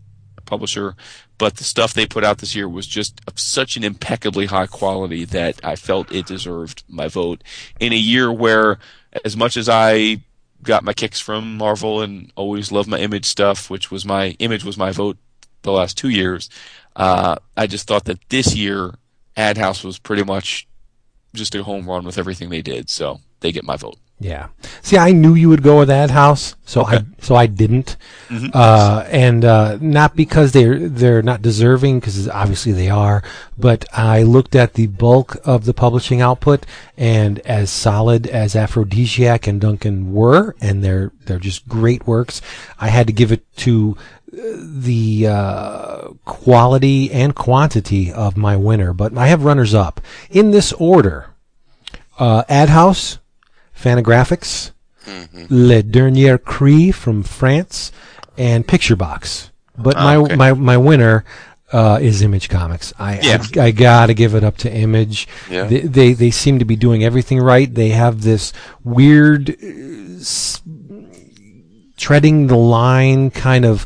publisher, but the stuff they put out this year was just of such an impeccably high quality that I felt it deserved my vote in a year where, as much as I got my kicks from Marvel and always loved my image stuff, which was my image was my vote the last two years. Uh, I just thought that this year, AdHouse was pretty much just a home run with everything they did, so they get my vote. Yeah. See, I knew you would go with Ad House, so I so I didn't, uh, and uh, not because they're they're not deserving, because obviously they are. But I looked at the bulk of the publishing output, and as solid as Aphrodisiac and Duncan were, and they're they're just great works. I had to give it to the uh, quality and quantity of my winner. But I have runners up in this order: uh, Ad House. Fantagraphics, Le Dernier Cri from France, and Picture Box. But my, okay. my my winner uh, is Image Comics. I, Yeah. I I gotta give it up to Image. Yeah. They, they they seem to be doing everything right. They have this weird uh, s- treading the line kind of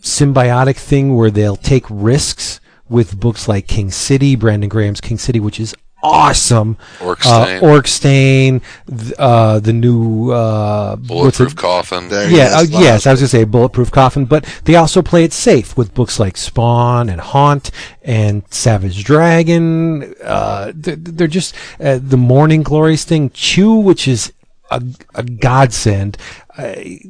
symbiotic thing where they'll take risks with books like King City, Brandon Graham's King City, which is awesome. Orc Stain. Uh, Orc Stain, th- uh, the new uh, Bulletproof? Coffin. There Yeah, uh, Yes, yes, I was gonna say bulletproof coffin, but they also play it safe with books like Spawn and Haunt and Savage Dragon. Uh, they're, they're just uh, the Morning Glories thing, Chew, which is a, a godsend. I,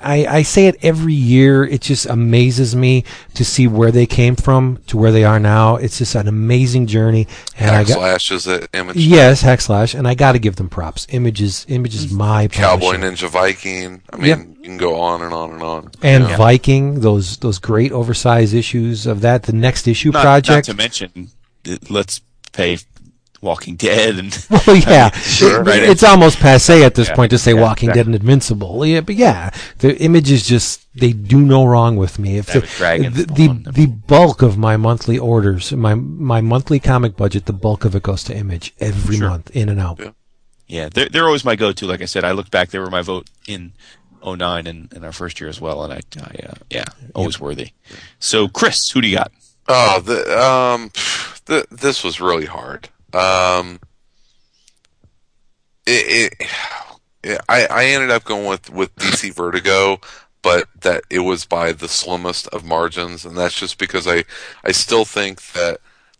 I, I say it every year. It just amazes me to see where they came from to where they are now. It's just an amazing journey. And I got, Hack Slash is it image. yes, Hackslash, and I got to give them props. Images, images, my Cowboy publisher. Ninja Viking. I mean, Yep. you can go on and on and on. and Yeah. Viking, those those great oversized issues of that. The next issue Not, project. not to mention, let's pay Walking Dead and well, yeah, Sure. It- Right. it's almost passe at this Yeah. point to say Yeah, Walking Dead and Invincible. Yeah, but yeah, the images just they do no wrong with me. If the, the, the the, bulk of my monthly orders, my my monthly comic budget, the bulk of it goes to Image every Sure. month, in and out. Yeah. yeah, they're they're always my go-to. Like I said, I look back; they were my vote in 09 and in our first year as well, and I, I uh, yeah, always worthy. So, Chris, who do you got? Oh, the um, the, this was really hard. Um, it, it, it I I ended up going with with DC Vertigo, but that it was by the slimmest of margins, and that's just because I I still think that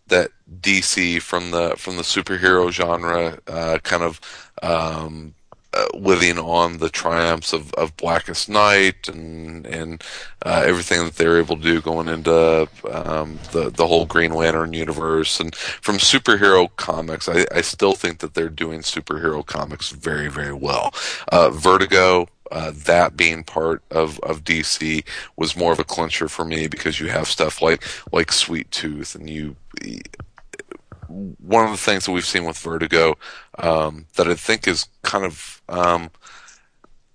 that DC from the from the superhero genre uh, kind of um, uh, living on the triumphs of, of Blackest Night and and uh, everything that they're able to do going into um, the the whole Green Lantern universe and from superhero comics, I, I still think that they're doing superhero comics very very well. Uh, Vertigo. Uh, that being part of, of DC was more of a clincher for me because you have stuff like like Sweet Tooth and you one of the things that we've seen with Vertigo um, that I think is kind of um,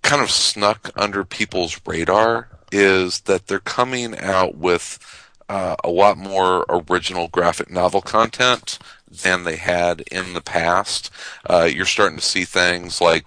kind of snuck under people's radar is that they're coming out with uh, a lot more original graphic novel content than they had in the past. Uh, you're starting to see things like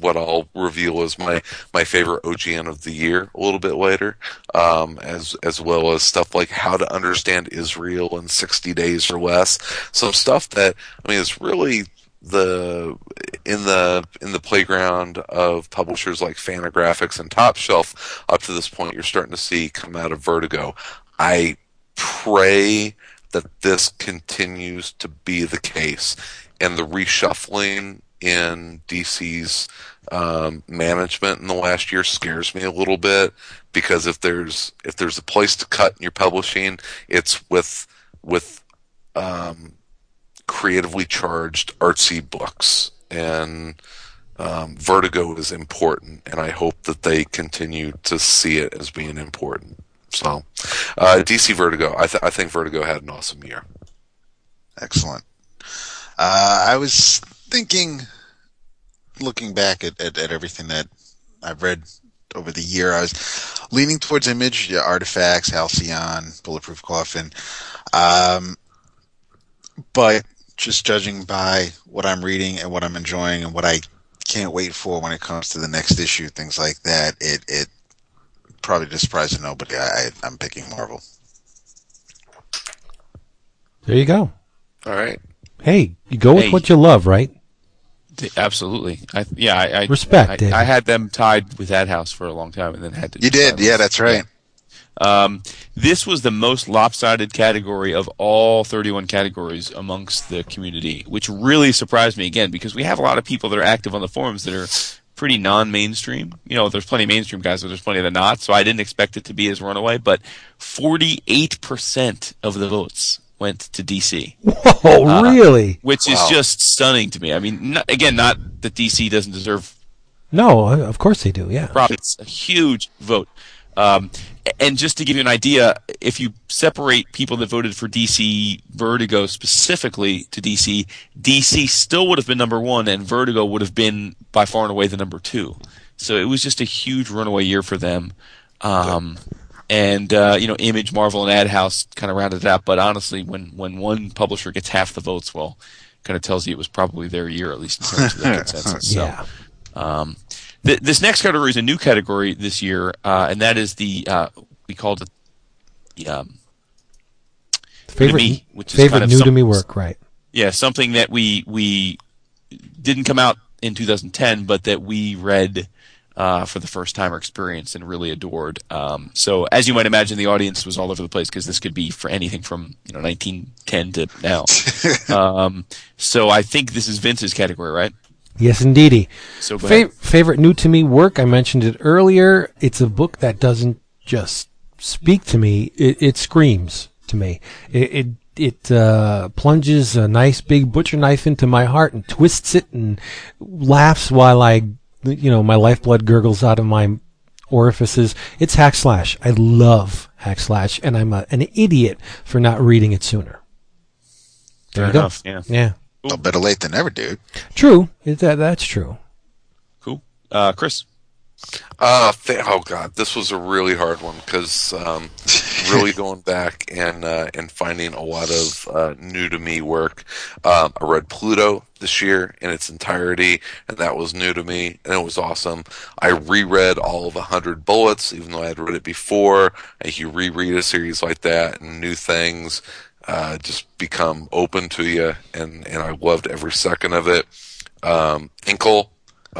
what I'll reveal as my my favorite OGN of the year a little bit later, um, as as well as stuff like how to understand Israel in 60 days or less. Some stuff that I mean is really the in the in the playground of publishers like Fantagraphics and Top Shelf up to this point you're starting to see come out of Vertigo. I pray that this continues to be the case and the reshuffling in DC's um, management in the last year scares me a little bit because if there's if there's a place to cut in your publishing, it's with with um, creatively charged artsy books and um, Vertigo is important, and I hope that they continue to see it as being important. So, uh, DC Vertigo, I, th- I think Vertigo had an awesome year. Excellent. Uh, I was thinking, looking back at, at, at everything that I've read over the year, I was leaning towards Image, yeah, Artifacts, Halcyon, Bulletproof Coffin. Um, but just judging by what I'm reading and what I'm enjoying and what I can't wait for when it comes to the next issue, things like that, it it probably just surprises nobody. I, I'm picking Marvel. There you go. All right. Hey, you go with Hey. what you love, right? D- Absolutely. I, yeah, I, I Respect, I, I had them tied with Ad House for a long time, and then had to. You did, yeah, that's right. Um, this was the most lopsided category of all 31 categories amongst the community, which really surprised me again because we have a lot of people that are active on the forums that are pretty non-mainstream. You know, there's plenty of mainstream guys, but there's plenty that are not. So I didn't expect it to be as runaway, but 48% of the votes went to DC, Whoa, Uh, really? which is just stunning to me. I mean, not, again, not that DC doesn't deserve No, of course they do. Yeah. It's a huge vote. Um, and just to give you an idea, if you separate people that voted for DC Vertigo specifically to DC, DC still would have been number one, and Vertigo would have been by far and away the number two. So it was just a huge runaway year for them. Um, and uh, you know, Image, Marvel, and Ad House kind of rounded it out. But honestly, when when one publisher gets half the votes, well, kind of tells you it was probably their year, at least in terms of the consensus. So, Yeah. um, th- this next category is a new category this year, uh, and that is the uh, we called it the um, Favorite, me, which favorite kind of new to me work, right? yeah something that we we didn't come out in 2010, but that we read uh, for the first time or experienced and really adored. Um, so as you might imagine, the audience was all over the place because this could be for anything from you know 1910 to now. um, so I think this is Vince's category, right? Yes, indeedy. So go. Fav- favorite new to me work. I mentioned it earlier. It's a book that doesn't just speak to me; it, it screams to me. It it, it uh, plunges a nice big butcher knife into my heart and twists it and laughs while I, you know, my lifeblood gurgles out of my orifices. It's Hack Slash. I love Hack Slash, and I'm a, an idiot for not reading it sooner. There Fair you go. enough, yeah. Yeah. Well, better late than never, dude. True. It, that, that's true. Cool. Uh, Chris. Uh, th- oh god, this was a really hard one because um, really going back and uh, and finding a lot of uh, new to me work. Um, I read Pluto this year in its entirety, and that was new to me, and it was awesome. I reread all of A Hundred Bullets, even though I had read it before. And you reread a series like that, and new things uh, just become open to you, and and I loved every second of it. Um, Incal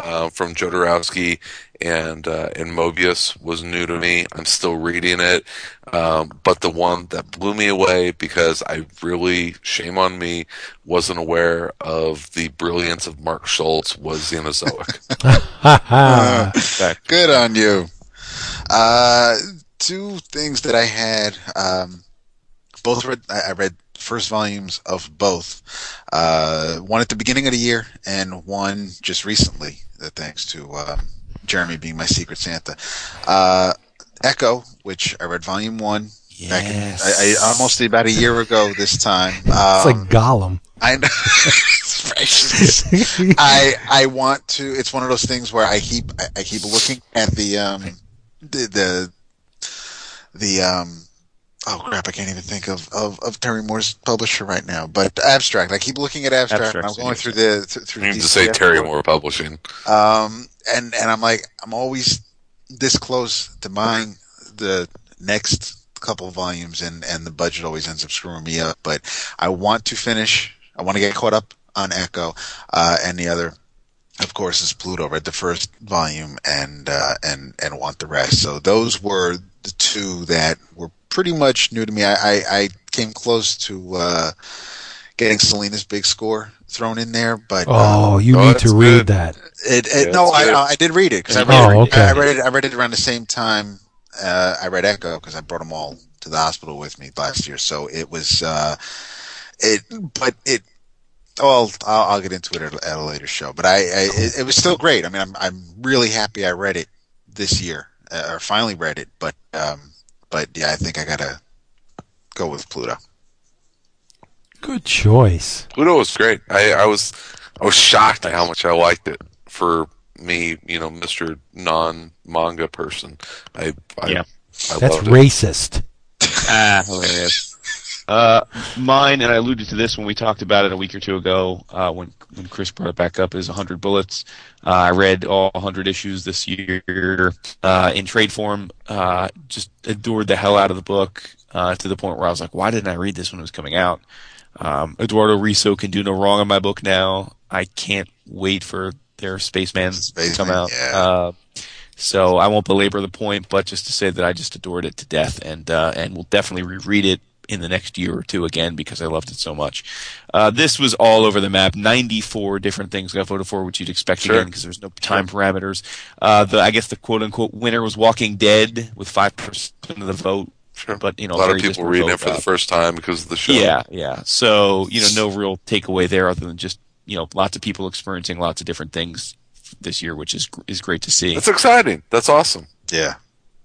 uh, from Jodorowsky and uh, and Moebius was new to me. I'm still reading it, um, but the one that blew me away because I really, shame on me, wasn't aware of the brilliance of Mark Schultz was Xenozoic. Ha ha. Good on you. Uh, two things that I had. Um, both read. I I read first volumes of both. Uh, one at the beginning of the year, and one just recently. Uh, thanks to um, Jeremy being my secret Santa. Uh, Echo, which I read volume one. Back in, I, I almost about a year ago this time. It's Um, like Gollum. I know. I I want to. It's one of those things where I keep I, I keep looking at the um the the the um oh crap I can't even think of of, of Terry Moore's publisher right now. But abstract. I keep looking at abstract. and I'm going through the th- through You need to DCF say Terry. Moore Publishing. Um, and and I'm like, I'm always this close to buying the next couple volumes, and and the budget always ends up screwing me up. But I want to finish. I want to get caught up on Echo, uh, and the other, of course, is Pluto. Read the first volume and uh, and and want the rest. So those were the two that were pretty much new to me. I I, I came close to. Uh, Getting Selina's big score thrown in there, but uh, Oh, you Oh, need to read good. that. it, it Yeah, no, I. I did read it because I Oh, read it. okay. I read it. I read it around the same time. Uh, I read Echo because I brought them all to the hospital with me last year. So it was uh, it, but it. Well, I'll, I'll get into it at, at a later show. But I, I it, it was still great. I mean, I'm I'm really happy I read it this year uh, or finally read it. But um, but yeah, I think I gotta go with Pluto. Good choice. Pluto was great. I, I was I was shocked at how much I liked it for me, you know, Mister non manga person. I I, Yeah. I That's loved it. racist. Ah, hilarious. Uh, mine, and I alluded to this when we talked about it a week or two ago, uh, when when Chris brought it back up, is 100 Bullets. Uh, I read all 100 issues this year uh, in trade form. Uh, just adored the hell out of the book uh, to the point where I was like, why didn't I read this when it was coming out? Um, Eduardo Risso can do no wrong in my book now. I can't wait for their Spaceman, to come out. yeah. Uh, so I won't belabor the point, but just to say that I just adored it to death, and uh, and will definitely reread it in the next year or two again because I loved it so much. Uh, this was all over the map. Ninety-four different things got voted for, which you'd expect Sure. again because there's no time parameters. Uh, the I guess the quote-unquote winner was Walking Dead with five percent of the vote, Sure. but you know a lot of people reading it for the first time because of the show. yeah, yeah. So you know, no real takeaway there other than just you know, lots of people experiencing lots of different things this year, which is is great to see. That's exciting. That's awesome. Yeah.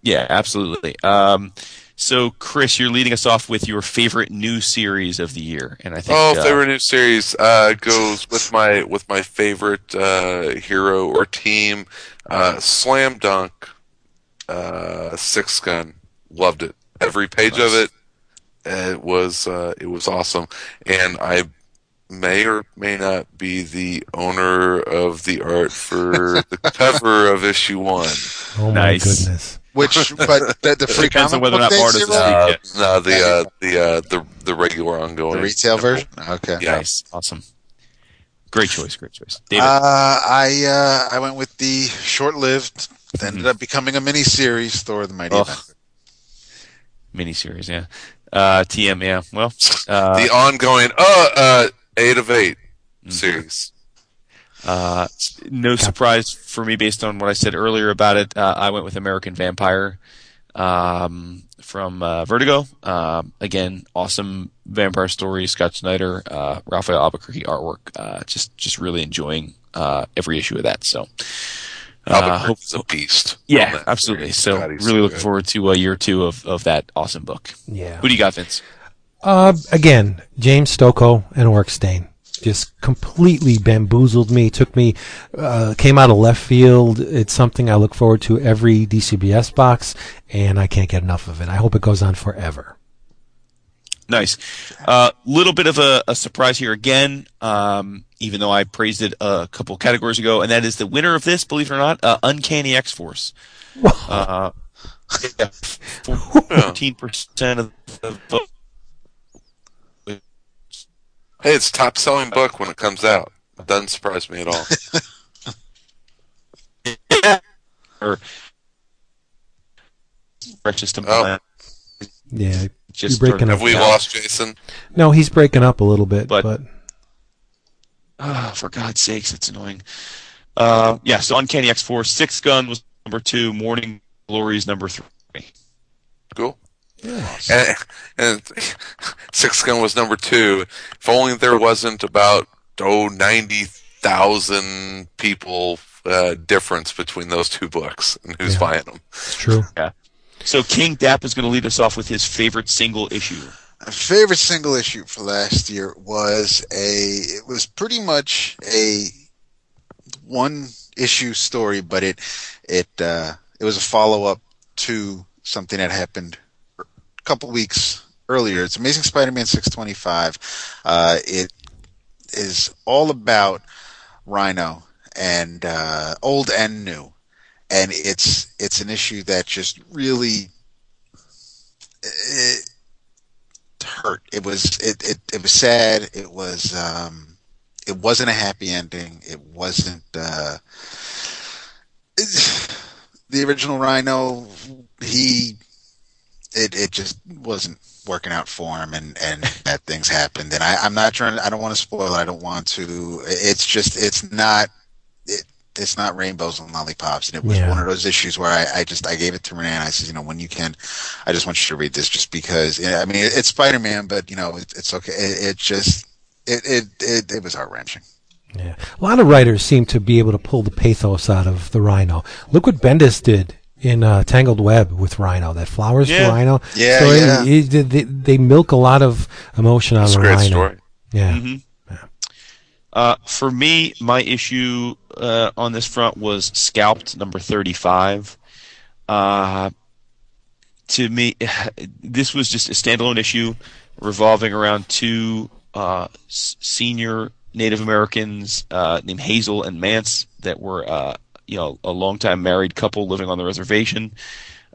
Yeah, absolutely. Um, so, Chris, you're leading us off with your favorite new series of the year, and I think Oh, uh, favorite new series uh, goes with my with my favorite uh, hero or team, uh, Slam Dunk, uh, Six Gun. Loved it. Every page of it. It was uh, it was awesome, and I may or may not be the owner of the art for the cover of issue one. Oh my Nice. goodness. Which, but the, the free Depends on comic whether or not days Marta's you is. Uh, no, the uh, the uh, the the regular ongoing the retail version. Okay. Yeah. nice, awesome, great choice, great choice, David. Uh, I uh, I went with the short-lived, ended up becoming a mini-series, Thor: The Mighty Ugh. Avenger. miniseries, yeah. Uh, TM, yeah. Well, uh, the ongoing uh uh eight of 8 Mhm. series. Uh, no surprise for me based on what I said earlier about it. Uh, I went with American Vampire um, from uh, Vertigo. Um again, awesome vampire story. Scott Snyder, uh, Rafael Albuquerque artwork. Uh, just just really enjoying uh, every issue of that. So. Uh, hope- is a beast. yeah, absolutely. So God, he's really looking good. forward to a year two of, of that awesome book. Yeah. Who do you got, Vince? Uh, again, James Stokoe and Orc Stain just completely bamboozled me. Took me, uh, came out of left field. It's something I look forward to every DCBS box, and I can't get enough of it. I hope it goes on forever. Nice. Uh, little bit of a, a surprise here again, um, even though I praised it a couple categories ago, and that is the winner of this, believe it or not, uh, Uncanny X Force. Uh, yeah, fourteen percent of the vote. Hey, it's top selling book when it comes out. It doesn't surprise me at all. yeah. or just a Oh. Yeah. just You're breaking sort of- Have we lost Jason? No, he's breaking up a little bit, But- but, Ah, for God's sakes, it's annoying. Uh, yeah, so Uncanny X-Force, Six Gun was number two, Morning Glories number three. Cool. And, and Six Gun was number two. If only there wasn't about oh ninety thousand people uh, difference between those two books and who's Yeah. buying them. it's true. So King Dap is going to lead us off with his favorite single issue. My favorite single issue for last year was a. It was pretty much a one issue story, but it it uh, it was a follow up to something that happened a couple weeks earlier. It's Amazing Spider-Man 625. Uh, it is all about Rhino and uh, old and new, and it's it's an issue that just really. It, hurt. It was it, it it was sad. It was um it wasn't a happy ending. It wasn't uh the original Rhino he it it just wasn't working out for him and and bad things happened and I I'm not trying I don't want to spoil it. I don't want to it's just it's not it it's not rainbows and lollipops and it was Yeah. one of those issues where I, I just I gave it to Renee and I said you know when you can I just want you to read this just because I mean it's Spider Man, but you know it, it's okay. It, it just it it it, it was heart wrenching. Yeah. A lot of writers seem to be able to pull the pathos out of the Rhino. Look what Bendis did in uh, Tangled Web with Rhino. That Flowers Yeah. for Rhino. Yeah, story. yeah. It- they, they, they milk a lot of emotion out It's of a the great Rhino. story. Yeah. hmm Uh, for me, my issue uh, on this front was Scalped number 35. Uh, to me, this was just a standalone issue. revolving around two uh, s- senior Native Americans uh, named Hazel and Mance that were uh, you know a long time married couple living on the reservation,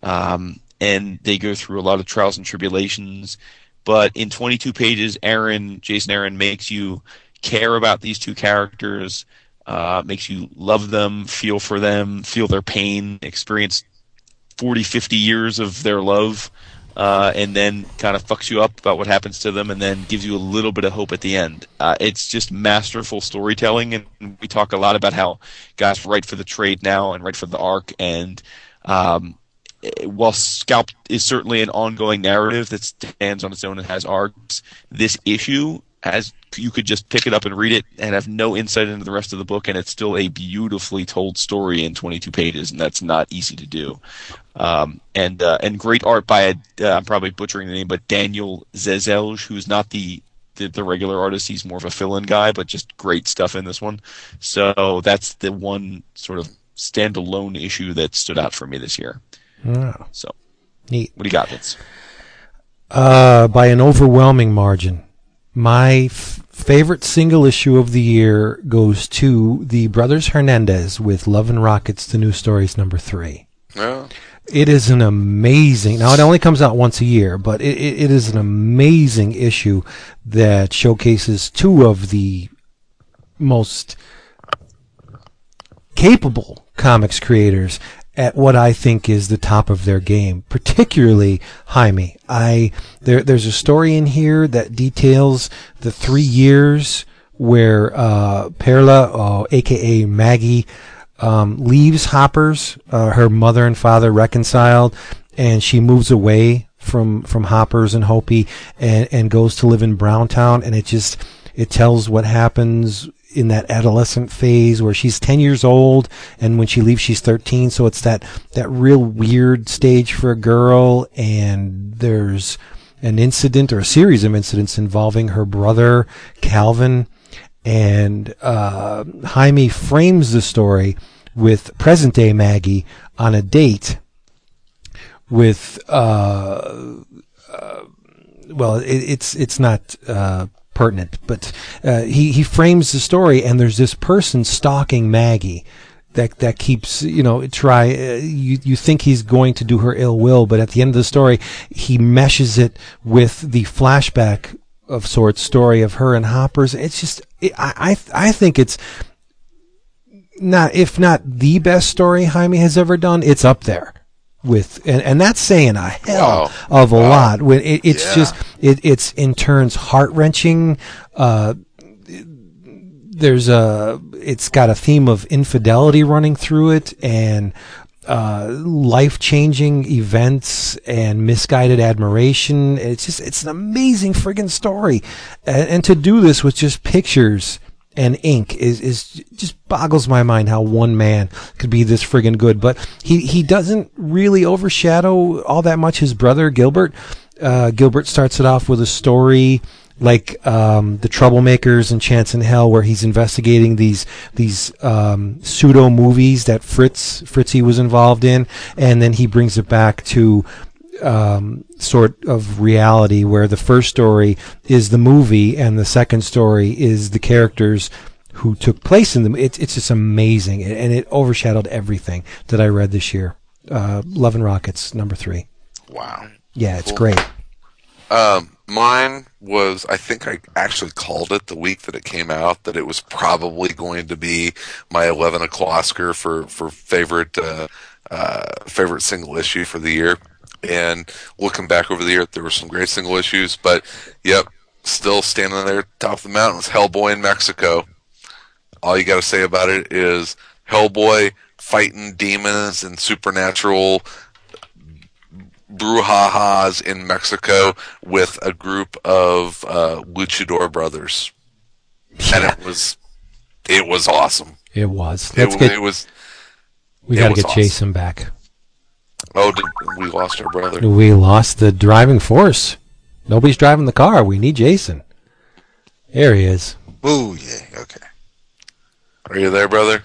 um, and they go through a lot of trials and tribulations. But in 22 pages, Aaron, Jason Aaron, makes you care about these two characters, uh, makes you love them, feel for them, feel their pain, experience 40, 50 years of their love, uh, and then kind of fucks you up about what happens to them, and then gives you a little bit of hope at the end. Uh, it's just masterful storytelling, and we talk a lot about how guys write for the trade now and write for the arc, and um, while Scalp is certainly an ongoing narrative that stands on its own and has arcs, this issue has you could just pick it up and read it and have no insight into the rest of the book, and it's still a beautifully told story in 22 pages, and that's not easy to do. Um, and uh, and great art by a, uh, I'm probably butchering the name, but Daniel Zezelj, who's not the, the the regular artist. He's more of a fill-in guy, but just great stuff in this one. So that's the one sort of standalone issue that stood out for me this year. Wow. So Neat. what do you got, Vince? Uh, by an overwhelming margin. My f- favorite single issue of the year goes to the Brothers Hernandez with Love and Rockets, the new stories number three. Yeah. It is an amazing. Now it only comes out once a year, but it, it, it is an amazing issue that showcases two of the most capable comics creators at what I think is the top of their game, particularly Jaime. I there there's a story in here that details the three years where uh, Perla, uh, aka Maggie, um, leaves Hoppers. Uh, her mother and father reconciled, and she moves away from from Hoppers and Hopi, and and goes to live in Browntown. And it just it tells what happens in that adolescent phase where she's 10 years old and when she leaves she's 13 so it's that that real weird stage for a girl and there's an incident or a series of incidents involving her brother Calvin and uh, Jaime frames the story with present day Maggie on a date with uh, uh, well it, it's it's not uh, pertinent but uh, he he frames the story and there's this person stalking Maggie that that keeps you know try uh, you you think he's going to do her ill will but at the end of the story he meshes it with the flashback of sorts story of her and Hoppers it's just it, I I I think it's not if not the best story Jaime has ever done it's up there with and, and that's saying a hell Wow. of a Wow. lot when it, it's Yeah. just it, it's in turns heart wrenching uh there's a it's got a theme of infidelity running through it and uh, life-changing events and misguided admiration. It's just it's an amazing friggin' story, and, and to do this with just pictures and ink is is just boggles my mind how one man could be this friggin' good. But he he doesn't really overshadow all that much his brother Gilbert. Uh, Gilbert starts it off with a story like um, the troublemakers and Chance in Hell, where he's investigating these these um, pseudo movies that Fritz Fritzy was involved in, and then he brings it back to um, sort of reality, where the first story is the movie, and the second story is the characters who took place in them. It's it's just amazing, and and it overshadowed everything that I read this year. Uh, Love and Rockets, number three. Wow. Yeah, it's Cool. great. Um, mine was, I think I actually called it the week that it came out that it was probably going to be my 11 Oscar for, for favorite, uh, uh, favorite single issue for the year. And looking back over the year, there were some great single issues, but yep, still standing there top of the mountain was Hellboy in Mexico. All you got to say about it is Hellboy fighting demons and supernatural brouhahas in Mexico with a group of uh, luchador brothers, and it was it was awesome. It was. It, Let's wa- get. it was. we got to get awesome. Jason back. Oh, we lost our brother. We lost the driving force. Nobody's driving the car. We need Jason. There he is. Ooh, yeah, okay. Are you there, brother?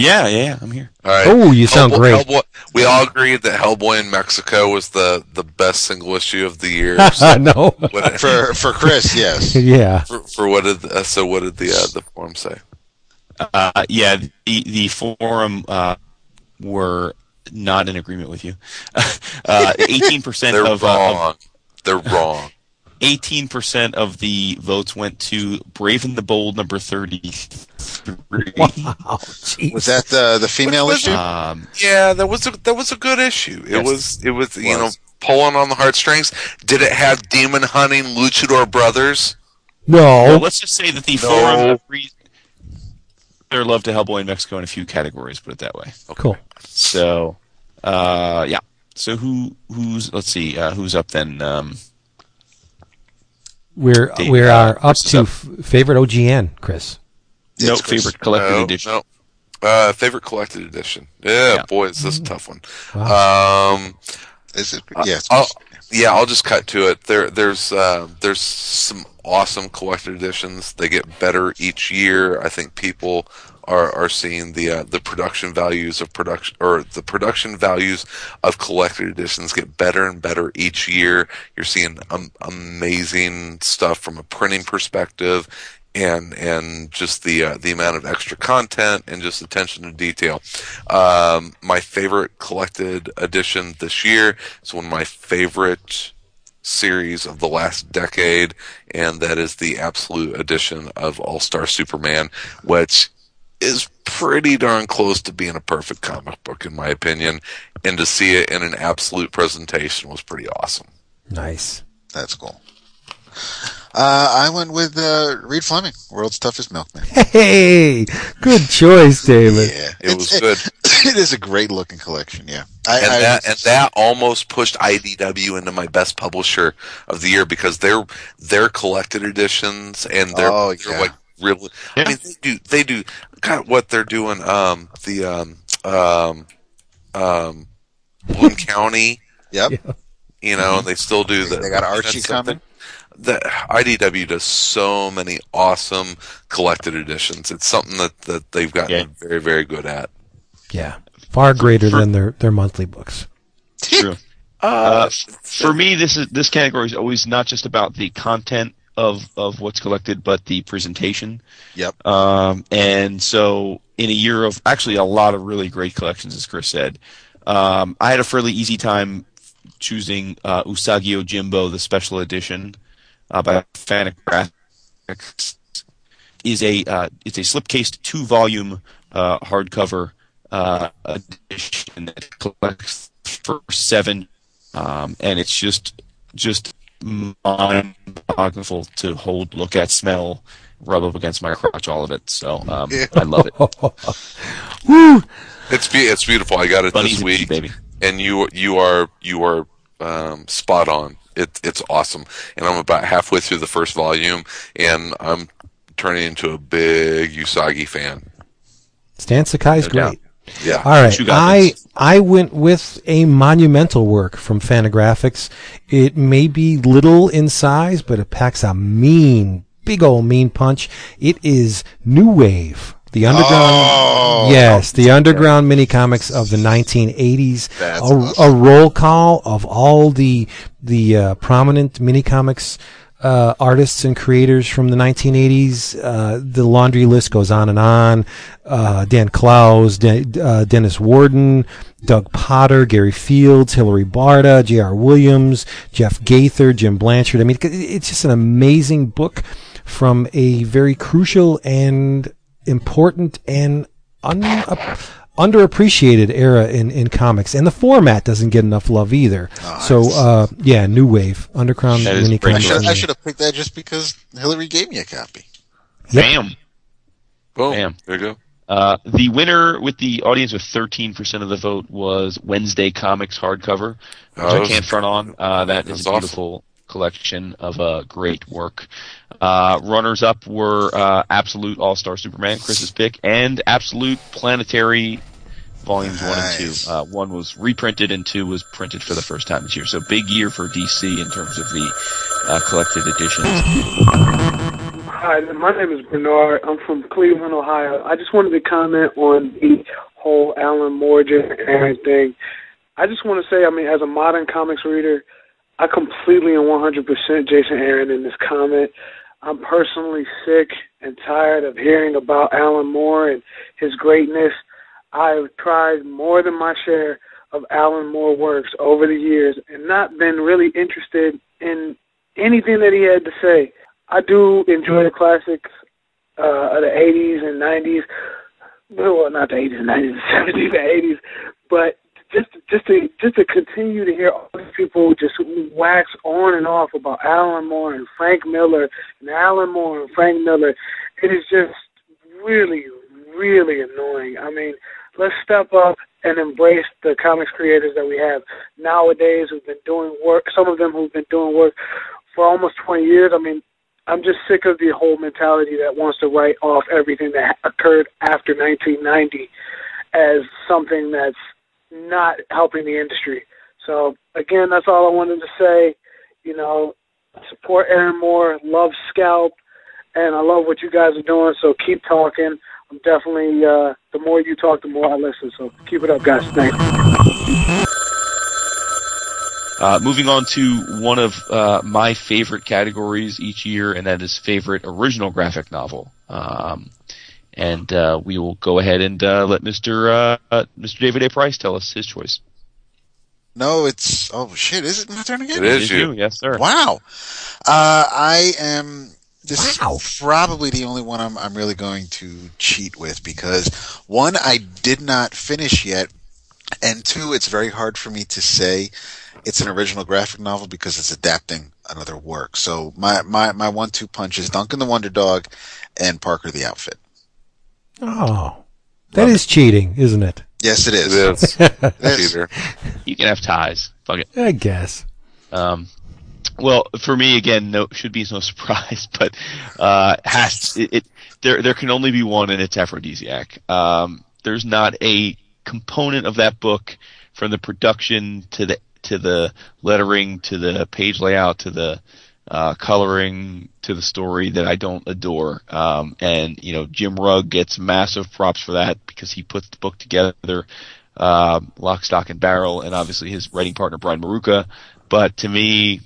Yeah, yeah, yeah, I'm here. All right. Oh, you sound Hellboy- great. Hellboy- we all agreed that Hellboy in Mexico was the, the best single issue of the year. I know. What- For for Chris, yes. yeah. for, for what did uh, so what did the uh, the forum say? Uh, yeah, the the forum uh, were not in agreement with you. Eighteen percent They're of uh, of wrong. They're wrong. Eighteen percent of the votes went to Brave and the Bold number thirty three. Wow. Jeez. Was that the the female Which was issue? Um, Yeah, that was a that was a good issue. It Yes. was it was you know pulling on the heartstrings. Did it have demon hunting luchador brothers? well, No. let's just say that the No. forum agrees their love to Hellboy in Mexico in a few categories. Put it that way. Cool. So, uh, yeah. So who who's let's see uh, who's up then? Um, We're Dave, we uh, are up to up. f- favorite OGN, Chris. no It's Chris. favorite collected no, edition. no. Uh, favorite collected edition. Yeah, Yeah. boy, is this a tough one. Wow. Um, Is it? Yeah. I'll, yeah, I'll just cut to it. There, there's, uh, there's some awesome collected editions. They get better each year. I think people are are seeing the uh, the production values of production or the production values of collected editions get better and better each year. You're seeing um, amazing stuff from a printing perspective. And and just the uh, the amount of extra content and just attention to detail. Um, my favorite collected edition this year is one of my favorite series of the last decade, and that is the absolute edition of All Star Superman, which is pretty darn close to being a perfect comic book, in my opinion. And to see it in an absolute presentation was pretty awesome. Nice. That's cool. Uh, I went with uh, Reed Fleming, World's Toughest Milkman. Hey, good choice, David. Yeah, It was good. It is a great looking collection. Yeah, I, and I- that and that almost pushed IDW into my best publisher of the year because their their collected editions and their Oh, they're yeah. like really I mean they do they do kind of what they're doing um the um um um Bloom County Yep. Yeah. you know and they still do the They got Archie coming. The IDW does so many awesome collected editions. It's something that, that they've gotten Yeah. very, very good at. Yeah. Far greater For- than their, their monthly books. True. Uh, for me, this is this category is always not just about the content of of what's collected, but the presentation. Yep. Um, and so, in a year of actually a lot of really great collections, as Chris said, um, I had a fairly easy time choosing uh, Usagi Yojimbo, the special edition uh, by Fantagraphics. Is a uh, it's a slipcased two volume uh, hardcover uh, edition that collects for seven, um, and it's just just mind-boggling to hold, look at, smell, rub up against my crotch, all of it. So um, Yeah. I love it. Woo! It's be- it's beautiful. I got it Bunnies this week, baby. and you you are you are um, spot on. It, it's awesome, and I'm about halfway through the first volume, and I'm turning into a big Usagi fan. Stan Sakai's No doubt. great. Yeah, All right, you got, I Vince? I went with a monumental work from Fantagraphics. It may be little in size, but it packs a mean, big old mean punch. It is New Wave, the underground. Oh, yes, the underground mini comics of the 1980s. That's a, awesome. a roll call of all the the uh, prominent mini comics uh, artists and creators from the 1980s. Uh, the laundry list goes on and on. Uh, Dan Klaus, De- uh, Dennis Worden, Doug Potter, Gary Fields, Hillary Barta, J.R. Williams, Jeff Gaither, Jim Blanchard. I mean, it's just an amazing book from a very crucial and important and un- underappreciated era in, in comics. And the format doesn't get enough love either. so, uh, yeah, New Wave, Underground That is mini great. I comics. should, I should have picked that just because Hillary gave me a copy. Yep. Bam. boom. Bam. There you go. Uh, the winner with the audience with 13% of the vote was Wednesday Comics hardcover, which Oh, I can't front on. Uh, that is That's a beautiful collection of uh, great work. Uh, runners up were uh, Absolute All Star Superman, Chris's pick, and Absolute Planetary Volumes 1 and 2. Uh, one was reprinted and two was printed for the first time this year. So big year for DC in terms of the uh, collected editions. Hi, my name is Bernard. I'm from Cleveland, Ohio. I just wanted to comment on the whole Alan Moore Jason Aaron thing. I just want to say, I mean, as a modern comics reader, I completely and 100% Jason Aaron in this comment. I'm personally sick and tired of hearing about Alan Moore and his greatness. I've tried more than my share of Alan Moore works over the years and not been really interested in anything that he had to say. I do enjoy the classics uh, of the 80s and 90s. Well, not the 80s and 90s, the 70s and 80s, but just just to just to continue to hear all these people just wax on and off about Alan Moore and Frank Miller and Alan Moore and Frank Miller, it is just really really annoying. I mean, let's step up and embrace the comics creators that we have nowadays who've been doing work. Some of them who've been doing work for almost 20 years. I mean, I'm just sick of the whole mentality that wants to write off everything that occurred after 1990 as something that's not helping the industry. So again, that's all I wanted to say. You know, support Aaron Moore, love Scalp, and I love what you guys are doing. So keep talking. I'm definitely uh, the more you talk, the more I listen. So keep it up, guys. Thanks. Uh, moving on to one of uh, my favorite categories each year, and that is favorite original graphic novel. Um, and uh, we will go ahead and uh, let Mr. Uh, Mr. David A. Price tell us his choice. No, it's oh shit! Is it my turn again? It is you. yes, sir. Wow. Uh, I am. This Wow. is probably the only one I'm, I'm really going to cheat with because one, I did not finish yet, and two, it's very hard for me to say it's an original graphic novel because it's adapting another work. So my my my one two punch is Duncan the Wonder Dog and Parker the Outfit. Oh, that is cheating, isn't it? Yes, it It is. is. That's- Peter. You can have ties. Fuck it. I guess. Um, well, for me again, no should be no surprise, but uh, has it, it there there can only be one, and it's Afrodisiac. Um, there's not a component of that book, from the production to the to the lettering to the page layout to the uh, coloring to the story that I don't adore. Um, and you know, Jim Rugg gets massive props for that because he puts the book together, uh, lock, stock, and barrel, and obviously his writing partner Brian Maruca. But to me,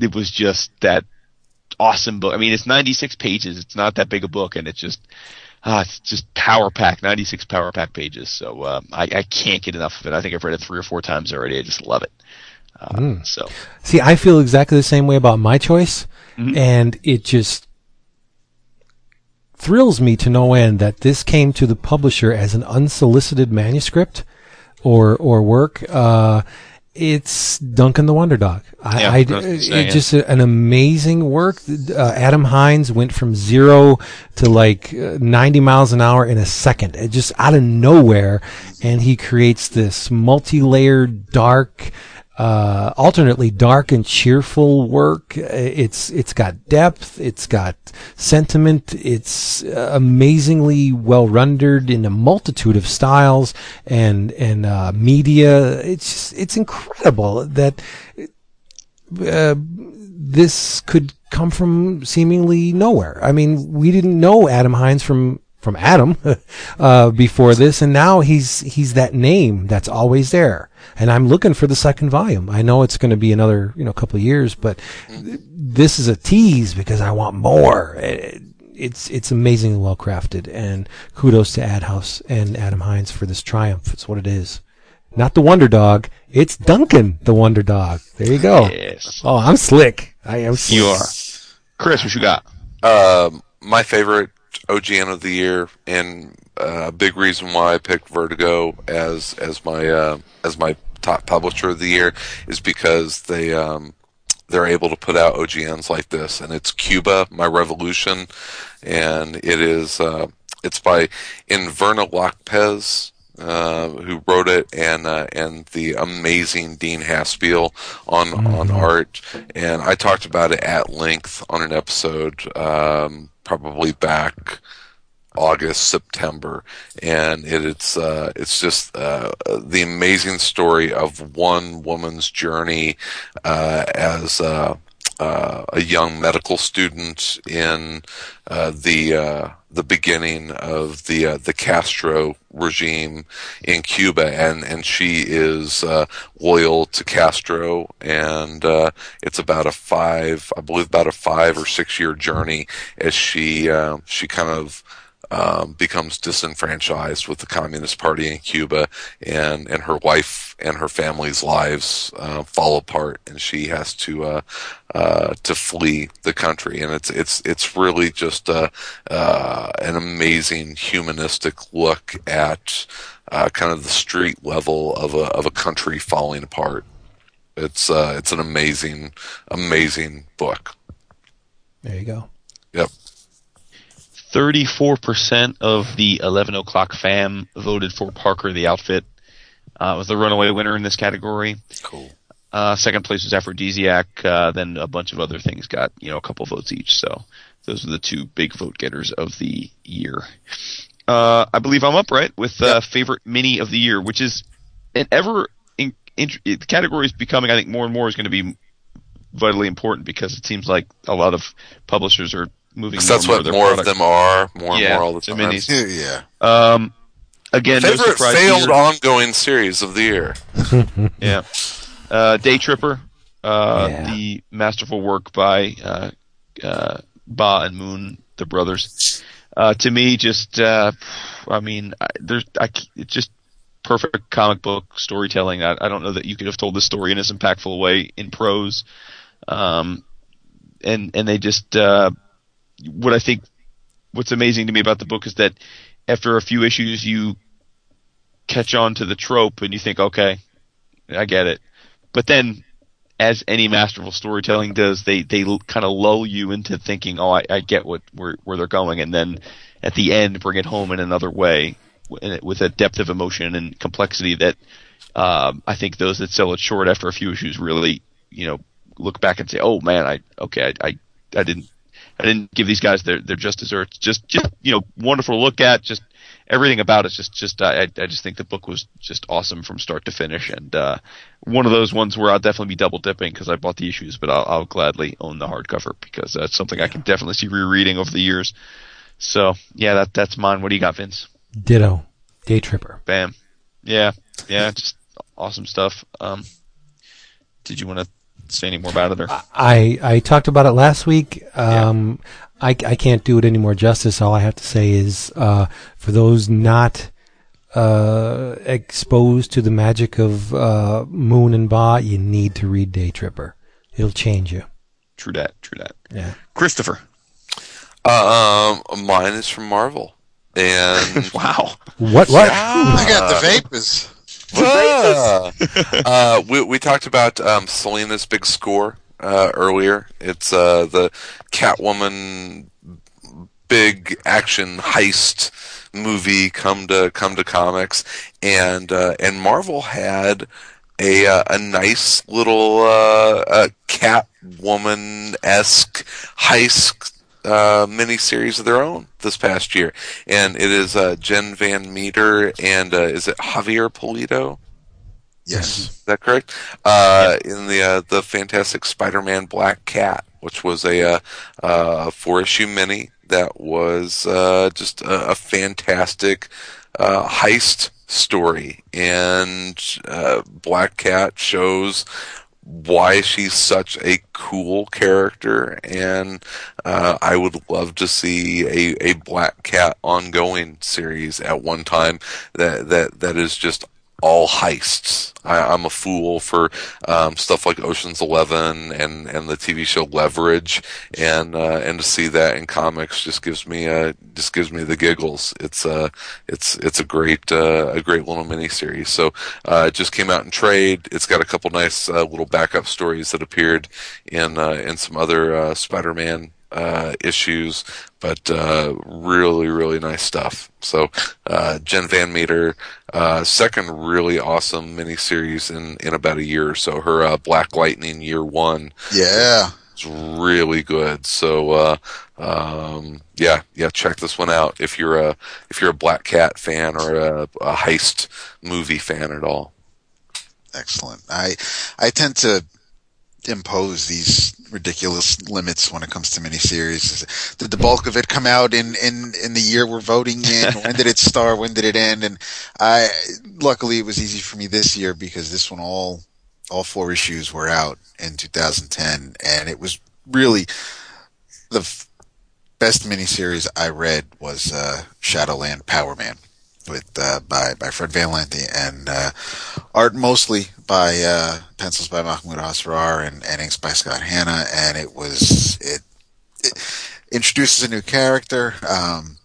it was just that awesome book. I mean, it's 96 pages. It's not that big a book, and it's just, ah, it's just power pack, 96 power pack pages. So um, I, I can't get enough of it. I think I've read it three or four times already. I just love it. Uh, So See, I feel exactly the same way about my choice, Mhm. and it just thrills me to no end that this came to the publisher as an unsolicited manuscript or or work. Uh, it's Duncan the Wonder Dog. I, Yeah, I, I say, it's yeah. just a, an amazing work. Uh, Adam Hines went from zero to like uh, 90 miles an hour in a second, it just out of nowhere, and he creates this multi-layered, dark, uh, alternately dark and cheerful work. Uh, It's it's got depth, it's got sentiment, it's uh, amazingly well rendered in a multitude of styles and and uh, media. It's just, it's incredible that uh, this could come from seemingly nowhere. I mean, we didn't know Adam Hines from from Adam uh, before this, and now he's he's that name that's always there. And I'm looking for the second volume. I know it's going to be another you know couple of years, but this is a tease because I want more. It- It's it's amazingly well crafted, and kudos to Ad House and Adam Hines for this triumph. It's what it is. Not the Wonder Dog. It's Duncan, the Wonder Dog. There you go. yes, Oh, I'm slick. I am. Slick. you are. Chris, what you got? Um, my favorite OGN of the year, and uh, a big reason why I picked Vertigo as as my uh, as my top publisher of the year is because they um, they're able to put out OGNs like this, and it's Cuba, My Revolution, and it is uh, it's by Inverna Lockpez. Uh, who wrote it and uh, and the amazing Dean Haspiel on on art. And I talked about it at length on an episode um, probably back August September. And it, it's uh, it's just uh, the amazing story of one woman's journey uh, as uh, a young medical student in uh, the uh, the beginning of the uh, the Castro regime in Cuba, and and she is uh, loyal to Castro, and uh, it's about a five, I believe, about a five or six year journey as she she kind of um, becomes disenfranchised with the Communist Party in Cuba, and and her wife and her family's lives uh, fall apart, and she has to uh, uh, to flee the country, and it's it's it's really just a, uh, an amazing humanistic look at uh, kind of the street level of a of a country falling apart. It's uh, it's an amazing amazing book. There you go. Yep. 34% of the 11 o'clock fam voted for Parker the Outfit. Uh, was the runaway winner in this category. Cool. Uh, second place was Afrodisiac. Uh, then a bunch of other things got, you know, a couple votes each. So those are the two big vote getters of the year. Uh, I believe I'm up, right? With, uh, favorite mini of the year, which is an ever, in, in, the category is becoming, I think more and more is going to be vitally important because it seems like a lot of publishers are moving Because that's and more what their more of them are, more and more all the the time. minis. yeah. Um, again, no Favorite surprise failed here. ongoing series of the year. Yeah. Uh, Daytripper, uh, Yeah. the masterful work by uh, uh, Ba and Moon, the brothers. Uh, to me, just uh, I mean, I, there's I, c- it's just perfect comic book storytelling. I, I don't know that you could have told the story in as impactful a way in prose. Um, and and they just uh, what I think what's amazing to me about the book is that after a few issues you catch on to the trope and you think, okay, I get it. But then, as any masterful storytelling does, they they kind of lull you into thinking, oh, I, I get what where where they're going, and then at the end bring it home in another way with a depth of emotion and complexity that um, I think those that sell it short after a few issues really, you know, look back and say, oh man, I okay, I I, I didn't I didn't give these guys their their just desserts. Just just you know, wonderful to look at. Just everything about it's just just I I just think the book was just awesome from start to finish, and uh, one of those ones where I'll definitely be double dipping because I bought the issues, but I'll, I'll gladly own the hardcover because that's something I can definitely see rereading over the years. So yeah, that that's mine. What do you got, Vince? Ditto. Daytripper. Bam. Yeah, yeah, just awesome stuff. Um, did you want to say any more about it? Or I, I talked about it last week. Um, I, I can't do it any more justice. All I have to say is, uh, for those not, uh, exposed to the magic of, uh, Moon and Ba, you need to read Daytripper. It'll change you. true that, true that. Yeah. Christopher. Um, mine is from Marvel, and Wow. What, what? I got the vapors. Uh, we we talked about um, Selina's big score uh, earlier. It's uh, the Catwoman big action heist movie come to come to comics, and uh, and Marvel had a uh, a nice little uh, uh, Catwoman esque heist uh, miniseries of their own this past year, and it is uh, Jen Van Meter and uh, is it Javier Polito? Yes. Is that correct? Uh, In the uh, the Fantastic Spider-Man Black Cat, which was a uh, uh, four issue mini that was uh, just a, a fantastic uh, heist story, and uh, Black Cat shows why she's such a cool character, and uh, I would love to see a, a Black Cat ongoing series at one time that that that is just all heists. I, I'm a fool for um, stuff like Ocean's Eleven and, and the TV show Leverage, and uh, and to see that in comics just gives me uh, just gives me the giggles. It's uh it's it's a great uh, a great little miniseries. So uh, it just came out in trade. It's got a couple nice uh, little backup stories that appeared in in some other Spider-Man uh, issues, but uh, really, really nice stuff. So, uh, Jen Van Meter, uh, second really awesome miniseries in, in about a year or so. Her uh, Black Lightning Year One Yeah. is really good. So, uh, um, yeah, yeah, check this one out if you're a if you're a Black Cat fan or a, a heist movie fan at all. Excellent. I I tend to impose these ridiculous limits when it comes to miniseries. Did the bulk of it come out in, in, in the year we're voting in? when did it start? When did it end? And I, luckily it was easy for me this year because this one all, all four issues were out in 2010 and it was really the f- best miniseries I read was, uh, Shadowland Power Man with uh, by by Fred Van Lente and uh, art mostly by uh, pencils by Mahmoud Asrar and, and inks by Scott Hanna, and it was it, it introduces a new character, um,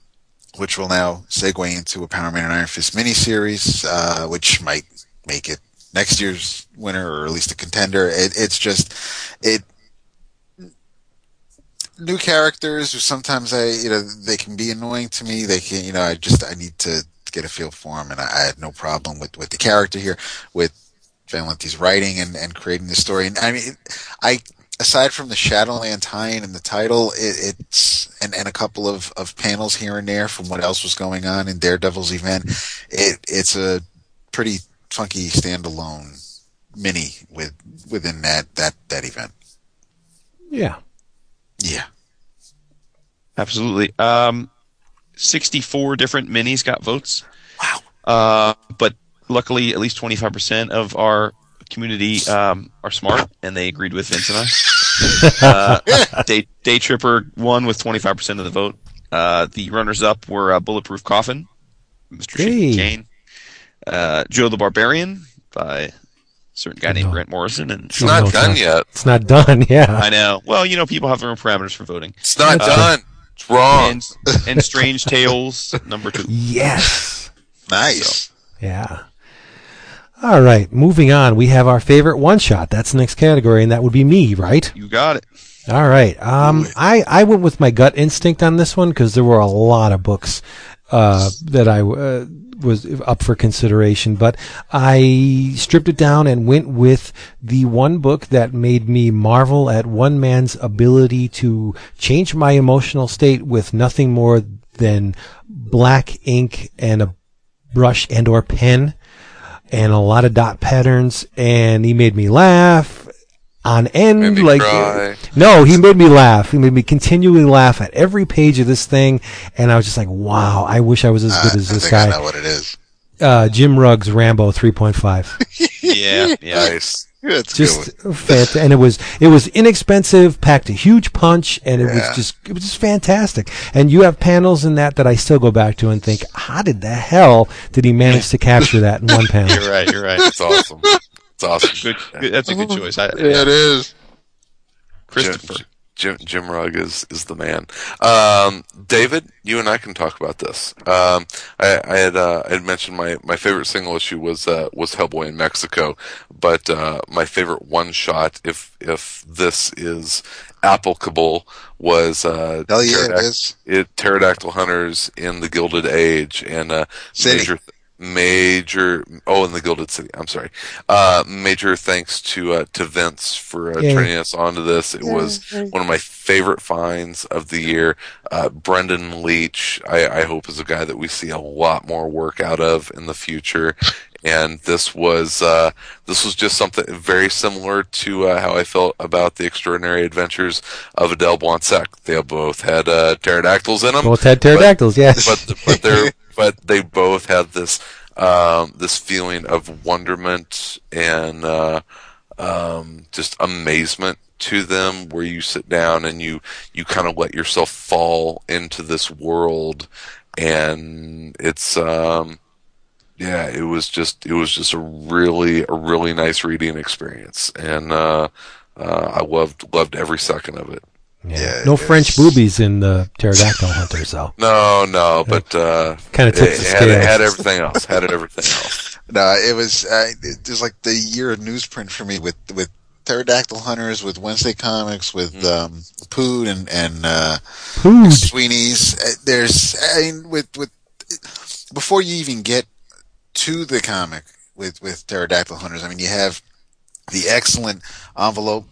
which will now segue into a Power Man and Iron Fist miniseries, uh, which might make it next year's winner or at least a contender. It, it's just it new characters who sometimes I, you know, they can be annoying to me. They can, you know, I just, I need to get a feel for them, And I, I had no problem with, with the character here, with Van Lente's writing and, and creating the story. And I mean, I, aside from the Shadowland tie-in and the title, it, it's, and, and a couple of, of panels here and there from what else was going on in Daredevil's event, it, it's a pretty funky standalone mini with, within that, that, that event. Yeah. Yeah. Absolutely. Um, 64 different minis got votes. Wow. Uh, but luckily, at least 25% of our community um, are smart, and they agreed with Vince and I. uh, Day, Daytripper won with 25% of the vote. Uh, the runners-up were uh, Bulletproof Coffin, Mr. Hey. Shaky Kane, uh, Joe the Barbarian by a certain guy named No. Grant Morrison, and It's not no, done it's yet. It's not done. Yeah. I know. Well, you know, people have their own parameters for voting. It's not Uh, done. It's wrong. And, and Strange Tales number two. Yes. Nice. Yeah. All right. Moving on. We have our favorite one shot. That's the next category, and that would be me, right? You got it. All right. Um, I, I went with my gut instinct on this one because there were a lot of books uh, that I uh, was up for consideration, but I stripped it down and went with the one book that made me marvel at one man's ability to change my emotional state with nothing more than black ink and a brush and or pen and a lot of dot patterns and he made me laugh on end Made me like cry. no he made me laugh he made me continually laugh at every page of this thing and i was just like wow i wish i was as good Uh, as I this think I know what it is. uh, jim rugg's rambo 3.5 Yeah, yeah. Nice. Yeah, it's a just good. fantastic and it was it was inexpensive packed a huge punch and it Yeah. was just it was just fantastic and you have panels in that that i still go back to and think how did the hell did he manage to capture that in one panel You're right. You're right. It's awesome. It's awesome. Good, good. That's a good choice. I, Yeah, it is. Christopher. Jim, Jim, Rugg is, is the man. Um, David, you and I can talk about this. Um, I, I had uh, I had mentioned my, my favorite single issue was uh, was Hellboy in Mexico, but uh, my favorite one shot, if if this is applicable, was uh, Hell yeah, it Pterodact- is. it, Pterodactyl Hunters in the Gilded Age and uh, City. major major oh in the Gilded City. I'm sorry. Uh, major thanks to uh, to Vince for uh, Yay. turning us onto this. It was one of my favorite finds of the year. Uh, Brendan Leach, I, I hope is a guy that we see a lot more work out of in the future. And this was uh, this was just something very similar to uh, how I felt about the extraordinary adventures of Adele Blanc-Sec. They both had uh, pterodactyls in them both had pterodactyls yes but but they're but they both had this um, this feeling of wonderment and uh, um, just amazement to them, where you sit down and you you kind of let yourself fall into this world, and it's um, yeah, it was just it was just a really a really nice reading experience, and uh, uh, I loved loved every second of it. Yeah. Yeah, no French boobies in the pterodactyl hunter, so No, no, but uh, Kinda it, tips the had, it had everything else. Had everything else. No, it was uh, it was like the year of newsprint for me with with pterodactyl hunters, with Wednesday comics, with um, Pood and and uh, food. Sweeney's. Uh, There's I mean, with with before you even get to the comic with with pterodactyl hunters. I mean, you have the excellent envelope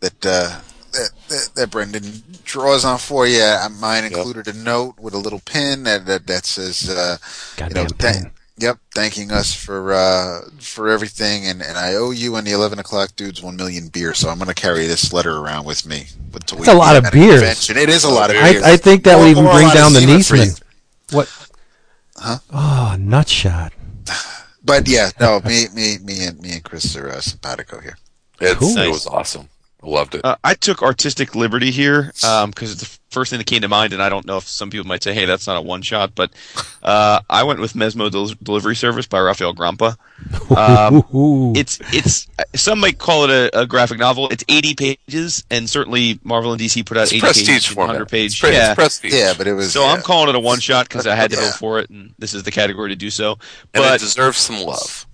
that. Uh, that, that, that Brendan draws on for you. Uh, Mine included a note with a little pin that that, that says, uh, you know, Goddamn thank, pen. Yep, thanking us for uh, for everything, and, and I owe you and the eleven o'clock dudes one million beer. So I'm going to carry this letter around with me. It's a lot of beers. Convention. It is a lot of I, beers. I think that would even bring down the Seaman Neseman. What? Huh? Oh, nutshot. But yeah, no, me, me, me, and me and Chris are uh, simpatico here. It's, Cool. It was awesome. I loved it. Uh, I took artistic liberty here because it's the first thing that came to mind, and I don't know if some people might say, "Hey, that's not a one shot," but uh, I went with Mesmo Del- Delivery Service by Rafael Grampá. Um, it's it's some might call it a, a graphic novel. It's 80 pages, and certainly Marvel and DC put out it's 80 prestige pages, 100 page. Pre- yeah. prestige. Yeah, but it was. so yeah. I'm calling it a one shot because I had to Yeah. vote for it, and this is the category to do so. and But it deserves some love.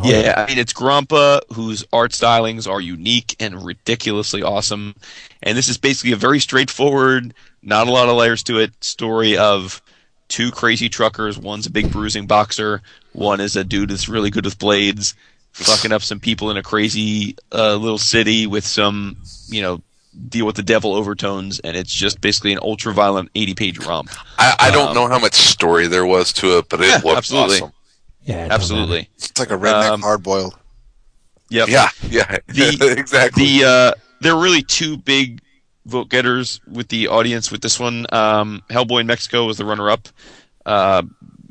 Oh, yeah, I mean it's Grampá whose art stylings are unique and ridiculously awesome. And this is basically a very straightforward, not a lot of layers to it story of two crazy truckers. One's a big bruising boxer, one is a dude that's really good with blades, fucking up some people in a crazy uh, little city with some, you know, deal with the devil overtones and it's just basically an ultra violent 80 page romp. I, I don't Um, know how much story there was to it, but it Yeah, looked absolutely. awesome. Yeah, Absolutely. It's like a redneck Um, hard boiled. Yep. Yeah, yeah, The- exactly. the uh, there are really two big vote getters with the audience with this one. Um, Hellboy in Mexico was the runner up. Uh,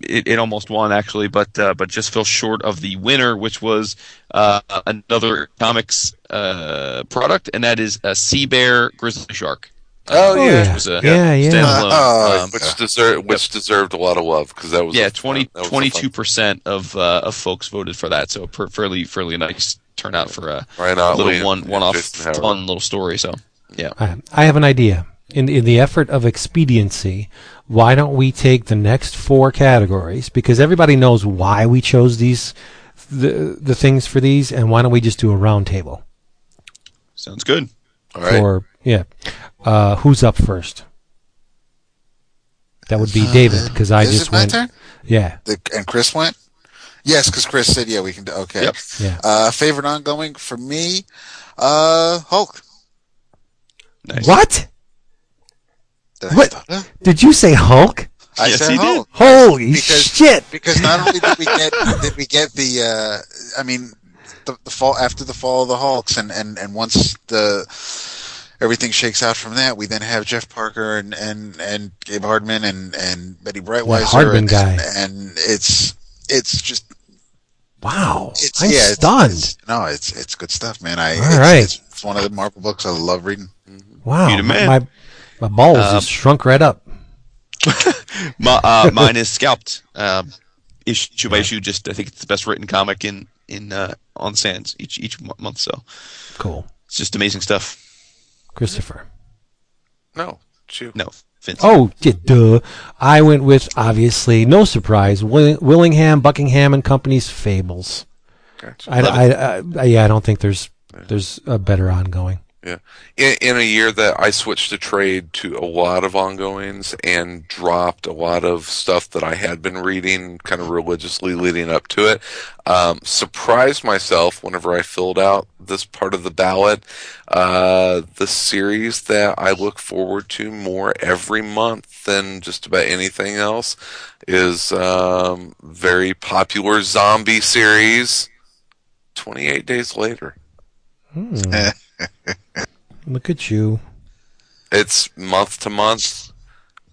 it, it almost won actually, but uh, but just fell short of the winner, which was uh, another comics uh, product, and that is a Sea Bear Grizzly Shark. Oh, Oh, yeah. yeah. which was a Yeah, yeah. standalone. Oh, um, which deserved which deserved a lot of love because that was yeah, a, 20, that was 22% of uh, of folks voted for that, so a per, fairly fairly nice turnout for a Ryan Ottley little and- one and one off fun little story. So yeah. I, I have an idea. In in the effort of expediency, why don't we take the next four categories because everybody knows why we chose these the the things for these, and why don't we just do a round table Sounds good. All right. for yeah, uh, who's up first? That would be David because I just it my went. turn? Yeah, The, and Chris went. Yes, because Chris said, "Yeah, we can." do Okay. Yep. yeah. Uh, favorite ongoing for me, uh, Hulk. Nice. What Did What? did you say? Hulk? I Yes, said he did. Hulk. Holy Because- shit! because not only did we get did we get the uh, I mean the, the fall after the fall of the Hulks and and and once the everything shakes out from that we then have Jeff Parker and and and Gabe Hardman and and Bettie Breitweiser Hardman and, guy. and, it's it's just Wow, it's I'm yeah stunned. it's- no it's it's good stuff man I All it's, right. it's, it's one of the Marvel books I love reading wow, You man. my my balls Um, just shrunk right up. My, uh, mine is Scalped. Um, issue by issue, just I think it's the best written comic in in uh, on Sands each each month. So Cool, it's just amazing stuff. Christopher. No, shoot. No, Vince. Oh, yeah, duh. I went with obviously no surprise. Will- Willingham, Buckingham and Company's Fables. Gotcha. I, I, I, yeah, I don't think there's there's a better ongoing. Yeah. In, in a year that I switched to trade to a lot of ongoings and dropped a lot of stuff that I had been reading kind of religiously leading up to it, um, surprised myself whenever I filled out this part of the ballot. Uh, the series that I look forward to more every month than just about anything else is um, very popular zombie series. 28 days later. Hmm. Look at you. it's month to month.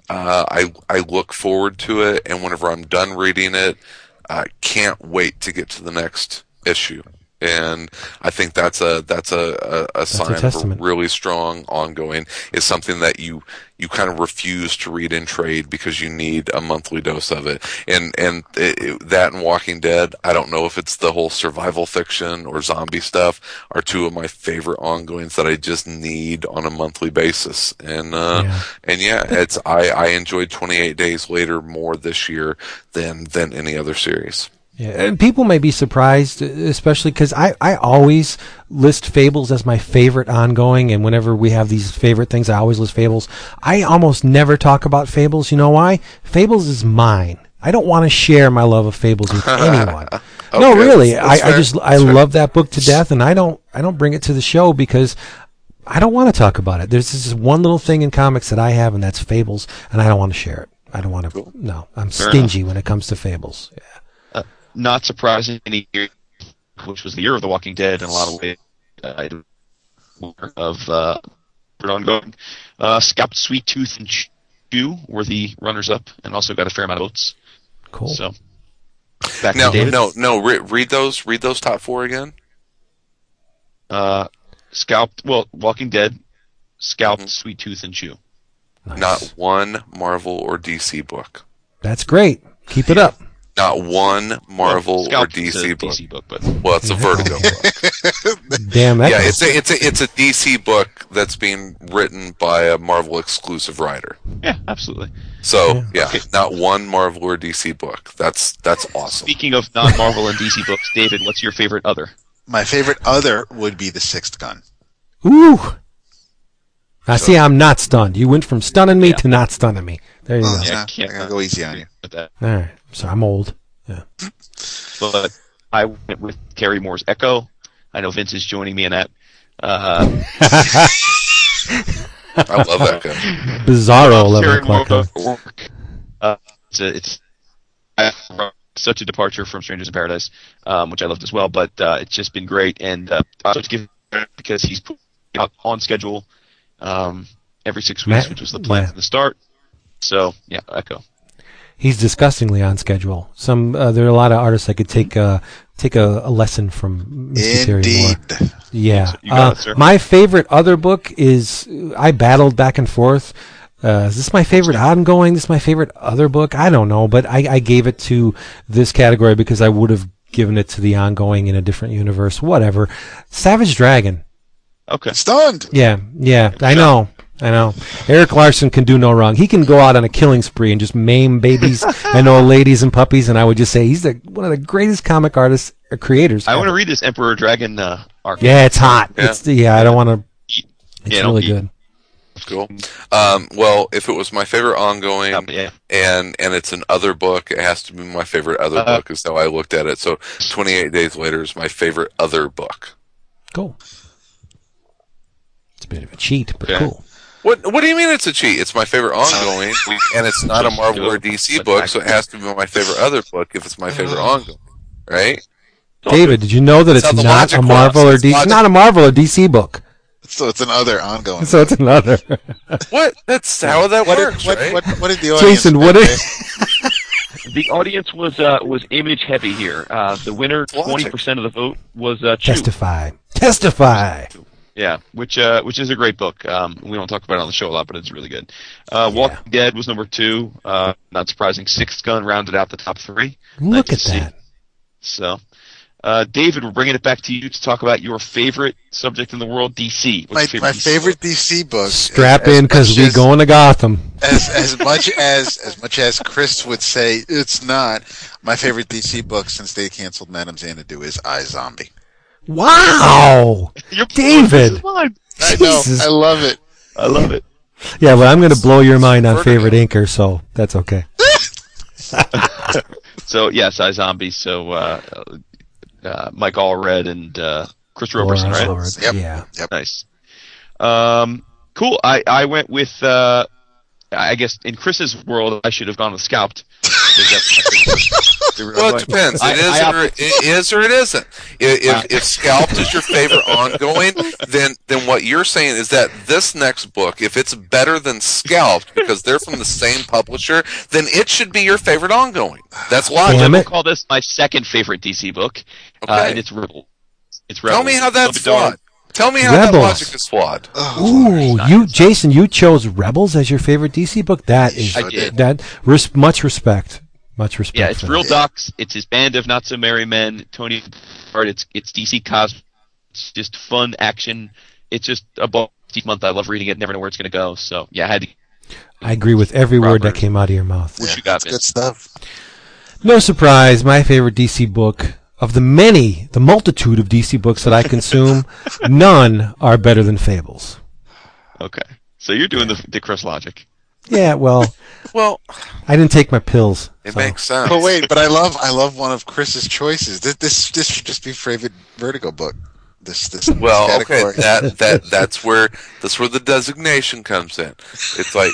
Uh, I I look forward to it, and whenever I'm done reading it, I can't wait to get to the next issue. And I think that's a that's a, a, a sign of a testament. really strong ongoing. Is something that you you kind of refuse to read in trade because you need a monthly dose of it. And and it, it- that and Walking Dead, I don't know if it's the whole survival fiction or zombie stuff, are two of my favorite ongoings that I just need on a monthly basis. And uh, Yeah. and yeah, it's I I enjoyed 28 Days Later more this year than than any other series. Yeah, and people may be surprised, especially because I, I always list Fables as my favorite ongoing, and whenever we have these favorite things, I always list Fables. I almost never talk about Fables. You know why? Fables is mine. I don't want to share my love of Fables with anyone. no, really, that's- I, that's I fair. just I That's fair. love that book to death, and I don't I don't bring it to the show because I don't want to talk about it. There's this one little thing in comics that I have, and that's Fables, and I don't want to share it. I don't want to. No, I'm Fair stingy when it comes to Fables. Yeah. Not surprisingly, which was the year of The Walking Dead in a lot of ways, uh, of uh, ongoing. Uh, Scalped, Sweet Tooth, and Chew were the runners-up, and also got a fair amount of votes. Cool. So, back No, to David. no, no. Re- read those. Read those top four again. Uh, Scalped, well, Walking Dead, Scalped, Mhm. Sweet Tooth, and Chew. Nice. Not one Marvel or DC book. That's great. Keep it up. Not one Marvel Well, or DC a book. DC book, but Well, it's a Vertigo book. Damn, that yeah, it's a it's a it's a DC book that's being written by a Marvel exclusive writer. yeah, absolutely. So Yeah. yeah, not one Marvel or DC book. That's that's awesome. Speaking of non-Marvel and DC books, David, what's your favorite other? My favorite other would be the Sixth Gun. Ooh. I see. I'm not stunned. You went from stunning me Yeah. to not stunning me. There you Oh, go. Yeah, yeah, I can't- I gotta go easy on you. With that, All right. So I'm old. Yeah. but I went with Terry Moore's Echo. I know Vince is joining me in that. Uh, I love that guy. Bizarro eleven Terry o'clock. Huh? Uh, it's a, it's I- such a departure from Strangers in Paradise, um, which I loved as well. But uh, it's just been great, and uh, I have to give because he's out on schedule um, every six weeks, Matt- which was the plan yeah. from the start. So yeah, Echo. He's disgustingly on schedule. Some uh, there are a lot of artists I could take uh, take a, a lesson from. Mr. Terry Moore. Indeed. Yeah. You got Uh, it, sir. my favorite other book is I battled back and forth. Uh, is this my favorite ongoing? This is my favorite other book? I don't know, but I, I gave it to this category because I would have given it to the ongoing in a different universe. Whatever. Savage Dragon. Okay. Stunned. Yeah, yeah, I know. I know. Erik Larsen can do no wrong. He can go out on a killing spree and just maim babies and old ladies and puppies, and I would just say he's the, one of the greatest comic artists or creators. I want to read this Emperor Dragon uh, arc. Yeah, it's hot. Yeah. It's yeah. I don't want to. It's Yeah, don't really eat. good. Cool. Um, well, if it was my favorite ongoing, Yeah, yeah. and and it's an other book, it has to be my favorite other Uh, book. Is how I looked at it. So, 28 Days Later is my favorite other book. Cool. It's a bit of a cheat, but Okay. cool. What What do you mean it's a cheat? It's my favorite ongoing, and it's not a Marvel or DC book, so it has to be my favorite other book if it's my favorite ongoing, right? David, did you know that That's it's not a Marvel works. or It's DC? logic. Not a Marvel or DC book. So it's another ongoing. So it's another. What? That's how that what, works, did, what, right? what, what did the audience Jason, what think. The audience was uh, was image heavy here. Uh, the winner, twenty percent of the vote was uh, Chew. Testify. Testify. Yeah, which uh, which is a great book. Um, we don't talk about it on the show a lot, but it's really good. Uh, Yeah. Walking Dead was number two. Uh, not surprising. Sixth Gun rounded out the top three. Look Nice at that. So, uh, David, we're bringing it back to you to talk about your favorite subject in the world, DC. What's My, your my DC favorite book? DC book. Strap as in because we as- going to Gotham. as as much as as much as Chris would say it's not my favorite DC book since they canceled Madame Xanadu is iZombie. Wow. Your David. This. I know, Jesus. I love it. I love it. Yeah, well, I'm going to blow your mind on favorite inker, so that's okay. So yes, iZombie. So uh, uh, Mike Allred and uh, Chris Roberson, right? Lord. Yep. Yeah. Nice. Um, cool. I, I went with, uh, I guess in Chris's world, I should have gone with Scalped. Because that's Well, it depends. It is, I or it is, or it isn't. If, if, if Scalped is your favorite ongoing, then then what you're saying is that this next book, if it's better than Scalped because they're from the same publisher, then it should be your favorite ongoing. That's logic. Damn I it. will call this my second favorite DC book, uh, Okay. and it's Rebel. It's Rebel. Tell me how that's Little bit flawed. Tell me how that Rebels. logic is flawed. Ooh, you, Jason, you chose Rebels as your favorite DC book. That is I did. that. Res- much respect. Much respect. Yeah, it's for real that. docs. It's his band of not so merry men. Tony, Hart. It's it's DC Cosmos. It's just fun action. It's just a book each month. I love reading it. Never know where it's going to go. So yeah, I had to. I agree with every word that came out of your mouth. What Yeah, you got, that's good stuff. No surprise, my favorite DC book of the many, the multitude of DC books that I consume, none are better than Fables. Okay, so you're doing the the Chris logic. Yeah, well, Well, I didn't take my pills. it so- makes sense. But wait, but I love I love one of Chris's choices. This this, this should just be favorite Vertigo book. This this Well, this okay, that that that's where that's where the designation comes in. It's like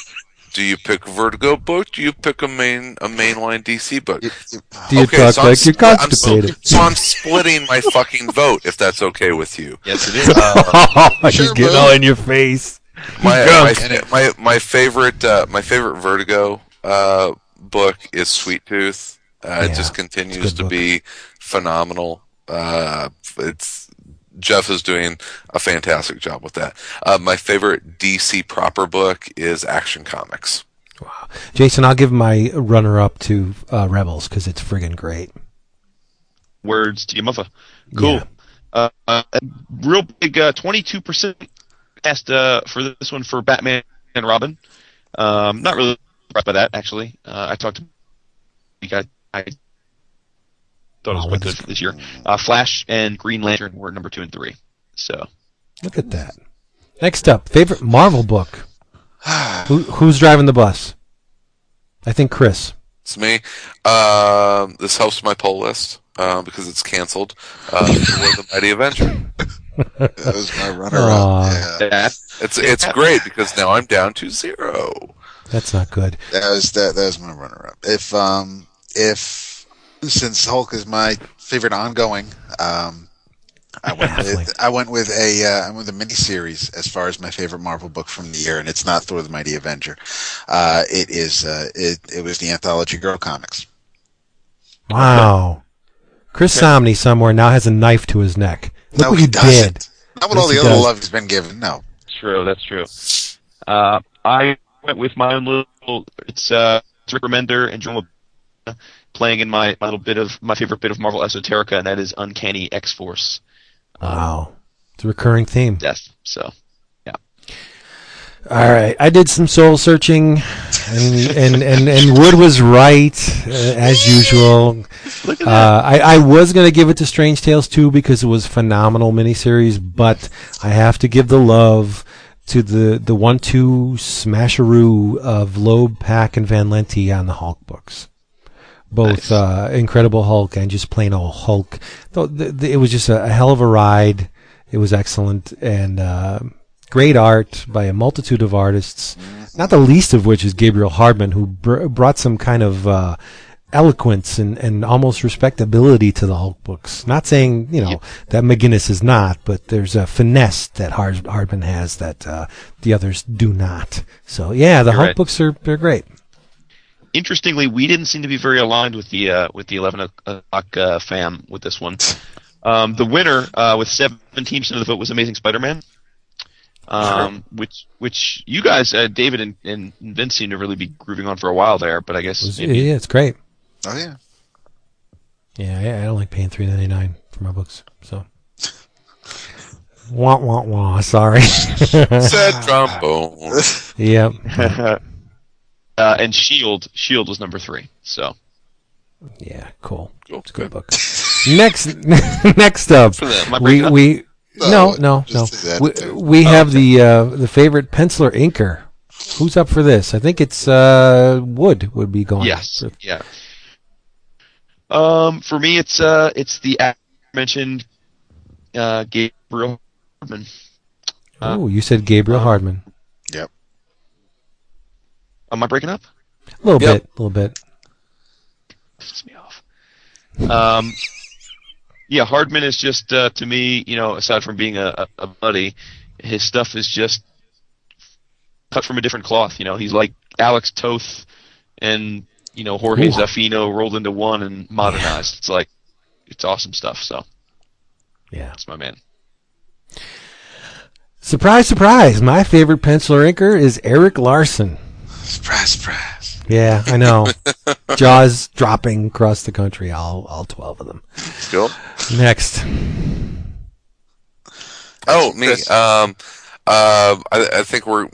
Do you pick a Vertigo book? Do you pick a main a mainline DC book? You- you- Do you talk so I'm like you're spli- I'm so- constipated? So I'm splitting my fucking vote, if that's okay with you. Yes, it is. He's uh, oh, Sure, getting boo. all in your face. My my, my my favorite uh, my favorite Vertigo uh, book is Sweet Tooth. Uh, Yeah, it just continues to book. be phenomenal. Uh, it's Jeff is doing a fantastic job with that. Uh, my favorite DC proper book is Action Comics. Wow, Jason, I'll give my runner-up to uh, Rebels because it's friggin' great. Words to your mother. Cool. Yeah. Uh, uh, real big, uh, 22% asked uh, for this one for Batman and Robin. Um, not really impressed by that, actually. Uh, I talked to you guys. I thought it was Oh, quite that's- good this year. Uh, Flash and Green Lantern were number two and three. So Look at that. Next up, favorite Marvel book. Who, who's driving the bus? I think Chris. It's me. Um this helps my poll list uh, because it's canceled. Uh, for the Mighty Avenger. That was my runner Aw. up. Yeah. that It's it's great because now I'm down to zero. That's not good. That was that. That was my runner up. If um if since Hulk is my favorite ongoing, um, I went with I went with a uh, I went with a miniseries as far as my favorite Marvel book from the year, and it's not Thor: The Mighty Avenger. Uh, it is uh, it it was the anthology Girl Comics. Wow. Chris Samnee somewhere now has a knife to his neck. Look no, what he you doesn't. did. Not with Yes, all the other does. love he's been given. No, True, that's true. Uh, I went with my own little. It's uh, it's Rick Remender and John LaBella playing in my, my little bit of my favorite bit of Marvel esoterica, and that is Uncanny X Force Wow. It's a recurring theme. Death. So All right, I did some soul searching, and and and, and Wood was right uh, as usual. look at Uh, I, I was gonna give it to Strange Tales too because it was phenomenal miniseries, but I have to give the love to the the one two smasheroo of Loeb, Pak, and Van Lente on the Hulk books. Both uh, Incredible Hulk and just plain old Hulk. Though the, the, it was just a, a hell of a ride. It was excellent and uh, great art by a multitude of artists. Not the least of which is Gabriel Hardman, who br- brought some kind of uh, eloquence and, and almost respectability to the Hulk books. Not saying you know that McGuinness is not, but there's a finesse that Hard- Hardman has that uh, the others do not. So yeah, the You're Hulk right. books are they're great. interestingly, we didn't seem to be very aligned with the uh, with the eleven o'clock uh, fam with this one. Um, the winner uh, with seventeen percent of the vote was Amazing Spider-Man, um, which which you guys, uh, David and, and Vince, seem to really be grooving on for a while there. But I guess It's- maybe yeah, it's great. oh yeah, Yeah, I, I don't like paying three ninety nine for my books. So, wah wah wah. Sorry. Said trombone. yep. uh, and Shield Shield was number three. So Yeah. Cool. Cool. It's a good book. next, next up, For them. We we no No, no no. just We, too. we have the uh, the favorite penciler inker. Who's up for this? I think it's uh, Wood would be going. yes, yeah. Um, for me, it's uh, it's the mentioned uh, Gabriel Hardman. Oh, you said Gabriel uh, Hardman. Am I breaking up? A little Yep. bit, a little bit. pisses me off. Um, yeah, Hardman is just uh, to me, you know, aside from being a, a, a buddy, his stuff is just cut from a different cloth. You know, he's like Alex Toth and you know Jorge Ooh. Zaffino rolled into one and modernized. It's like it's awesome stuff. So Yeah. that's my man. Surprise, surprise! My favorite penciler inker is Erik Larsen. surprise, surprise. Yeah, I know. Jaws dropping across the country, all all twelve of them. Let's. Next, Oh, me. Chris. Um, uh, I, I think we're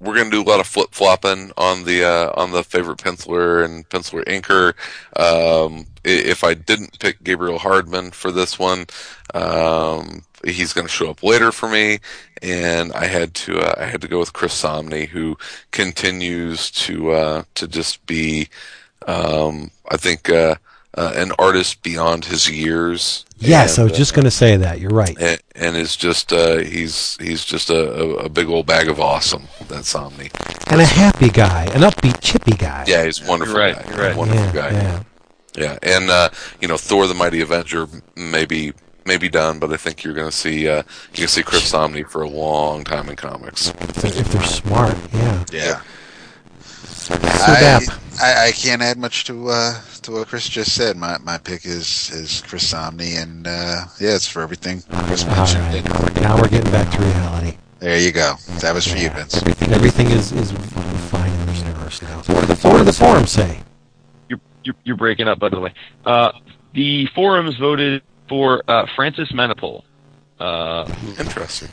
we're gonna do a lot of flip flopping on the uh, on the favorite penciler and penciler inker. Um, if I didn't pick Gabriel Hardman for this one, um, he's gonna show up later for me, and I had to uh, I had to go with Chris Samnee, who continues to uh, to just be. Um, I think uh, an artist beyond his years. Yes, I was just going to say that. You're right. and, and is just uh, he's he's just a, a, a big old bag of awesome. That's Samnee. And a happy guy, an upbeat, chippy guy. Yeah, he's a wonderful You're right, guy. you're right. Wonderful yeah, guy. yeah. Yeah, and uh, you know Thor: The Mighty Avenger maybe maybe done, but I think you're going to see uh, you can see Chris Samnee for a long time in comics. If they're, if they're smart, yeah. Yeah. So I, I, I can't add much to uh, to what Chris just said. My my pick is is Chris Samnee, and uh, yeah, it's for everything Chris All mentioned. right. Now we're getting back to reality. There you go. That was for you, Vince. Everything, everything is, is fine in the universe now. So what do the, what do the forums say? You're, you're, you're breaking up, by the way. Uh, the forums voted for uh, Francis Manapul. Uh, Interesting.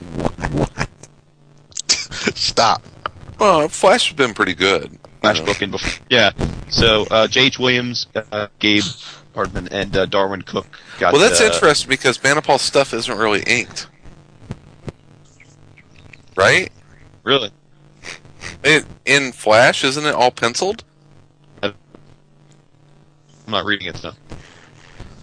Stop. Well, Flash has been pretty good. Flash you book in before. Yeah. So uh, J.H. Williams, uh, Gabe Hardman, and uh, Darwyn Cooke got. Well, that's uh, interesting because Manapul's stuff isn't really inked, right? Really? In, in Flash, isn't it all penciled? I'm not reading it though.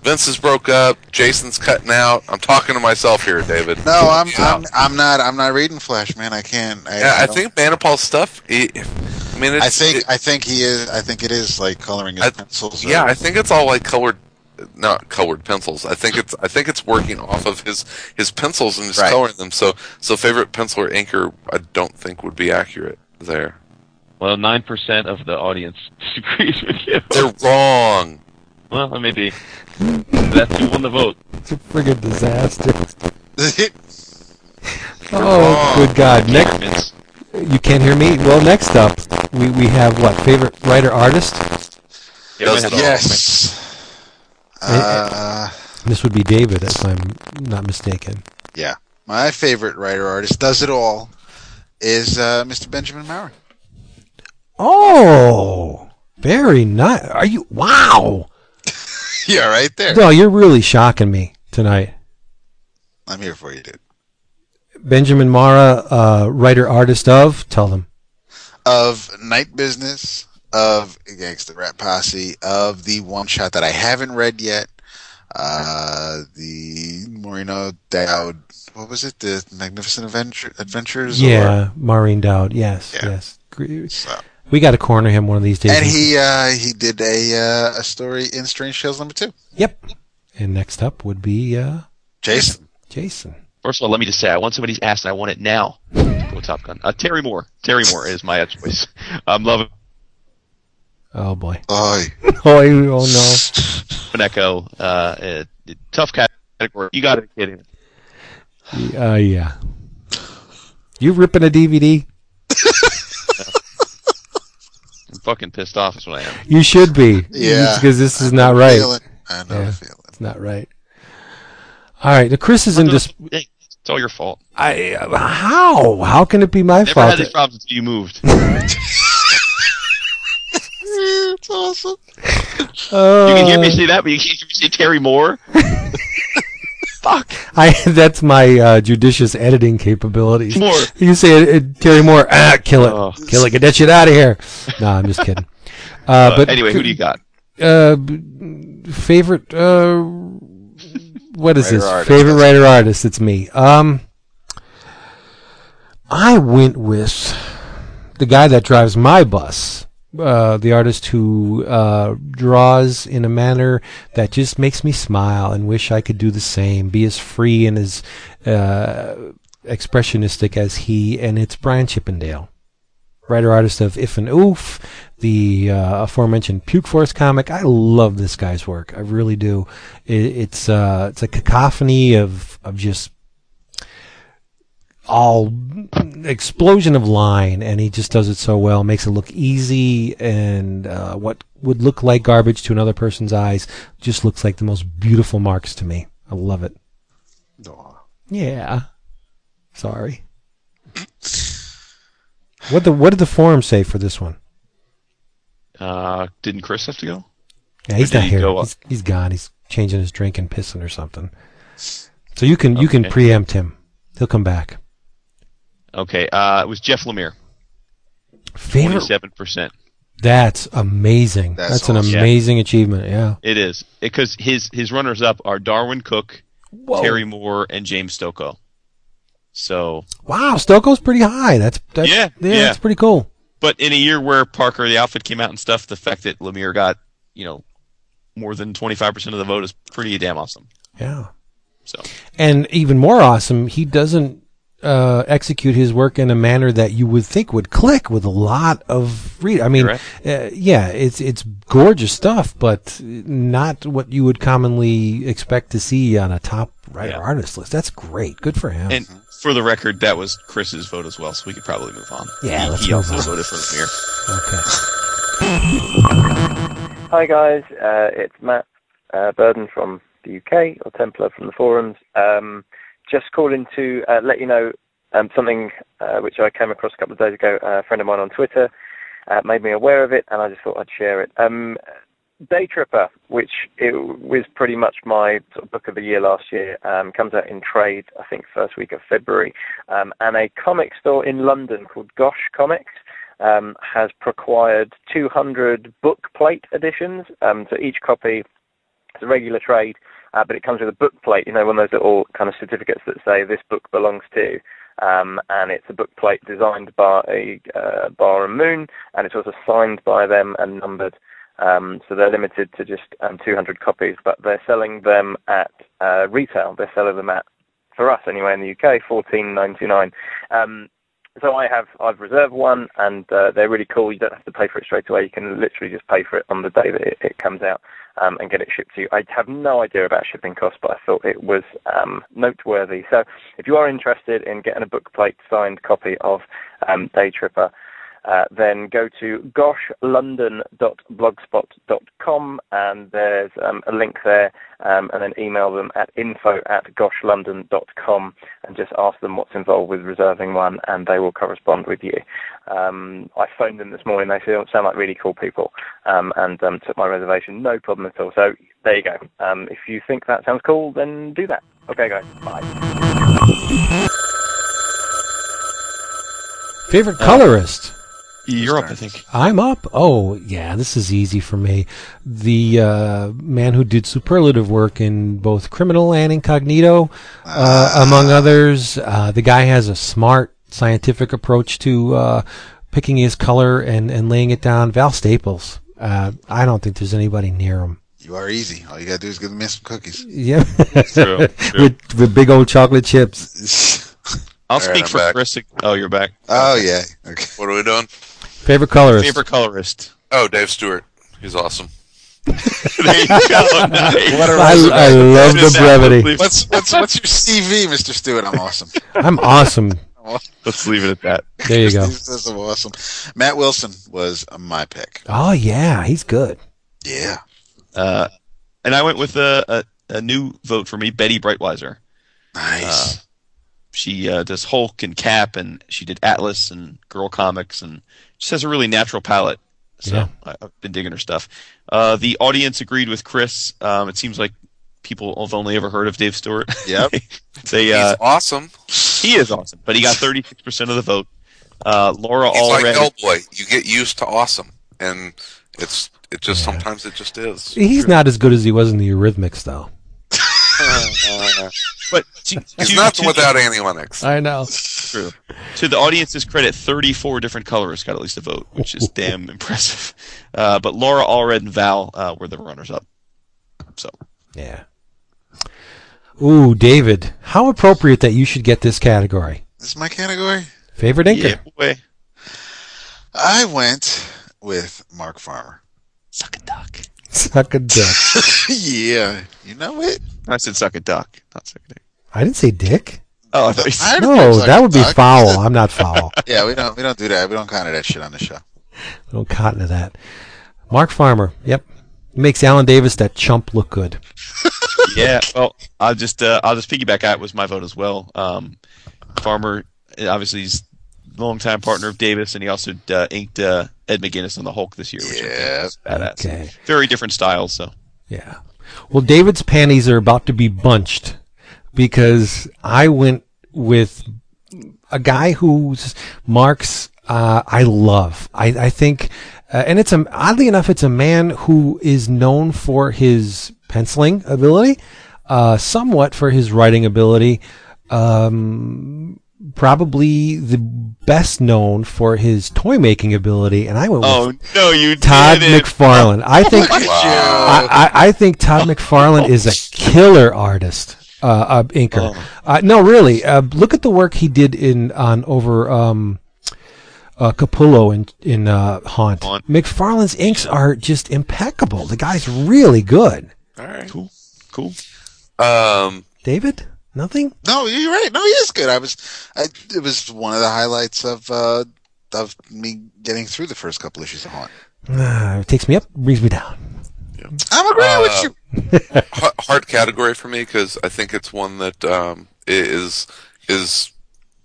Vince's broke up. Jason's cutting out. I'm talking to myself here, David. No, I'm I'm I'm not I'm not reading Flash, man. I can't. I, Yeah, I don't- think Manapul's stuff. It, I mean, it's, I think it- I think he is. I think it is like coloring his I- pencils. or- yeah, I think it's all like colored, not colored pencils. I think it's I think it's working off of his his pencils and just Right. coloring them. So so favorite pencil or inker, I don't think would be accurate there. Well, nine percent of the audience disagrees with you. They're wrong. Well, that may be. That's who won the vote. It's a friggin' disaster. Right. Oh, good God. Next, Vince. You can't hear me? Well, next up, we, we have what? Favorite writer artist? Yeah, Does it have- yes. Uh, This would be David, if I'm not mistaken. yeah. My favorite writer artist does it all is uh, Mr. Benjamin Marra. Oh, very nice. Are you? Wow. yeah, right there. No, you're really shocking me tonight. I'm here for you, dude. Benjamin Marra, uh, writer artist of. Tell them. Of Night Business, of Gangsta Rap Posse, of the one shot that I haven't read yet, uh, the Maureen Dowd. What was it? The Magnificent Adventure, Adventures. Yeah, Maureen Dowd. Yes, Yeah. yes. So. We got to corner him one of these days. And he uh, he did a uh, a story in Strange Tales number two. Yep. And next up would be uh, Jason. Jason. First of all, let me just say, I want somebody's ass, and I want it now. Go Top Gun. Uh, Terry Moore. Terry Moore is my choice. I'm loving Oh boy. Oh, Oh, oh no. Echo. Uh, uh, tough category. You got to get in. Uh, yeah. You ripping a DVD? I'm fucking pissed off. Is what I am. You should be. yeah. Because this is I not right. feeling. I know Yeah. feeling. It's not right. All right. the Chris is in Hey, it's all your fault. I uh, how how can it be my Never fault? had these problems until you moved. it's awesome. Uh, You can hear me say that, but you can't hear me say Terry Moore. Fuck. I that's my uh, judicious editing capabilities. Moore. You say it, it, Terry Moore, ah, kill it, Oh. kill it, get that shit out of here. No, I'm just kidding. Uh, Uh, but anyway, who do you got? uh, favorite? What is Writer this? artist. Favorite writer artist? It's me. Um, I went with the guy that drives my bus. Uh, the artist who uh, draws in a manner that just makes me smile and wish I could do the same, be as free and as uh, expressionistic as he, and it's Brian Chippendale writer artist of If and Oof, the uh, aforementioned Puke Force comic. I love this guy's work. I really do. It, it's uh, it's a cacophony of of just all explosion of line, and he just does it so well. Makes it look easy, and uh, what would look like garbage to another person's eyes just looks like the most beautiful marks to me. I love it. Yeah. Sorry. What the what did the forum say for this one? Uh, didn't Chris have to go? Yeah, he's not he here. He's, he's gone. He's changing his drink and pissing or something. So you can you can preempt him. He'll come back. Okay. Uh, it was Jeff Lemire. Favorite Twenty-seven percent. That's amazing. That's That's, an awesome. amazing achievement. Yeah. It is because his his runners up are Darwyn Cooke, Whoa. Terry Moore, and James Stokoe. So, Wow, Stokoe's pretty high. That's, that's Yeah, yeah, yeah. that's pretty cool. but in a year where Parker the outfit came out and stuff, the fact that Lemire got you know more than twenty five percent of the vote is pretty damn awesome. Yeah. So And even more awesome, he doesn't uh, execute his work in a manner that you would think would click with a lot of read. I mean, Correct. uh, yeah, it's it's gorgeous stuff, but not what you would commonly expect to see on a top writer Yeah. artist list. That's great. Good for him. and for the record, that was Chris's vote as well, so we could probably move on. Yeah, he, let's he also on. voted for Lemire. okay. Hi guys, uh, it's Matt uh, Burden from the UK, or Templar from the forums. Um, just calling to uh, let you know um, something uh, which I came across a couple of days ago. a friend of mine on Twitter uh, made me aware of it, and I just thought I'd share it. Um, Daytripper, which was pretty much my sort of book of the year last year, um, comes out in trade, I think, first week of February, um, and a comic store in London called Gosh Comics um, has procured 200 book plate editions. Um, so each copy is a regular trade, uh, but it comes with a book plate, you know, one of those little kind of certificates that say this book belongs to. Um, and it's a book plate designed by uh, Bá and Moon, and it's also signed by them and numbered. Um, so they're limited to just um, 200 copies, but they're selling them at uh, retail. They're selling them at, for us anyway, in the UK, 14.99. Um, so I have I've reserved one, and uh, they're really cool. You don't have to pay for it straight away. You can literally just pay for it on the day that it, it comes out um, and get it shipped to you. I have no idea about shipping costs, but I thought it was um, noteworthy. So if you are interested in getting a book plate signed copy of um, Daytripper, uh, then go to goshlondon.blogspot.com and there's um, a link there um, and then email them at info at goshlondon.com and just ask them what's involved with reserving one and they will correspond with you. Um, I phoned them this morning. They sound like really cool people um, and um, took my reservation. No problem at all. So there you go. Um, if you think that sounds cool, then do that. Okay, guys. Bye. Favorite colorist? You're up, I think. I'm up. Oh, yeah, this is easy for me. The uh, man who did superlative work in both Criminal and Incognito, uh, among others. Uh, the guy has a smart scientific approach to uh, picking his color and, and laying it down. Val Staples. Uh, I don't think there's anybody near him. You are easy. All you gotta do is give me some cookies. Yeah, True, true. with, with big old chocolate chips. I'll All right, speak I'm for back. Chris. Oh, you're back. oh yeah. Okay. What are we doing? Favorite colorist? Favorite colorist. Oh, Dave Stewart. He's awesome. there you go. Nice. What a I, resume. I love the brevity. What's what's what's your CV, Mr. Stewart? I'm awesome. I'm awesome. Let's leave it at that. There you go. Steve says I'm awesome. Matt Wilson was my pick. Oh yeah, he's good. Yeah. Uh, and I went with a, a, a new vote for me, Bettie Breitweiser. Nice. Uh, She uh, does Hulk and Cap, and she did Atlas and Girl Comics, and she has a really natural palette. So Yeah. I, I've been digging her stuff. Uh, the audience agreed with Chris. Um, it seems like people have only ever heard of Dave Stewart. Yep. they uh, He's awesome. he is awesome, but he got 36 percent of the vote. Uh, Laura He's like Allred. Hellboy. You get used to awesome, and it's it just sometimes it just is. He's not as good as he was in the Eurythmics, though. but to, He's to- nothing to- without Annie Lennox. I know. True. To the audience's credit, 34 different colorists got at least a vote, which is damn impressive. Uh, but Laura Allred and Val uh, were the runners-up. So Yeah. Ooh, David, how appropriate that you should get this category. This is my category. Favorite anchor. yeah, inker? boy, I went with Mark Farmer. suck a duck. Suck a duck. yeah. You know it. I said suck a duck, not suck a dick. I didn't say dick. Oh, I thought you said, I No, didn't that would be duck. foul. I'm not foul. Yeah, we don't we don't do that. We don't kind of that shit on the show. I don't cotton to that. Mark Farmer. Yep. Makes Alan Davis that chump look good. yeah. Well, I'll just uh, I'll just piggyback. That was my vote as well. Um, Farmer, obviously, he's a longtime partner of Davis, and he also uh, inked uh, Ed McGuinness on the Hulk this year, which I Yeah. think is badass. Okay. Very different styles, so. Yeah. Well, David's panties are about to be bunched because I went with a guy whose marks uh, I love. I, I think Uh, and it's a, oddly enough, it's a man who is known for his penciling ability, uh, somewhat for his writing ability, um, probably the best known for his toy making ability. And I went with Oh no, you Todd did it. McFarlane. I think Look. I, I, I think Todd McFarlane is a killer artist, uh, uh, inker. Oh. Uh, no, really. Uh, look at the work he did in on over um, uh, Capullo in in uh, Haunt. Haunt. McFarlane's inks are just impeccable. The guy's really good. All right. Cool, cool. Um, David, nothing. No, you're right. No, he is good. I was, I, it was one of the highlights of uh, of me getting through the first couple issues of Haunt. Uh, it takes me up, brings me down. I'm agreeing Uh, with you. hard category for me because I think it's one that um, is is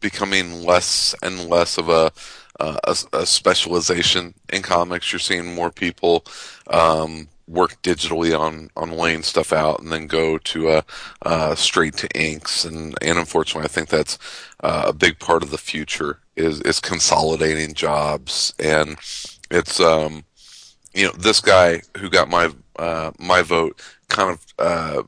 becoming less and less of a, uh, a a specialization in comics. You're seeing more people um, work digitally on on laying stuff out and then go to uh, uh, straight to inks. And and unfortunately, I think that's uh, a big part of the future is is consolidating jobs and it's um you know this guy who got my uh, my vote kind of uh,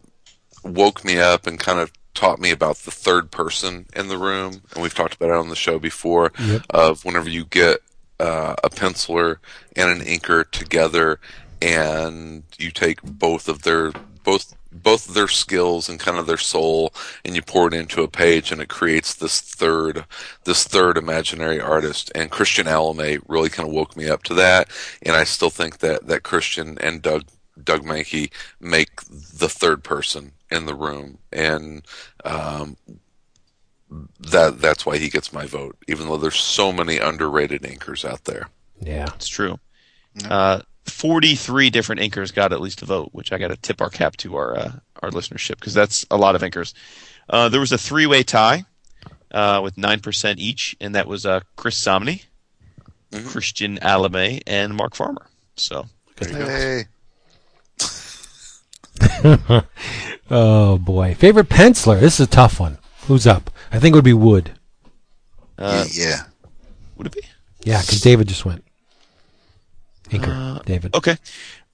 woke me up and kind of taught me about the third person in the room, and we've talked about it on the show before. Yep. Of whenever you get uh, a penciler and an inker together, and you take both of their both both of their skills and kind of their soul, and you pour it into a page, and it creates this third this third imaginary artist. And Christian Alamy really kind of woke me up to that, and I still think that that Christian and Doug Doug Mahnke make the third person in the room, and um, that that's why he gets my vote. Even though there's so many underrated inkers out there. Yeah. It's true. Uh, 43 different inkers got at least a vote, which I got to tip our cap to our uh, our listenership because that's a lot of inkers. Uh, there was a three way tie uh, with 9% each, and that was uh, Chris Samnee, Mhm. Christian Alamy, and Mark Farmer. So Hey, oh boy, favorite penciler. This is a tough one. Who's up? I think it would be Wood. uh, yeah. would it be? Yeah, because David just went. Inker, David. Okay.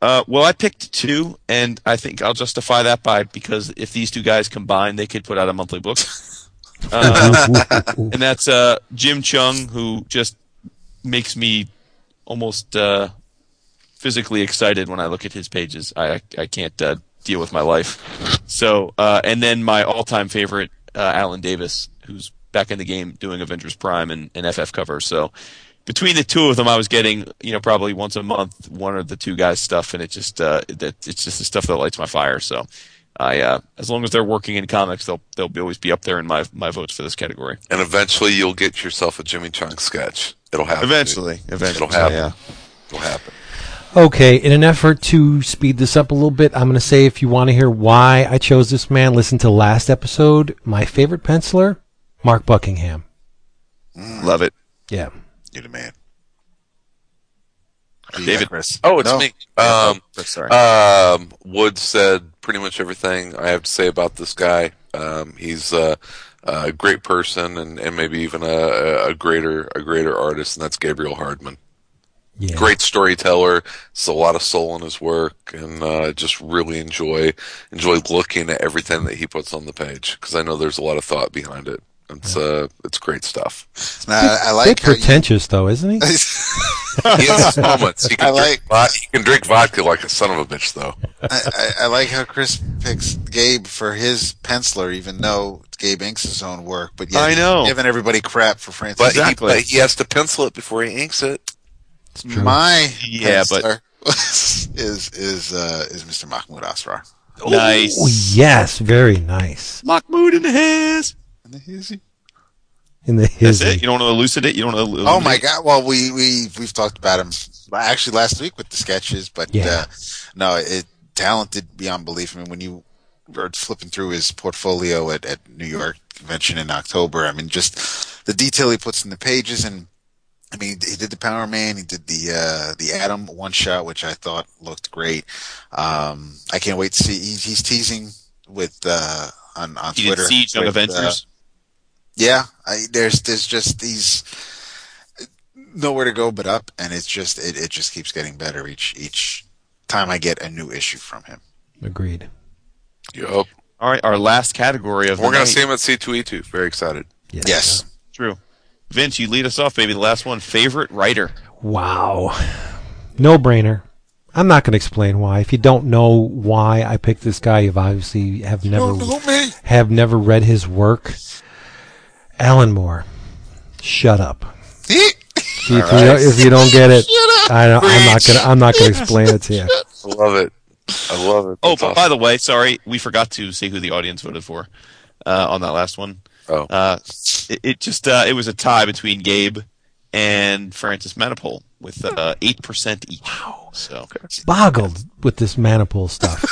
Uh, well, I picked two, and I think I'll justify that by because if these two guys combine, they could put out a monthly book. uh, and that's uh, Jim Cheung, who just makes me almost uh, physically excited when I look at his pages. I I, can't uh, deal with my life. So, uh, and then my all-time favorite, uh, Alan Davis, who's back in the game doing Avengers Prime and, and FF cover. So, between the two of them, I was getting you know probably once a month one of the two guys' stuff, and it just uh, that it's just the stuff that lights my fire. So. I, uh, as long as they're working in comics, they'll they'll be, always be up there in my my votes for this category. And eventually, you'll get yourself a Jimmy Cheung sketch. It'll happen. Eventually, eventually, It'll happen. yeah. It'll happen. Okay, in an effort to speed this up a little bit, I'm going to say if you want to hear why I chose this man, listen to last episode. My favorite penciler, Mark Buckingham. Love it. Yeah. You're the man. David. Chris. Oh, it's No. me. Um, Sorry. Um, Wood said pretty much everything I have to say about this guy. Um, he's uh, a great person and, and maybe even a, a greater a greater artist, and that's Gabriel Hardman. Yeah. Great storyteller. It's a lot of soul in his work, and uh, just really enjoy enjoy looking at everything that he puts on the page because I know there's a lot of thought behind it. It's uh, it's great stuff. Now, I, I Bit like how you, pretentious, though, isn't he? He has his moments. He I can, like- drink, he can drink vodka like a son of a bitch, though. I, I, I like how Chris picks Gabe for his penciler, even though Gabe inks his own work. But yet I he's know. giving everybody crap for Francis. But, Exactly. he, but he has to pencil it before he inks it. It's true. My Yeah, but- penciler is is uh, is Mr. Mahmoud Asrar. Nice. Oh, yes, very nice. Mahmoud in the his. In the That's it. You don't want to elucidate. You don't want to. Oh my God! Well, we we we've talked about him actually last week with the sketches, but Yeah. uh, no, it talented beyond belief. I mean, when you were flipping through his portfolio at, at New York convention in October, I mean, just the detail he puts in the pages, and I mean, he did the Power Man, he did the uh, the Atom one shot, which I thought looked great. Um, I can't wait to see. He, he's teasing with uh, on on He did Twitter. Siege of with, uh, Avengers. Yeah, I, there's there's just these. nowhere to go but up, and it's just it, it just keeps getting better each each time I get a new issue from him. Agreed. Yup. All right, our last category of We're the going night. to see him at C2E2. Very excited. Yes. Yes. True. Vince, you lead us off, baby. The last one. Favorite writer. Wow. No brainer. I'm not going to explain why. If you don't know why I picked this guy, you've obviously have never have never read his work. Alan Moore. Shut up. If you, if you don't get it, I don't, I'm not gonna. I'm not gonna explain it to you. I love it. I love it. Oh, That's but awesome. by the way, sorry, we forgot to say who the audience voted for uh, on that last one. Oh. Uh, it, it just uh, it was a tie between Gabe and Francis Manapul with uh, eight percent each. Wow. So Boggled with this Manapul stuff.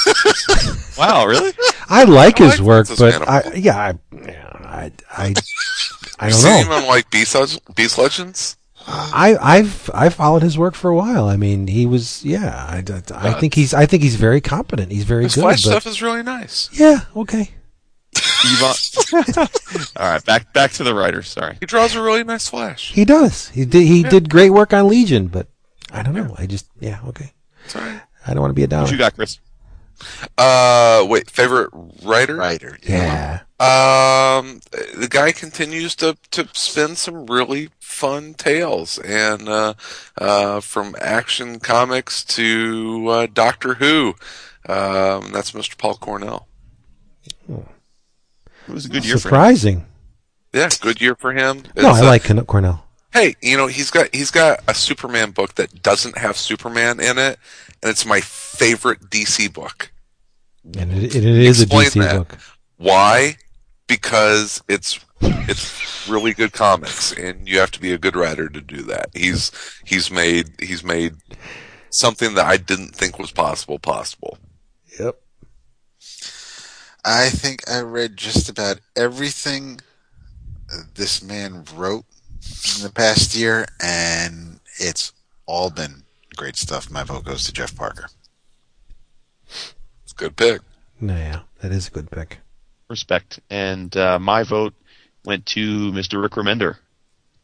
wow, really? I like I his like work, Francis but I, Manapul. yeah, I, yeah, I, I, I you don't seen him on like Beast, Beast Legends? I, I've, I followed his work for a while. I mean, he was, yeah. I, I, I think he's, I think he's very competent. He's very His good. Flash but- stuff is really nice. yeah, okay. Yvonne- All right, back back to the writers. Sorry. He draws a really nice Flash. He does. He did. He did great work on Legion, but I don't know. I just, yeah, okay. It's all right. I don't want to be a What you got, Chris? Uh, wait, favorite writer? Writer. Yeah. Um, the guy continues to to spin some really fun tales, and uh, uh, from Action Comics to uh, Doctor Who, um, that's Mr. Paul Cornell. It was a good year for him. Surprising. Yeah, good year for him. No, It's, I uh, like Corn- Cornell. Hey, you know he's got he's got a Superman book that doesn't have Superman in it, and it's my favorite DC book. And it, it is a DC that. book. Why? Because it's it's really good comics, and you have to be a good writer to do that. He's he's made he's made something that I didn't think was possible possible. Yep. I think I read just about everything this man wrote in the past year, and it's all been great stuff. My vote goes to Jeff Parker. It's a good pick. No, yeah, that is a good pick. respect. And uh, my vote went to Mr. Rick Remender.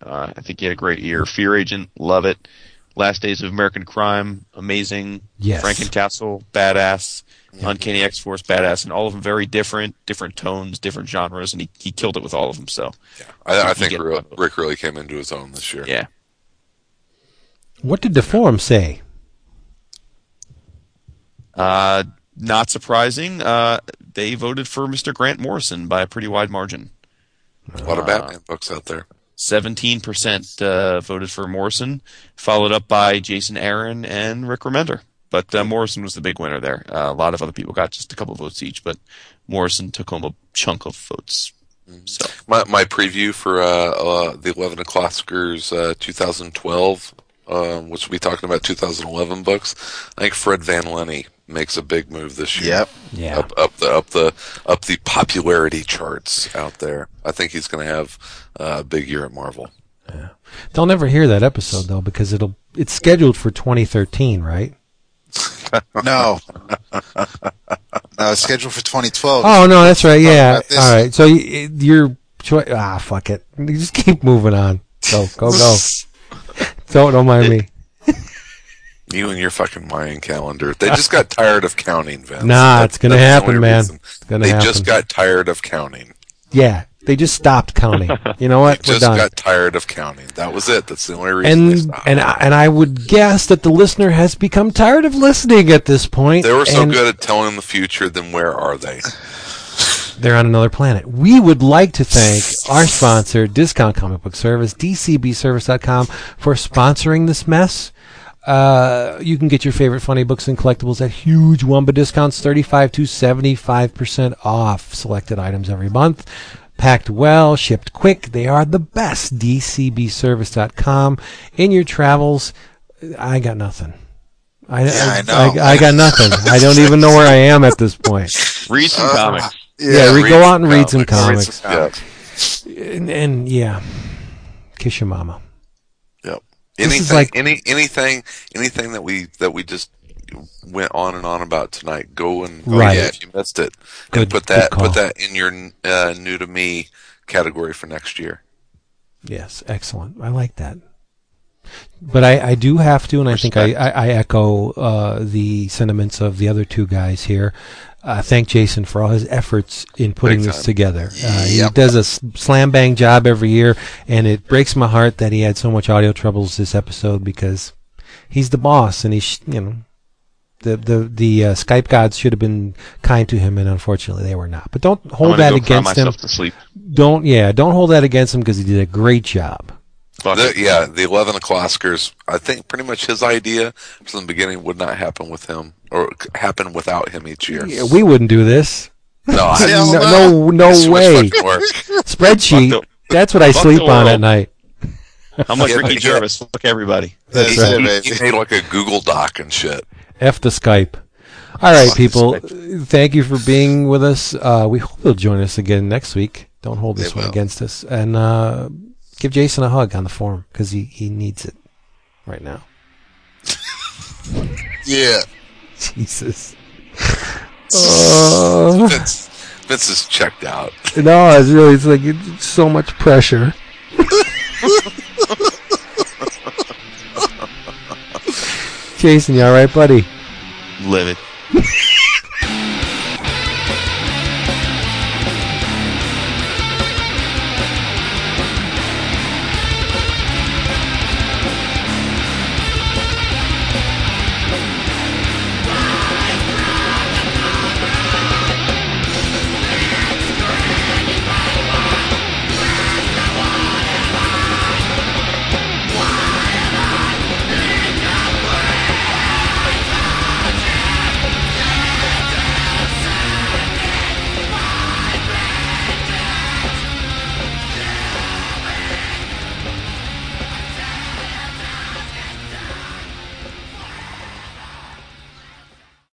Uh, I think he had a great year. Fear Agent, love it. Last Days of American Crime, amazing. Yes. Frankencastle, badass. Uncanny X Force, badass, and all of them very different, different tones, different genres, and he, he killed it with all of them. So I, I think get Ri- both. Rick really came into his own this year. yeah, What did the forum say? uh, not surprising. Uh, they voted for Mr. Grant Morrison by a pretty wide margin. A lot of Batman books out there. Seventeen percent uh, voted for Morrison, followed up by Jason Aaron and Rick Remender. But uh, Morrison was the big winner there. Uh, a lot of other people got just a couple votes each, but Morrison took home a chunk of votes. So My my preview for uh, uh, the Eleven O'clockers uh, 2012, um, which we'll be talking about 2011 books. I think Fred Van Lente makes a big move this year. Yep. Yeah. Up up the up the up the popularity charts out there. I think he's going to have uh, a big year at Marvel. Yeah. They'll never hear that episode though because it'll it's scheduled for 2013, right? No. no, it's scheduled for 2012. Oh no, that's right. Yeah. All right. So y- you're choi- ah fuck it. You just keep moving on. Go go go. don't don't mind me. You and your fucking Mayan calendar. They just got tired of counting, Vince. Nah, That- it's gonna happen, man. reason. It's gonna they happen. just got tired of counting. Yeah. They just stopped counting. You know what? Just got tired of counting. That was it. That's the only reason and and I, and I would guess that the listener has become tired of listening at this point. they were so good at telling the future. Then where are they? They're on another planet. We would like to thank our sponsor, Discount Comic Book Service, DCBService.com, for sponsoring this mess. Uh, you can get your favorite funny books and collectibles at huge Wumba discounts, 35 to 75% off selected items every month. Packed well, shipped quick. They are the best. DCBService.com. In your travels, I got nothing. I, Yeah, I know. I, I got nothing. I don't even know where I am at this point. read some uh, comics. Yeah, we read go out and read some comics. comics. Yeah. And, and yeah, kiss your mama. Yep. This is Anything, like- any, anything, anything that we that we just went on and on about tonight. Go and go Right. if you missed it, Good- and put that put that in your uh, new to me category for next year. Yes, excellent. I like that. But I, I do have to, and I think I, I, I echo uh, the sentiments of the other two guys here. Uh, thank Jason for all his efforts in putting this together. Uh, He does a slam bang job every year, and it breaks my heart that he had so much audio troubles this episode because he's the boss, and he's you know the the the uh, Skype gods should have been kind to him, and unfortunately they were not. But don't I'm hold that go cry against him. to sleep. Don't yeah, don't hold that against him because he did a great job. The, yeah, the eleven o'clockers. I think pretty much his idea from the beginning would not happen with him, or happen without him each year. Yeah, we wouldn't do this. no, I, no, no. no, no it's too much way. Spreadsheet. That's what I fuck sleep on at night. How much Yeah, Ricky yeah. Gervais? Fuck everybody. That's He, it, he- he made like a Google Doc and shit. F the Skype. All right, Fuck people. Thank you for being with us. Uh, we hope you'll join us again next week. Don't hold this They one will. against us. And uh, give Jason a hug on the forum because he, he needs it right now. Yeah. Jesus. Uh, Vince, Vince is checked out. no, it's really it's like it's so much pressure. Jason, you all right, buddy? Livid.